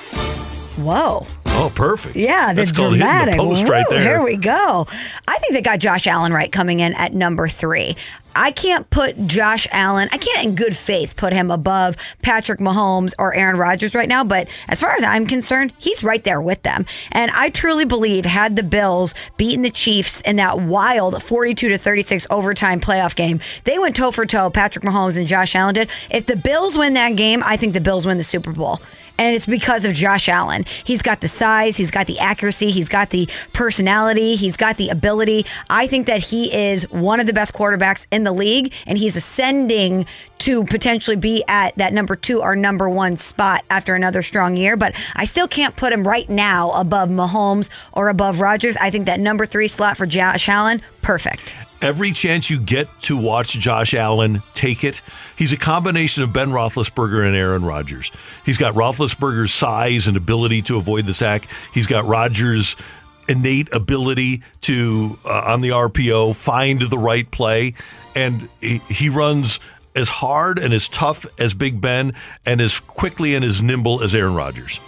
Speaker 5: Whoa.
Speaker 4: Oh, perfect.
Speaker 5: Yeah,
Speaker 4: that's
Speaker 5: that's
Speaker 4: called hitting
Speaker 5: dramatic.
Speaker 4: the post right there.
Speaker 5: Here we go. I think they got Josh Allen right coming in at number three. I can't put Josh Allen, I can't in good faith put him above Patrick Mahomes or Aaron Rodgers right now, but as far as I'm concerned, he's right there with them. And I truly believe had the Bills beaten the Chiefs in that wild 42 to 36 overtime playoff game, they went toe for toe, Patrick Mahomes and Josh Allen did. If the Bills win that game, I think the Bills win the Super Bowl and it's because of Josh Allen. He's got the size, he's got the accuracy, he's got the personality, he's got the ability. I think that he is one of the best quarterbacks in the league, and he's ascending to potentially be at that number two or number one spot after another strong year. But I still can't put him right now above Mahomes or above Rodgers. I think that number three slot for Josh Allen, perfect.
Speaker 4: Every chance you get to watch Josh Allen, take it. He's a combination of Ben Roethlisberger and Aaron Rodgers. He's got Roethlisberger's size and ability to avoid the sack. He's got Rodgers' innate ability to, uh, on the RPO, find the right play. And he, he runs as hard and as tough as Big Ben and as quickly and as nimble as Aaron Rodgers.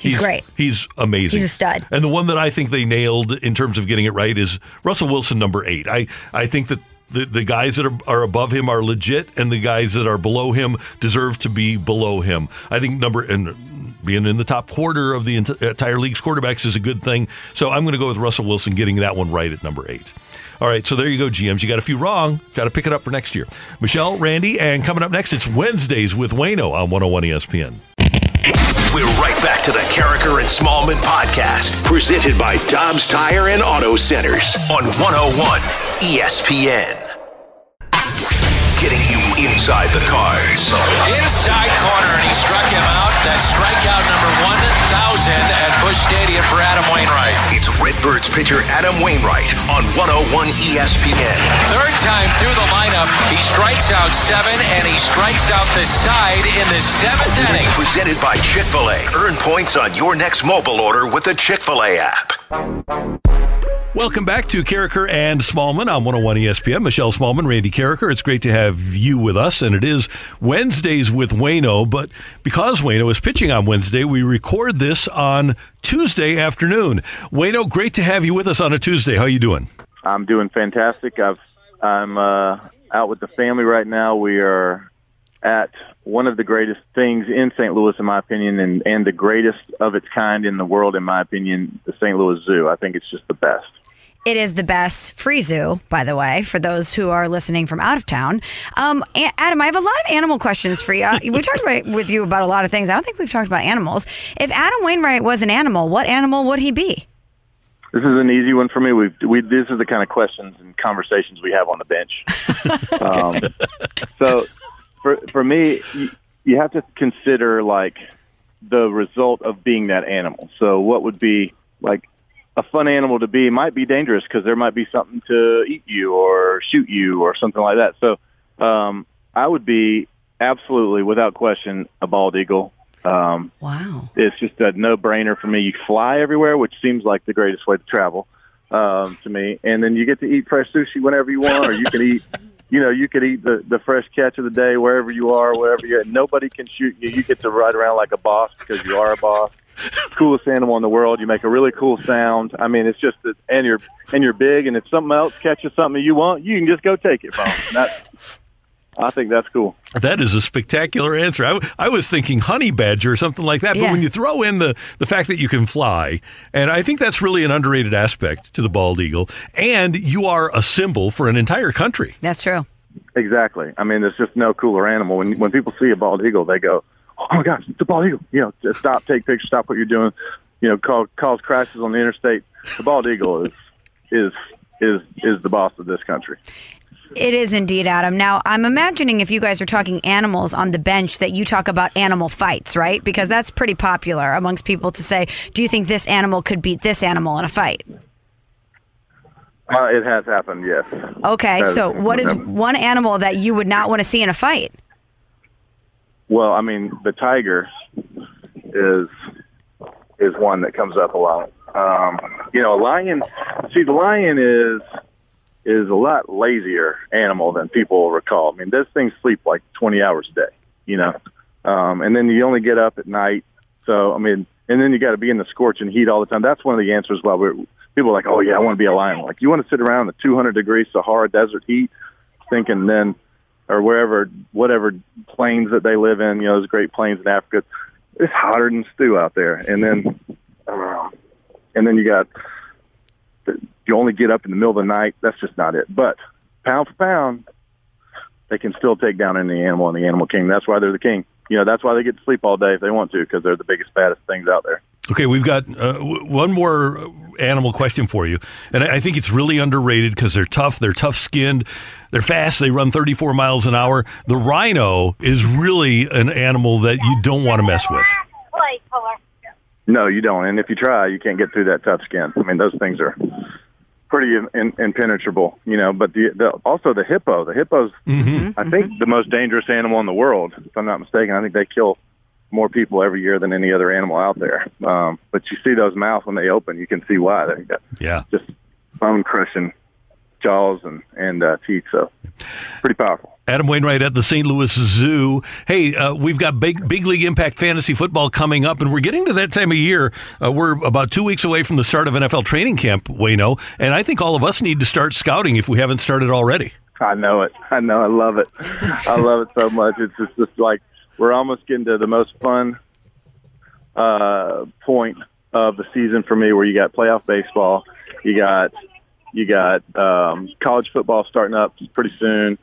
Speaker 5: He's great.
Speaker 4: He's amazing.
Speaker 5: He's a stud.
Speaker 4: And the one that I think they nailed in terms of getting it right is Russell Wilson, number eight. I, I think that the, the guys that are, are above him are legit, and the guys that are below him deserve to be below him. I think number and being in the top quarter of the entire league's quarterbacks is a good thing. So I'm going to go with Russell Wilson getting that one right at number eight. All right, so there you go, GMs. You got a few wrong. Got to pick it up for next year. Michelle, Randy, and coming up next, it's Wednesdays with Wayno on 101 ESPN.
Speaker 2: We're right back to the Karraker and Smallman podcast, presented by Dobbs Tire and Auto Centers on 101 ESPN. Getting you inside the cards.
Speaker 6: Inside corner, and he struck him out. That's strikeout number 1,000 at Busch Stadium for Adam Wainwright.
Speaker 2: It's Redbirds pitcher Adam Wainwright on 101 ESPN.
Speaker 6: Third time through the lineup, he strikes out seven, and he strikes out the side in the seventh inning.
Speaker 2: Presented by Chick fil A. Earn points on your next mobile order with the Chick fil A app.
Speaker 4: Welcome back to Karraker and Smallman on 101 ESPN. Michelle Smallman, Randy Karraker. It's great to have you with us, and it is Wednesdays with Wayno. But because Wayno is pitching on Wednesday, we record this on Tuesday afternoon. Wayno, great to have you with us on a Tuesday. How you doing?
Speaker 14: I'm doing fantastic. I've I'm uh, out with the family right now. We are at one of the greatest things in St. Louis, in my opinion, and, and the greatest of its kind in the world, in my opinion, the St. Louis Zoo. I think it's just the best.
Speaker 5: It is the best free zoo, by the way, for those who are listening from out of town. Um, Adam, I have a lot of animal questions for you. we talked about, with you about a lot of things. I don't think we've talked about animals. If Adam Wainwright was an animal, what animal would he be?
Speaker 14: This is an easy one for me. We we this is the kind of questions and conversations we have on the bench. um, so for for me, you, you have to consider like the result of being that animal. So what would be like a fun animal to be might be dangerous because there might be something to eat you or shoot you or something like that. So um, I would be absolutely, without question, a bald eagle. Um,
Speaker 5: wow.
Speaker 14: It's just a no brainer for me. You fly everywhere, which seems like the greatest way to travel um, to me. And then you get to eat fresh sushi whenever you want, or you can eat, you know, you could eat the, the fresh catch of the day wherever you are, wherever you're. Nobody can shoot you. You get to ride around like a boss because you are a boss. Coolest animal in the world. You make a really cool sound. I mean, it's just that, and you're and you're big. And if something else catches something you want, you can just go take it from. them. And That's, I think that's cool.
Speaker 4: That is a spectacular answer. I, I was thinking honey badger or something like that. But
Speaker 14: Yeah.
Speaker 4: when you throw in the, the fact that you can fly, and I think that's really an underrated aspect to the bald eagle, and you are a symbol for an entire country.
Speaker 5: That's true.
Speaker 14: Exactly. I mean, there's just no cooler animal. When when people see a bald eagle, they go, "Oh my gosh, it's a bald eagle!" You know, just stop, take pictures, stop what you're doing. You know, cause cause crashes on the interstate. The bald eagle is is is is the boss of this country.
Speaker 5: It is indeed, Adam. Now, I'm imagining if you guys are talking animals on the bench, that you talk about animal fights, right? Because that's pretty popular amongst people to say, do you think this animal could beat this animal in a fight?
Speaker 14: Uh, it has happened, yes.
Speaker 5: Okay, so what is one animal that you would not want to see in a fight?
Speaker 14: Well, I mean, the tiger is is one that comes up a lot. Um, you know, a lion. See, the lion is is a lot lazier animal than people recall. I mean, those things sleep like twenty hours a day. You know, um, and then you only get up at night. So, I mean, and then you got to be in the scorching heat all the time. That's one of the answers. Why we're people are like, oh yeah, I want to be a lion. Like, you want to sit around in the 200 degree Sahara desert heat, thinking then or wherever, whatever plains that they live in, you know, those great plains in Africa, it's hotter than stew out there. And then, uh, and then you got, you only get up in the middle of the night. That's just not it. But pound for pound, they can still take down any animal in the animal kingdom. That's why they're the king. You know, that's why they get to sleep all day if they want to, because they're the biggest, baddest things out there.
Speaker 4: Okay, we've got uh, w- one more animal question for you, and I I think it's really underrated because they're tough, they're tough skinned, they're fast, they run 34 miles an hour. The rhino is really an animal that you don't want to mess with.
Speaker 14: No, you don't. And if you try, you can't get through that tough skin. I mean, those things are pretty in, in, impenetrable, you know. But the, the also the hippo, the hippo's I think the most dangerous animal in the world. If I'm not mistaken, I think they kill more people every year than any other animal out there. Um, but you see those mouths when they open, you can see why. They got
Speaker 4: Yeah.
Speaker 14: just bone crushing jaws and and uh, teeth. So pretty powerful.
Speaker 4: Adam Wainwright at the St. Louis Zoo. Hey, uh, we've got big, big league impact fantasy football coming up, and we're getting to that time of year. Uh, we're about two weeks away from the start of NFL training camp, Wayno, and I think all of us need to start scouting if we haven't started already.
Speaker 14: I know it. I know. I love it. I love it so much. It's just, just like we're almost getting to the most fun uh, point of the season for me, where you got playoff baseball, you got you got um, college football starting up pretty soon,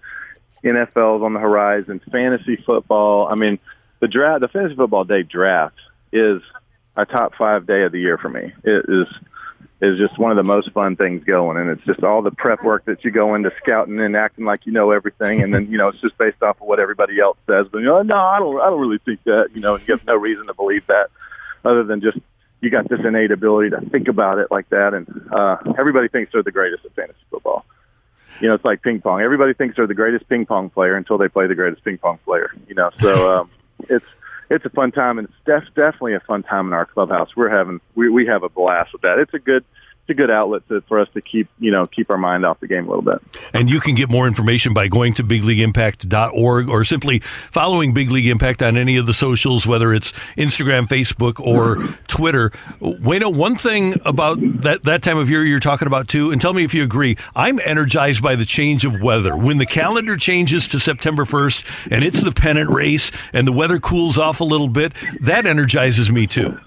Speaker 14: NFL's on the horizon, fantasy football. I mean, the draft, the fantasy football day draft is a top five day of the year for me. It is is just one of the most fun things going, and it's just all the prep work that you go into scouting and acting like you know everything, and then you know it's just based off of what everybody else says. But you know, no, I don't, I don't really think that. You know, and you have no reason to believe that, other than just you got this innate ability to think about it like that, and uh, everybody thinks they're the greatest at fantasy football. You know, it's like ping pong. Everybody thinks they're the greatest ping pong player until they play the greatest ping pong player. You know, so um, it's it's a fun time, and it's def- definitely a fun time in our clubhouse. We're having we we have a blast with that. It's a good it's a good outlet to, for us to keep you know keep our mind off the game a little bit.
Speaker 4: And you can get more information by going to bigleagueimpact.org or simply following Big League Impact on any of the socials, whether it's Instagram, Facebook, or mm-hmm. Twitter. Wayno, one thing about that, that time of year you're talking about too, and tell me if you agree, I'm energized by the change of weather. When the calendar changes to September 1st and it's the pennant race and the weather cools off a little bit, that energizes me too.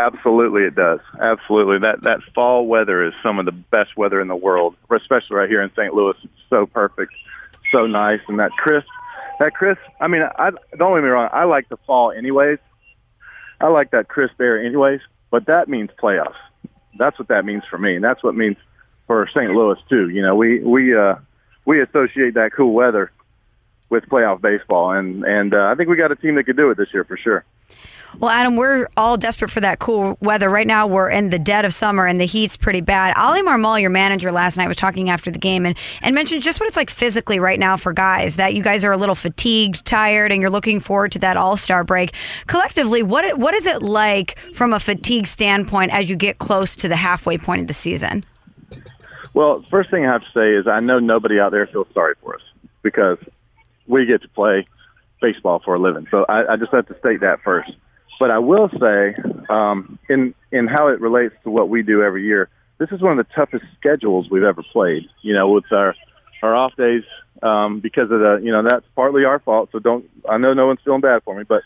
Speaker 14: Absolutely, it does. Absolutely, that that fall weather is some of the best weather in the world, especially right here in St. Louis. It's so perfect, so nice, and that crisp, that crisp. I mean, I don't get me wrong. I like the fall anyways. I like that crisp air anyways, but that means playoffs. That's what that means for me, and that's what means for St. Louis too. You know, we we uh, we associate that cool weather with playoff baseball, and and uh, I think we got a team that could do it this year for sure.
Speaker 5: Well, Adam, we're all desperate for that cool weather. Right now, we're in the dead of summer and the heat's pretty bad. Oli Marmol, your manager last night, was talking after the game and, and mentioned just what it's like physically right now for guys, that you guys are a little fatigued, tired, and you're looking forward to that all star break. Collectively, what what is it like from a fatigue standpoint as you get close to the halfway point of the season?
Speaker 14: Well, first thing I have to say is I know nobody out there feels sorry for us because we get to play baseball for a living. So I, I just have to state that first. But I will say, um, in in how it relates to what we do every year, this is one of the toughest schedules we've ever played. You know, with our our off days um, because of the you know that's partly our fault. So don't I know no one's feeling bad for me, but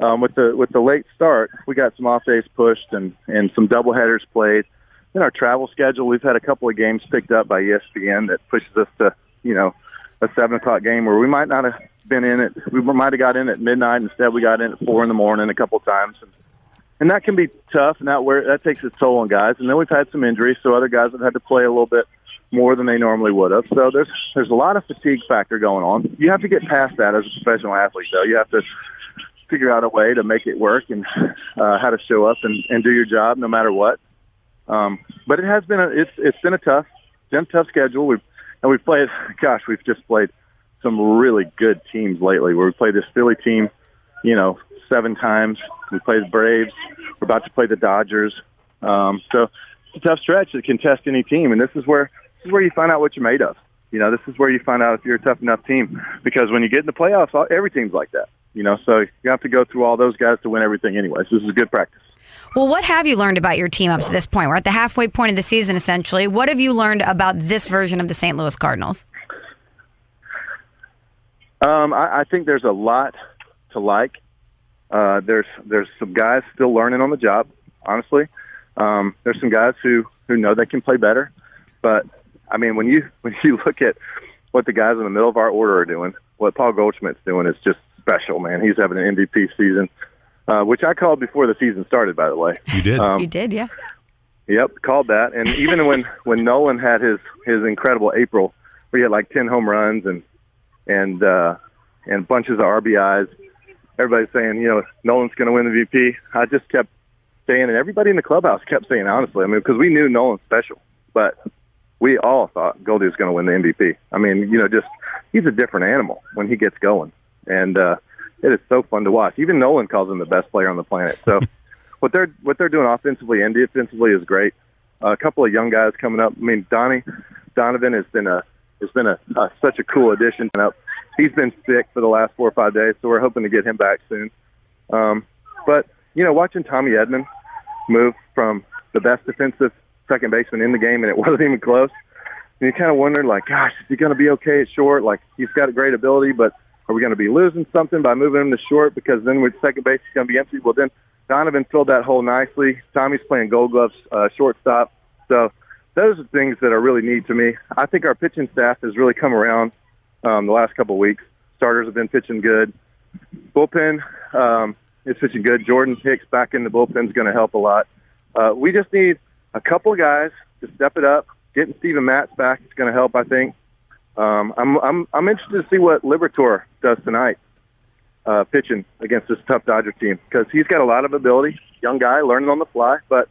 Speaker 14: um, with the with the late start, we got some off days pushed and and some double headers played. In our travel schedule, we've had a couple of games picked up by ESPN that pushes us to you know a seven o'clock game where we might not have been in it. We might have got in at midnight. Instead, we got in at four in the morning a couple times, and, and that can be tough. And that where that takes its toll on guys. And then we've had some injuries, so other guys have had to play a little bit more than they normally would have. So there's there's a lot of fatigue factor going on. You have to get past that as a professional athlete, though. You have to figure out a way to make it work and uh, how to show up and, and do your job no matter what. Um, but it has been a, it's it's been a tough, been a tough schedule. We've and we've played. Gosh, we've just played some really good teams lately. Where we played this Philly team, you know, seven times. We played the Braves. We're about to play the Dodgers. Um, so it's a tough stretch to contest any team, and this is where this is where you find out what you're made of. You know, this is where you find out if you're a tough enough team. Because when you get in the playoffs, all- every team's like that. You know, so you have to go through all those guys to win everything. Anyways, this is good practice.
Speaker 5: Well, what have you learned about your team up to this point? We're at the halfway point of the season, essentially. What have you learned about this version of the St. Louis Cardinals?
Speaker 14: Um, I, I think there's a lot to like. Uh, there's there's some guys still learning on the job. Honestly, um, there's some guys who who know they can play better. But I mean, when you when you look at what the guys in the middle of our order are doing, what Paul Goldschmidt's doing is just special, man. He's having an MVP season. uh, which I called before the season started. By the way,
Speaker 4: you did.
Speaker 14: Um,
Speaker 5: you did, yeah.
Speaker 14: Yep, called that. And even when when Nolan had his his incredible April, where he had like ten home runs and and uh, and bunches of RBIs, everybody's saying, you know, Nolan's going to win the VP. I just kept saying, and everybody in the clubhouse kept saying, honestly, I mean, because we knew Nolan's special, but we all thought Goldie was going to win the MVP. I mean, you know, just he's a different animal when he gets going, and uh, it is so fun to watch. Even Nolan calls him the best player on the planet. So what they're what they're doing offensively and defensively is great. Uh, a couple of young guys coming up. I mean, Donnie Donovan has been a has been a uh, such a cool addition. He's been sick for the last four or five days, so we're hoping to get him back soon. Um, but you know, watching Tommy Edman move from the best defensive second baseman in the game, and it wasn't even close. And you kind of wonder, like, gosh, is he going to be okay at short? Like, he's got a great ability, but are we going to be losing something by moving him to short because then with second base he's going to be empty? Well, then Donovan filled that hole nicely. Tommy's playing Gold Gloves uh, shortstop, so those are things that are really neat to me. I think our pitching staff has really come around um, the last couple of weeks. Starters have been pitching good. Bullpen um, is pitching good. Jordan Hicks back in the bullpen is going to help a lot. Uh, we just need a couple of guys to step it up. Getting Steven Matz back is going to help, I think. Um, I'm I'm I'm interested to see what Liberatore does tonight, uh, pitching against this tough Dodger team because he's got a lot of ability. Young guy, learning on the fly, but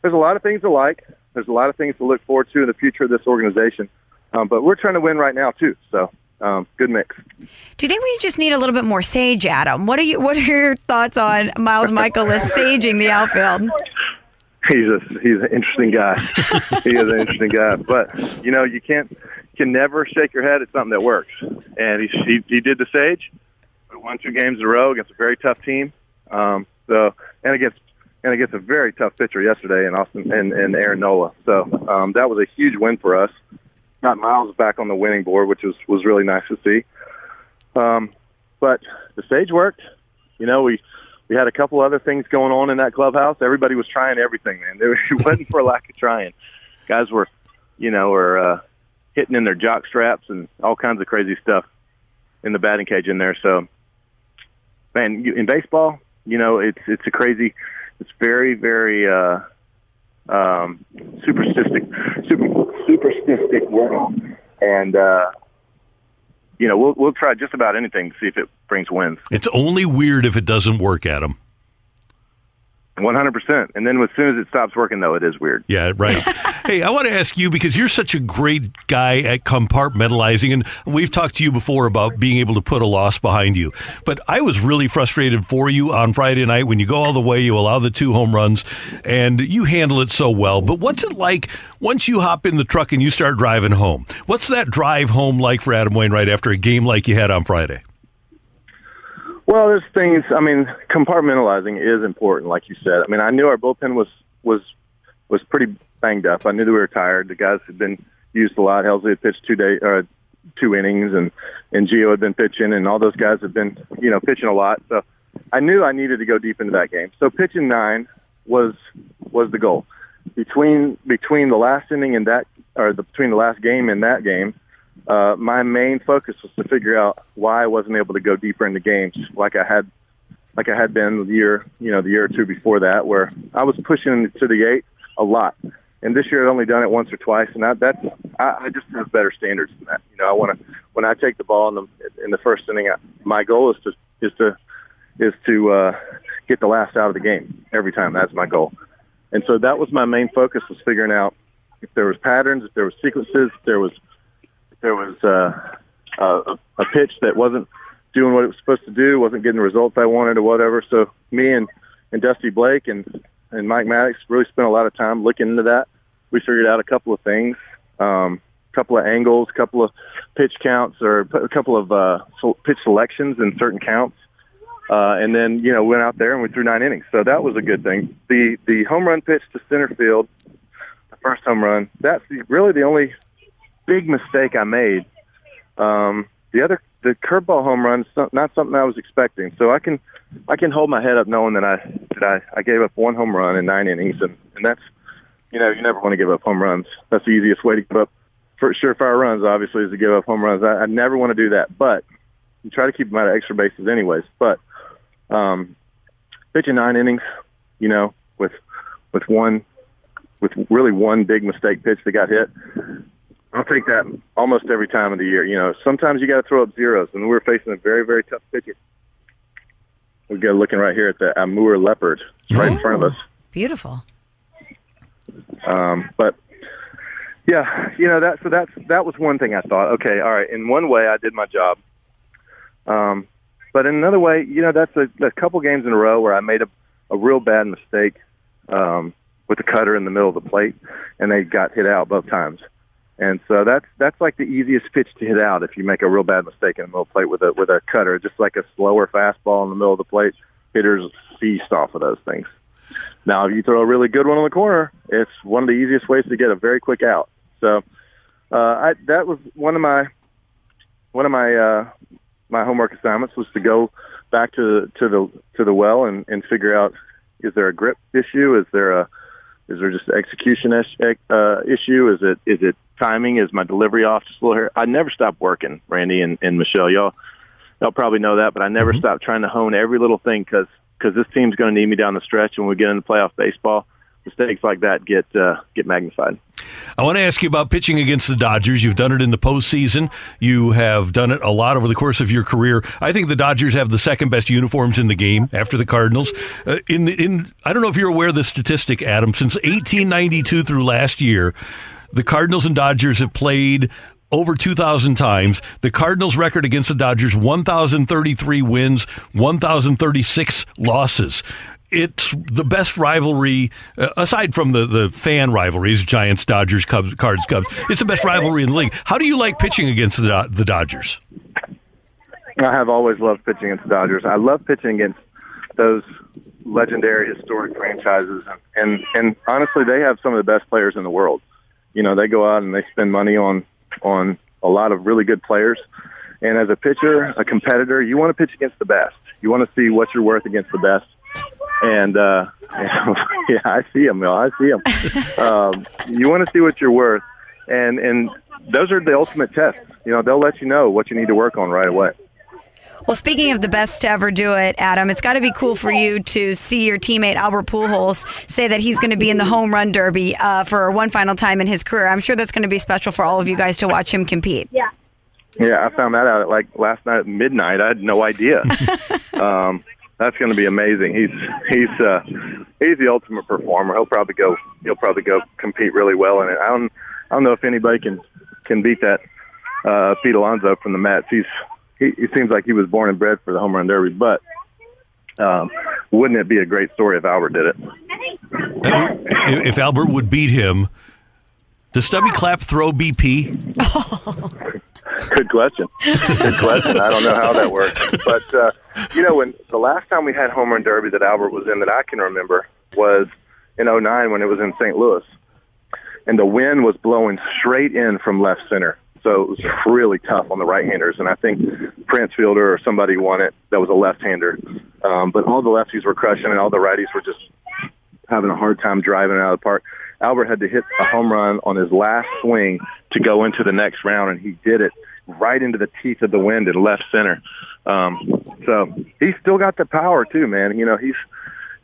Speaker 14: there's a lot of things to like. There's a lot of things to look forward to in the future of this organization. Um, but we're trying to win right now too. So um, good mix.
Speaker 5: Do you think we just need a little bit more sage, Adam? What are you? What are your thoughts on Miles Mikolas saging the outfield?
Speaker 14: He's a he's an interesting guy. he is an interesting guy, but you know you can't can never shake your head at something that works. And he he, he did the sage. Won two games in a row against a very tough team. Um, so and against and against a very tough pitcher yesterday in Austin and, and Aaron Nola. So um, that was a huge win for us. Got Miles back on the winning board, which was was really nice to see. Um, but the stage worked. You know, we we had a couple other things going on in that clubhouse. Everybody was trying everything, man. It wasn't for lack of trying. Guys were, you know, were uh, hitting in their jock straps and all kinds of crazy stuff in the batting cage in there. So, man, you- in baseball, you know, it's it's a crazy, it's very very uh, um, superstistic, super superstistic world, and uh, you know, we'll we'll try just about anything to see if it brings wins.
Speaker 4: It's only weird if it doesn't work, Adam.
Speaker 14: One hundred percent. And then as soon as it stops working, though, it is weird.
Speaker 4: Yeah, right. hey, I want to ask you because you're such a great guy at compartmentalizing, and we've talked to you before about being able to put a loss behind you. But I was really frustrated for you on Friday night when you go all the way, you allow the two home runs, and you handle it so well. But what's it like once you hop in the truck and you start driving home? What's that drive home like for Adam Wainwright after a game like you had on Friday?
Speaker 14: Well, there's things. I mean, compartmentalizing is important, like you said. I mean, I knew our bullpen was was was pretty banged up. I knew that we were tired. The guys had been used a lot. Helsley had pitched two day uh, two innings, and and Gio had been pitching, and all those guys have been you know pitching a lot. So I knew I needed to go deep into that game. So pitching nine was was the goal. Between between the last inning and that, or the, between the last game and that game, uh, my main focus was to figure out why I wasn't able to go deeper into games like I had like I had been the year you know the year or two before that, where I was pushing to the eight a lot. And this year I'd only done it once or twice, and that, that's I, I just have better standards than that. You know, I want to when I take the ball in the in the first inning, I, my goal is to is to is to uh, get the last out of the game every time. That's my goal. And so that was my main focus was figuring out if there was patterns, if there was sequences, if there was there was uh, uh, a pitch that wasn't doing what it was supposed to do, wasn't getting the results I wanted or whatever. So me and and Dusty Blake and and Mike Maddux really spent a lot of time looking into that. We figured out a couple of things, um, a couple of angles, a couple of pitch counts, or a couple of uh, pitch selections in certain counts. Uh, and then you know went out there and we threw nine innings, so that was a good thing. The the home run pitch to center field, the first home run. That's the, really the only big mistake I made. Um, the other the curveball home run not something I was expecting, so I can I can hold my head up knowing that I that I, I gave up one home run in nine innings, and and that's you know you never want to give up home runs. That's the easiest way to give up for surefire runs. Obviously, is to give up home runs. I, I never want to do that, but you try to keep them out of extra bases anyways. But um, pitching nine innings, you know, with with one with really one big mistake pitch that got hit. I'll take that almost every time of the year. You know, sometimes you got to throw up zeros, and we're facing a very, very tough pitcher. We go looking right here at the Amur Leopard, it's right in front of us.
Speaker 5: Beautiful.
Speaker 14: Um, but yeah, you know that. So that's that was one thing I thought. Okay, all right. In one way, I did my job. Um, but in another way, you know, that's a, a couple games in a row where I made a, a real bad mistake um, with the cutter in the middle of the plate, and they got hit out both times. And so that's that's like the easiest pitch to hit out if you make a real bad mistake in the middle of the plate with a with a cutter, just like a slower fastball in the middle of the plate. Hitters feast off of those things. Now, if you throw a really good one on the corner, it's one of the easiest ways to get a very quick out. So uh, I, that was one of my one of my uh, my homework assignments was to go back to to the to the well and, and figure out is there a grip issue? Is there a is there just execution is, uh, issue? Is it is it timing? Is my delivery off just a little here? I never stop working, Randy and, and Michelle. Y'all y'all probably know that, but I never stop trying to hone every little thing because because this team's going to need me down the stretch when we get into playoff baseball. Mistakes like that get uh, get magnified.
Speaker 4: I want to ask you about pitching against the Dodgers. You've done it in the postseason. You have done it a lot over the course of your career. I think the Dodgers have the second best uniforms in the game after the Cardinals. Uh, in in I don't know if you're aware of the statistic, Adam. Since 1892 through last year, the Cardinals and Dodgers have played over 2,000 times. The Cardinals' record against the Dodgers 1,033 wins, 1,036 losses. It's the best rivalry, uh, aside from the, the fan rivalries, Giants, Dodgers, Cubs, Cards, Cubs. It's the best rivalry in the league. How do you like pitching against the, the Dodgers?
Speaker 14: I have always loved pitching against the Dodgers. I love pitching against those legendary, historic franchises, and and honestly, they have some of the best players in the world. You know, they go out and they spend money on on a lot of really good players. And as a pitcher, a competitor, you want to pitch against the best. You want to see what you're worth against the best. And uh, yeah, I see them. I see them. um, you want to see what you're worth, and and those are the ultimate tests. You know, they'll let you know what you need to work on right away.
Speaker 5: Well, speaking of the best to ever do it, Adam, it's got to be cool for you to see your teammate Albert Pujols say that he's going to be in the home run derby uh, for one final time in his career. I'm sure that's going to be special for all of you guys to watch him compete.
Speaker 14: Yeah. Yeah, I found that out at like last night at midnight. I had no idea. um, that's going to be amazing. He's he's uh, he's the ultimate performer. He'll probably go he'll probably go compete really well in it. I don't I don't know if anybody can can beat that uh, Pete Alonso from the Mets. He's he, he seems like he was born and bred for the home run derby, but um, wouldn't it be a great story if Albert did it?
Speaker 4: If if Albert would beat him, does Stubby Clapp throw BP?
Speaker 14: Good question. Good question. I don't know how that works, but uh, you know, when the last time we had home run derby that Albert was in that I can remember was in '09 when it was in St. Louis, and the wind was blowing straight in from left center. So it was really tough on the right-handers, and I think Prince Fielder or somebody won it. That was a left-hander, um, but all the lefties were crushing, and all the righties were just having a hard time driving out of the park. Albert had to hit a home run on his last swing to go into the next round, and he did it right into the teeth of the wind in left center. Um, so he's still got the power too, man. You know, he's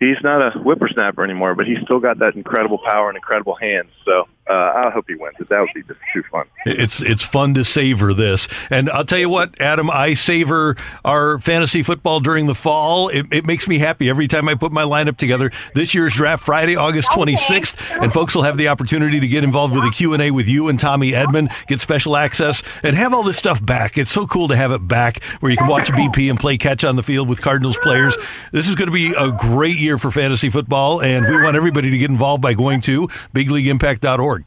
Speaker 14: he's not a whippersnapper anymore, but he's still got that incredible power and incredible hands. So uh, I hope he wins. That would be just too fun.
Speaker 4: It's it's fun to savor this, and I'll tell you what, Adam, I savor our fantasy football during the fall. It, it makes me happy every time I put my lineup together. This year's draft Friday, August twenty sixth, and folks will have the opportunity to get involved with a Q and A with you and Tommy Edman, get special access, and have all this stuff back. It's so cool to have it back, where you can watch BP and play catch on the field with Cardinals players. This is going to be a great year for fantasy football, and we want everybody to get involved by going to bigleagueimpact.org.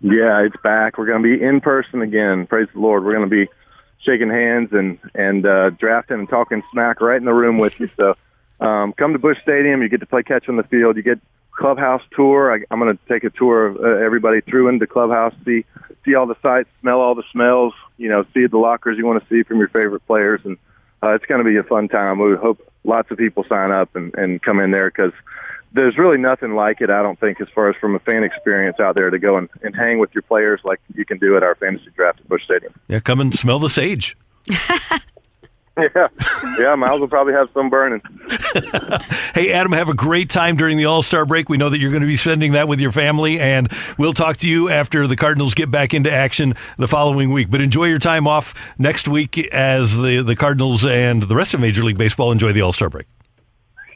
Speaker 14: Yeah, it's back. We're going to be in person again. Praise the Lord. We're going to be shaking hands and and uh, drafting and talking smack right in the room with you. So um, come to Busch Stadium. You get to play catch on the field. You get clubhouse tour. I, I'm going to take a tour of uh, everybody through into clubhouse. See see all the sights, smell all the smells. You know, see the lockers you want to see from your favorite players, and uh, it's going to be a fun time. We hope lots of people sign up and, and come in there because there's really nothing like it, I don't think, as far as from a fan experience out there to go and, and hang with your players like you can do at our fantasy draft at Busch Stadium.
Speaker 4: Yeah, come and smell the sage.
Speaker 14: Yeah, yeah. Miles will probably have some burning.
Speaker 4: Hey, Adam, have a great time during the All Star break. We know that you're going to be spending that with your family, and we'll talk to you after the Cardinals get back into action the following week. But enjoy your time off next week as the, the Cardinals and the rest of Major League Baseball enjoy the All Star break.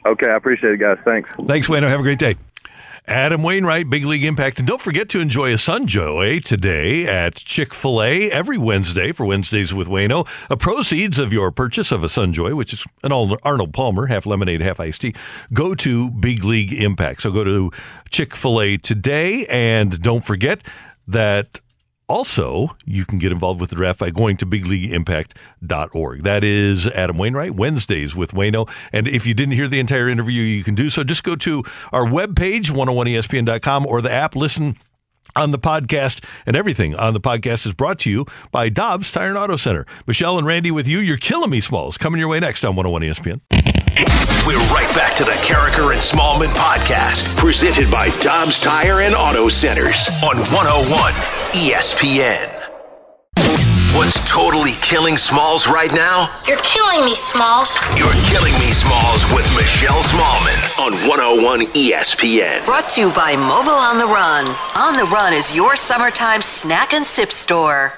Speaker 14: Okay, I appreciate it, guys. Thanks.
Speaker 4: Thanks, Wayno. Have a great day. Adam Wainwright, Big League Impact. And don't forget to enjoy a Sunjoy today at Chick fil A every Wednesday for Wednesdays with Wayno. A proceeds of your purchase of a Sunjoy, which is an Arnold Palmer, half lemonade, half iced tea, go to Big League Impact. So go to Chick fil A today. And don't forget that also, you can get involved with the draft by going to bigleagueimpact.org. That is Adam Wainwright, Wednesdays with Wayno. And if you didn't hear the entire interview, you can do so. Just go to our webpage, 101ESPN.com, or the app. Listen on the podcast, and everything on the podcast is brought to you by Dobbs Tire and Auto Center. Michelle and Randy with you. You're killing me, Smalls. Coming your way next on 101 ESPN.
Speaker 2: We're right back to the Karraker and Smallman podcast, presented by Dobbs Tire and Auto Centers on 101 ESPN. What's totally killing Smalls right now?
Speaker 15: You're killing me, Smalls.
Speaker 2: You're killing me, Smalls, with Michelle Smallman on 101 ESPN.
Speaker 8: Brought to you by Mobil on the Run. On the Run is your summertime snack and sip store.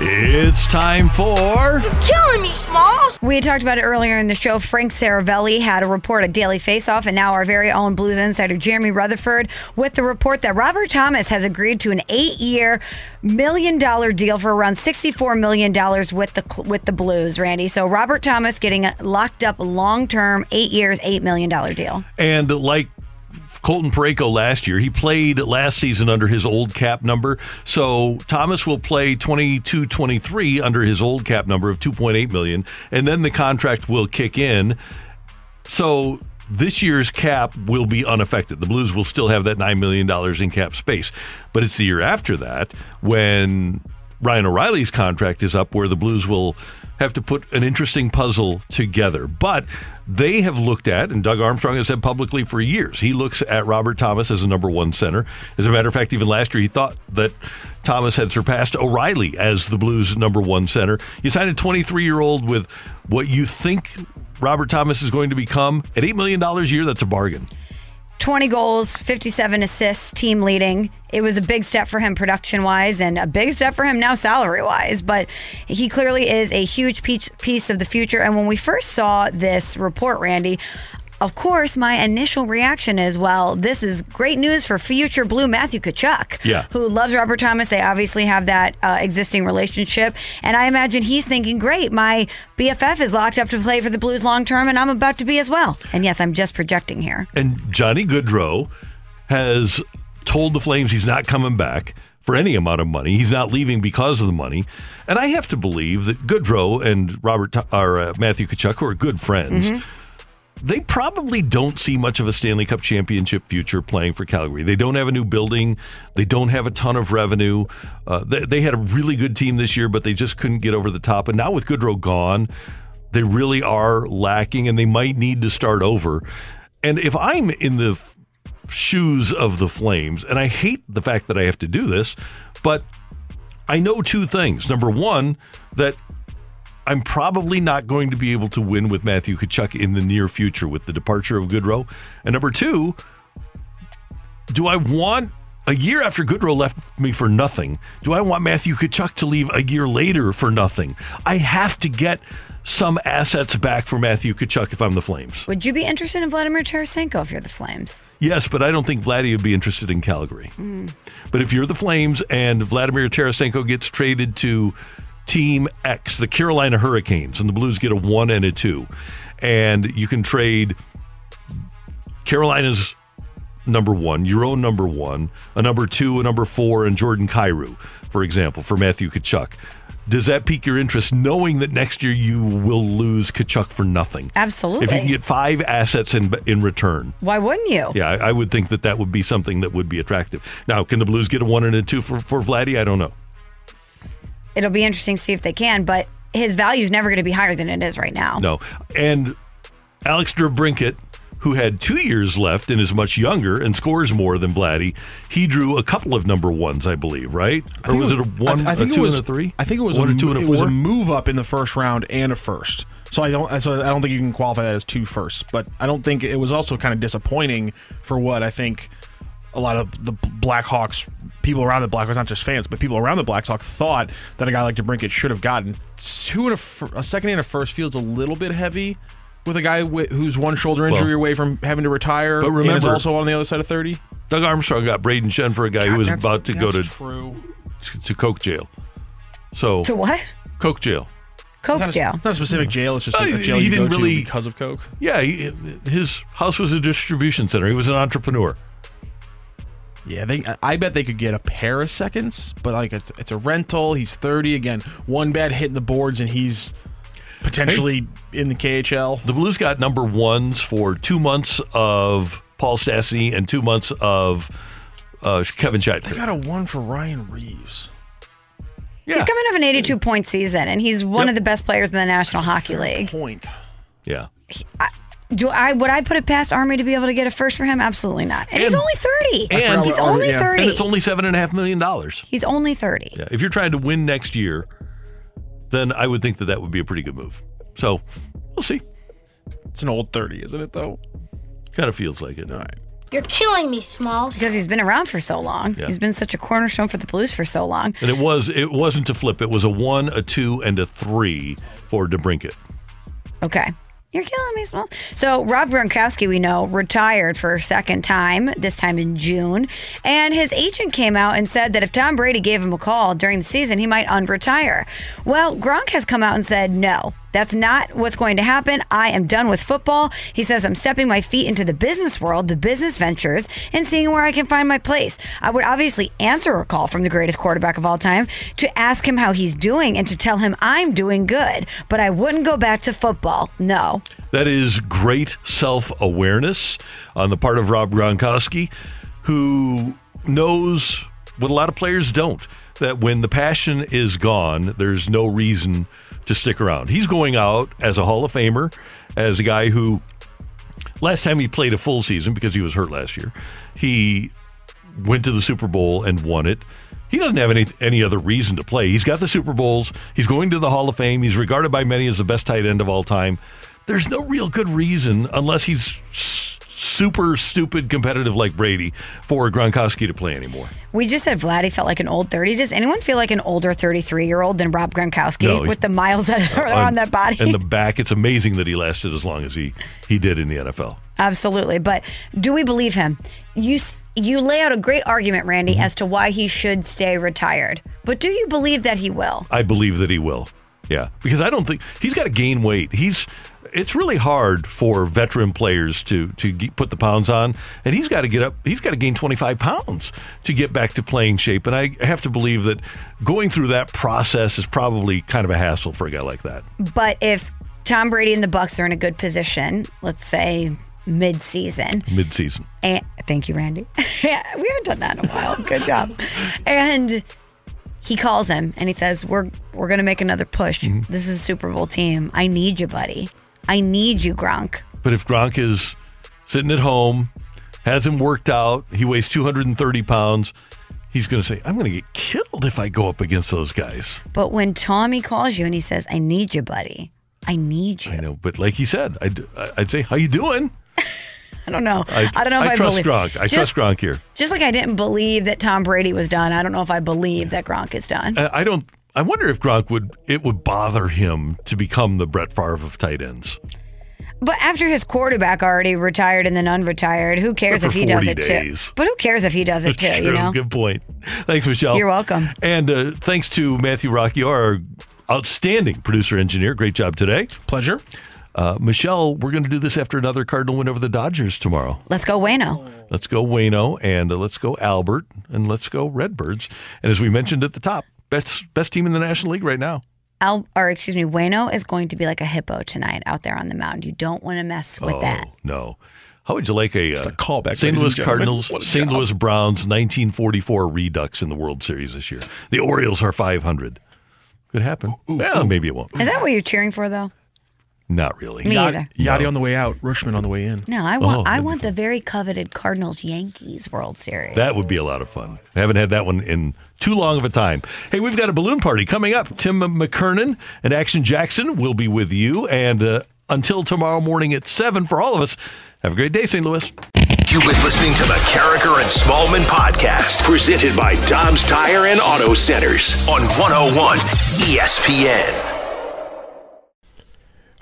Speaker 4: It's time for.
Speaker 15: You're killing me, Smalls.
Speaker 5: We had talked about it earlier in the show. Frank Seravalli had a report at Daily Faceoff, and now our very own Blues insider Jeremy Rutherford with the report that Robert Thomas has agreed to an eight-year, million-dollar deal for around sixty-four million dollars with the with the Blues. Randy, so Robert Thomas getting locked up long-term, eight years, eight million dollar deal.
Speaker 4: And like Colton Parayko last year. He played last season under his old cap number. So Thomas will play 22 23 under his old cap number of 2.8 million and then the contract will kick in. So this year's cap will be unaffected. The Blues will still have that $9 million in cap space. But it's the year after that when Ryan O'Reilly's contract is up where the Blues will have to put an interesting puzzle together. But they have looked at, and Doug Armstrong has said publicly for years, he looks at Robert Thomas as a number one center. As a matter of fact, even last year, he thought that Thomas had surpassed O'Reilly as the Blues' number one center. You signed a 23 year old with what you think Robert Thomas is going to become at $8 million a year. That's a bargain.
Speaker 5: 20 goals, 57 assists, team leading. It was a big step for him production wise and a big step for him now salary wise. But he clearly is a huge piece of the future. And when we first saw this report, Randy, of course, my initial reaction is, well, this is great news for future Blue Matthew Tkachuk,
Speaker 4: Yeah.
Speaker 5: who loves Robert Thomas. They obviously have that uh, existing relationship. And I imagine he's thinking, great, my BFF is locked up to play for the Blues long term, and I'm about to be as well. And yes, I'm just projecting here.
Speaker 4: And Johnny Gaudreau has told the Flames he's not coming back for any amount of money. He's not leaving because of the money. And I have to believe that Goodrow and Robert or uh, Matthew Tkachuk, who are good friends, they probably don't see much of a Stanley Cup championship future playing for Calgary. They don't have a new building. They don't have a ton of revenue. Uh, they, they had a really good team this year, but they just couldn't get over the top. And now with Gaudreau gone, they really are lacking and they might need to start over. And if I'm in the f- shoes of the Flames, and I hate the fact that I have to do this, but I know two things. Number one, that I'm probably not going to be able to win with Matthew Tkachuk in the near future with the departure of Gaudreau. And number two, do I want a year after Gaudreau left me for nothing? Do I want Matthew Tkachuk to leave a year later for nothing? I have to get some assets back for Matthew Tkachuk if I'm the Flames.
Speaker 5: Would you be interested in Vladimir Tarasenko if you're the Flames?
Speaker 4: Yes, but I don't think Vladdy would be interested in Calgary.
Speaker 5: Mm.
Speaker 4: But if you're the Flames and Vladimir Tarasenko gets traded to Team X, the Carolina Hurricanes, and the Blues get a one and a two, and you can trade Carolina's number one, your own number one, a number two, a number four, and Jordan Kyrou, for example, for Matthew Tkachuk. Does that pique your interest, knowing that next year you will lose Tkachuk for nothing?
Speaker 5: Absolutely.
Speaker 4: If you can get five assets in in return.
Speaker 5: Why wouldn't you?
Speaker 4: Yeah, I, I would think that that would be something that would be attractive. Now, can the Blues get a one and a two for, for Vladdy? I don't know.
Speaker 5: It'll be interesting to see if they can, but his value is never going to be higher than it is right now.
Speaker 4: No. And Alex DeBrincat, who had two years left and is much younger and scores more than Vladdy, he drew a couple of number ones, I believe, right?
Speaker 7: I
Speaker 4: Or
Speaker 7: think
Speaker 4: was it a one,
Speaker 7: I, I think
Speaker 4: a two,
Speaker 7: it was,
Speaker 4: and a three?
Speaker 7: I think it was
Speaker 4: one,
Speaker 7: a,
Speaker 4: a two, and a
Speaker 7: it
Speaker 4: four.
Speaker 7: was a move up in the first round and a first. So I don't. So I don't think you can qualify that as two firsts. But I don't think it was also kind of disappointing for what I think a lot of the Blackhawks people around the Blackhawks, not just fans, but people around the Blackhawks thought that a guy like DeBrincat should have gotten two and a, fir- a second and a first feels a little bit heavy. With a guy wi- who's one shoulder injury
Speaker 4: Well,
Speaker 7: away from having to retire,
Speaker 4: but
Speaker 7: and is
Speaker 4: remember-
Speaker 7: also on the other side of thirty.
Speaker 4: Doug Armstrong got Brayden Schenn for a guy who was about to go to
Speaker 7: true.
Speaker 4: to coke jail. So
Speaker 5: To what?
Speaker 4: coke jail.
Speaker 5: Coke
Speaker 7: It's not a,
Speaker 5: jail.
Speaker 7: it's not a specific jail. It's just
Speaker 4: Uh,
Speaker 7: a jail
Speaker 4: he
Speaker 7: you
Speaker 4: didn't
Speaker 7: go to
Speaker 4: really-
Speaker 7: because of coke.
Speaker 4: Yeah, he, his house was a distribution center. He was an entrepreneur.
Speaker 7: Yeah, they. I bet they could get a pair of seconds, but like it's, it's a rental. He's thirty again. One bad hit in the boards, and he's potentially in the KHL.
Speaker 4: The Blues got number ones for two months of Paul Stastny and two months of uh, Kevin
Speaker 7: They got a one for Ryan Reaves.
Speaker 4: Yeah.
Speaker 5: He's coming off an 82 point season, and he's one
Speaker 4: Yep.
Speaker 5: of the best players in the National Hockey League.
Speaker 7: Point.
Speaker 4: Yeah.
Speaker 5: Do I would I put it past Army to be able to get a first for him? Absolutely not. And, he's only 30.
Speaker 4: And
Speaker 5: he's only 30.
Speaker 4: And it's only seven and a half million dollars.
Speaker 5: he's only 30.
Speaker 4: Yeah. If you're trying to win next year, then I would think that that would be a pretty good move. So we'll see.
Speaker 7: It's an old thirty, isn't it? Though.
Speaker 4: Kind of feels like it. All right.
Speaker 15: You're killing me, Smalls.
Speaker 5: Because he's been around for so long.
Speaker 4: Yeah.
Speaker 5: He's been such a cornerstone for the Blues for so long.
Speaker 4: And it was it wasn't a flip. It was a one, a two, and a three for DeBrincat.
Speaker 5: Okay. You're killing me, Smalls. So Rob Gronkowski, we know, retired for a second time, this time in June. And his agent came out and said that if Tom Brady gave him a call during the season, he might unretire. Well, Gronk has come out and said, no, that's not what's going to happen. I am done with football. He says, I'm stepping my feet into the business world, the business ventures, and seeing where I can find my place. I would obviously answer a call from the greatest quarterback of all time to ask him how he's doing and to tell him I'm doing good, but I wouldn't go back to football. No.
Speaker 4: That is great self awareness on the part of Rob Gronkowski, who knows what a lot of players don't that when the passion is gone, there's no reason to stick around. He's going out as a Hall of Famer, as a guy who last time he played a full season because he was hurt last year, he went to the Super Bowl and won it. He doesn't have any any other reason to play. He's got the Super Bowls. He's going to the Hall of Fame. He's regarded by many as the best tight end of all time. There's no real good reason, unless he's super stupid competitive like Brady, for Gronkowski to play anymore.
Speaker 5: We just said Vladdy felt like an old 30. Does anyone feel like an older 33 year old than Rob Gronkowski
Speaker 4: No,
Speaker 5: with the miles that are on that body?
Speaker 4: and the back. It's amazing that he lasted as long as he he did in the NFL.
Speaker 5: Absolutely. But do we believe him? You you lay out a great argument, Randy,
Speaker 4: Mm-hmm.
Speaker 5: as to why he should stay retired. But do you believe that he will?
Speaker 4: I believe that he will. Yeah, because I don't think he's got to gain weight. He's it's really hard for veteran players to to get, put the pounds on, and he's got to get up. He's got to gain twenty five pounds to get back to playing shape. And I have to believe that going through that process is probably kind of a hassle for a guy like that.
Speaker 5: But if Tom Brady and the Bucks are in a good position, let's say mid season,
Speaker 4: Mid season,
Speaker 5: And thank you, Randy. we haven't done that in a while. Good job. And he calls him and he says, "We're we're gonna make another push.
Speaker 4: Mm-hmm.
Speaker 5: This is a Super Bowl team. I need you, buddy. I need you, Gronk."
Speaker 4: but if Gronk is sitting at home, hasn't worked out, he weighs two hundred and thirty pounds. He's going to say, "I'm going to get killed if I go up against those guys."
Speaker 5: But when Tommy calls you and he says, "I need you, buddy. I need you,"
Speaker 4: I know, but like he said, I'd, I'd say, "How you doing?"
Speaker 5: I don't know.
Speaker 4: I,
Speaker 5: I, don't know if I,
Speaker 4: trust
Speaker 5: believe.
Speaker 4: Gronk. I
Speaker 5: just,
Speaker 4: trust Gronk here.
Speaker 5: Just like I didn't believe that Tom Brady was done, I don't know if I believe that Gronk is done.
Speaker 4: I I don't. I wonder if Gronk would it would bother him to become the Brett Favre of tight ends.
Speaker 5: But after his quarterback already retired and then unretired, who cares if he does it
Speaker 4: days.
Speaker 5: too? But who cares if he does it
Speaker 4: That's
Speaker 5: too?
Speaker 4: true.
Speaker 5: You know.
Speaker 4: Good point. Thanks, Michelle.
Speaker 5: You're welcome.
Speaker 4: And uh, thanks to Matthew Rocchio, our outstanding producer engineer. Great job today.
Speaker 7: Pleasure.
Speaker 4: Uh, Michelle, we're going to do this after another Cardinal win over the Dodgers tomorrow.
Speaker 5: Let's go, Wayno.
Speaker 4: Let's go Wayno and uh, let's go Albert and let's go Redbirds. And as we mentioned at the top, best best team in the National League right now.
Speaker 5: Al, or excuse me, Wayno is going to be like a hippo tonight out there on the mound. You don't want to mess with
Speaker 4: oh,
Speaker 5: that.
Speaker 4: No. How would you like a, uh,
Speaker 7: callback,
Speaker 4: St. Louis. Cardinals, St. Louis Browns 1944 Redux in the World Series this year? The Orioles are 500. Could happen. well, maybe it won't.
Speaker 5: Is that what you're cheering for, though?
Speaker 4: Not really.
Speaker 5: Me
Speaker 7: Yachty,
Speaker 5: either.
Speaker 7: Yachty on the way out, Rutschman on the way in.
Speaker 5: No, I want
Speaker 4: Oh,
Speaker 5: I
Speaker 4: that'd
Speaker 5: want the very coveted Cardinals Yankees World Series.
Speaker 4: That would be a lot of fun. I haven't had that one in too long of a time. Hey, we've got a balloon party coming up. Tim McKernan and Action Jackson will be with you. And uh, until tomorrow morning at 7 for all of us, have a great day, St. Louis.
Speaker 2: You've been listening to the Karraker and Smallman podcast, presented by Dobbs Tire and Auto Centers on 101 ESPN.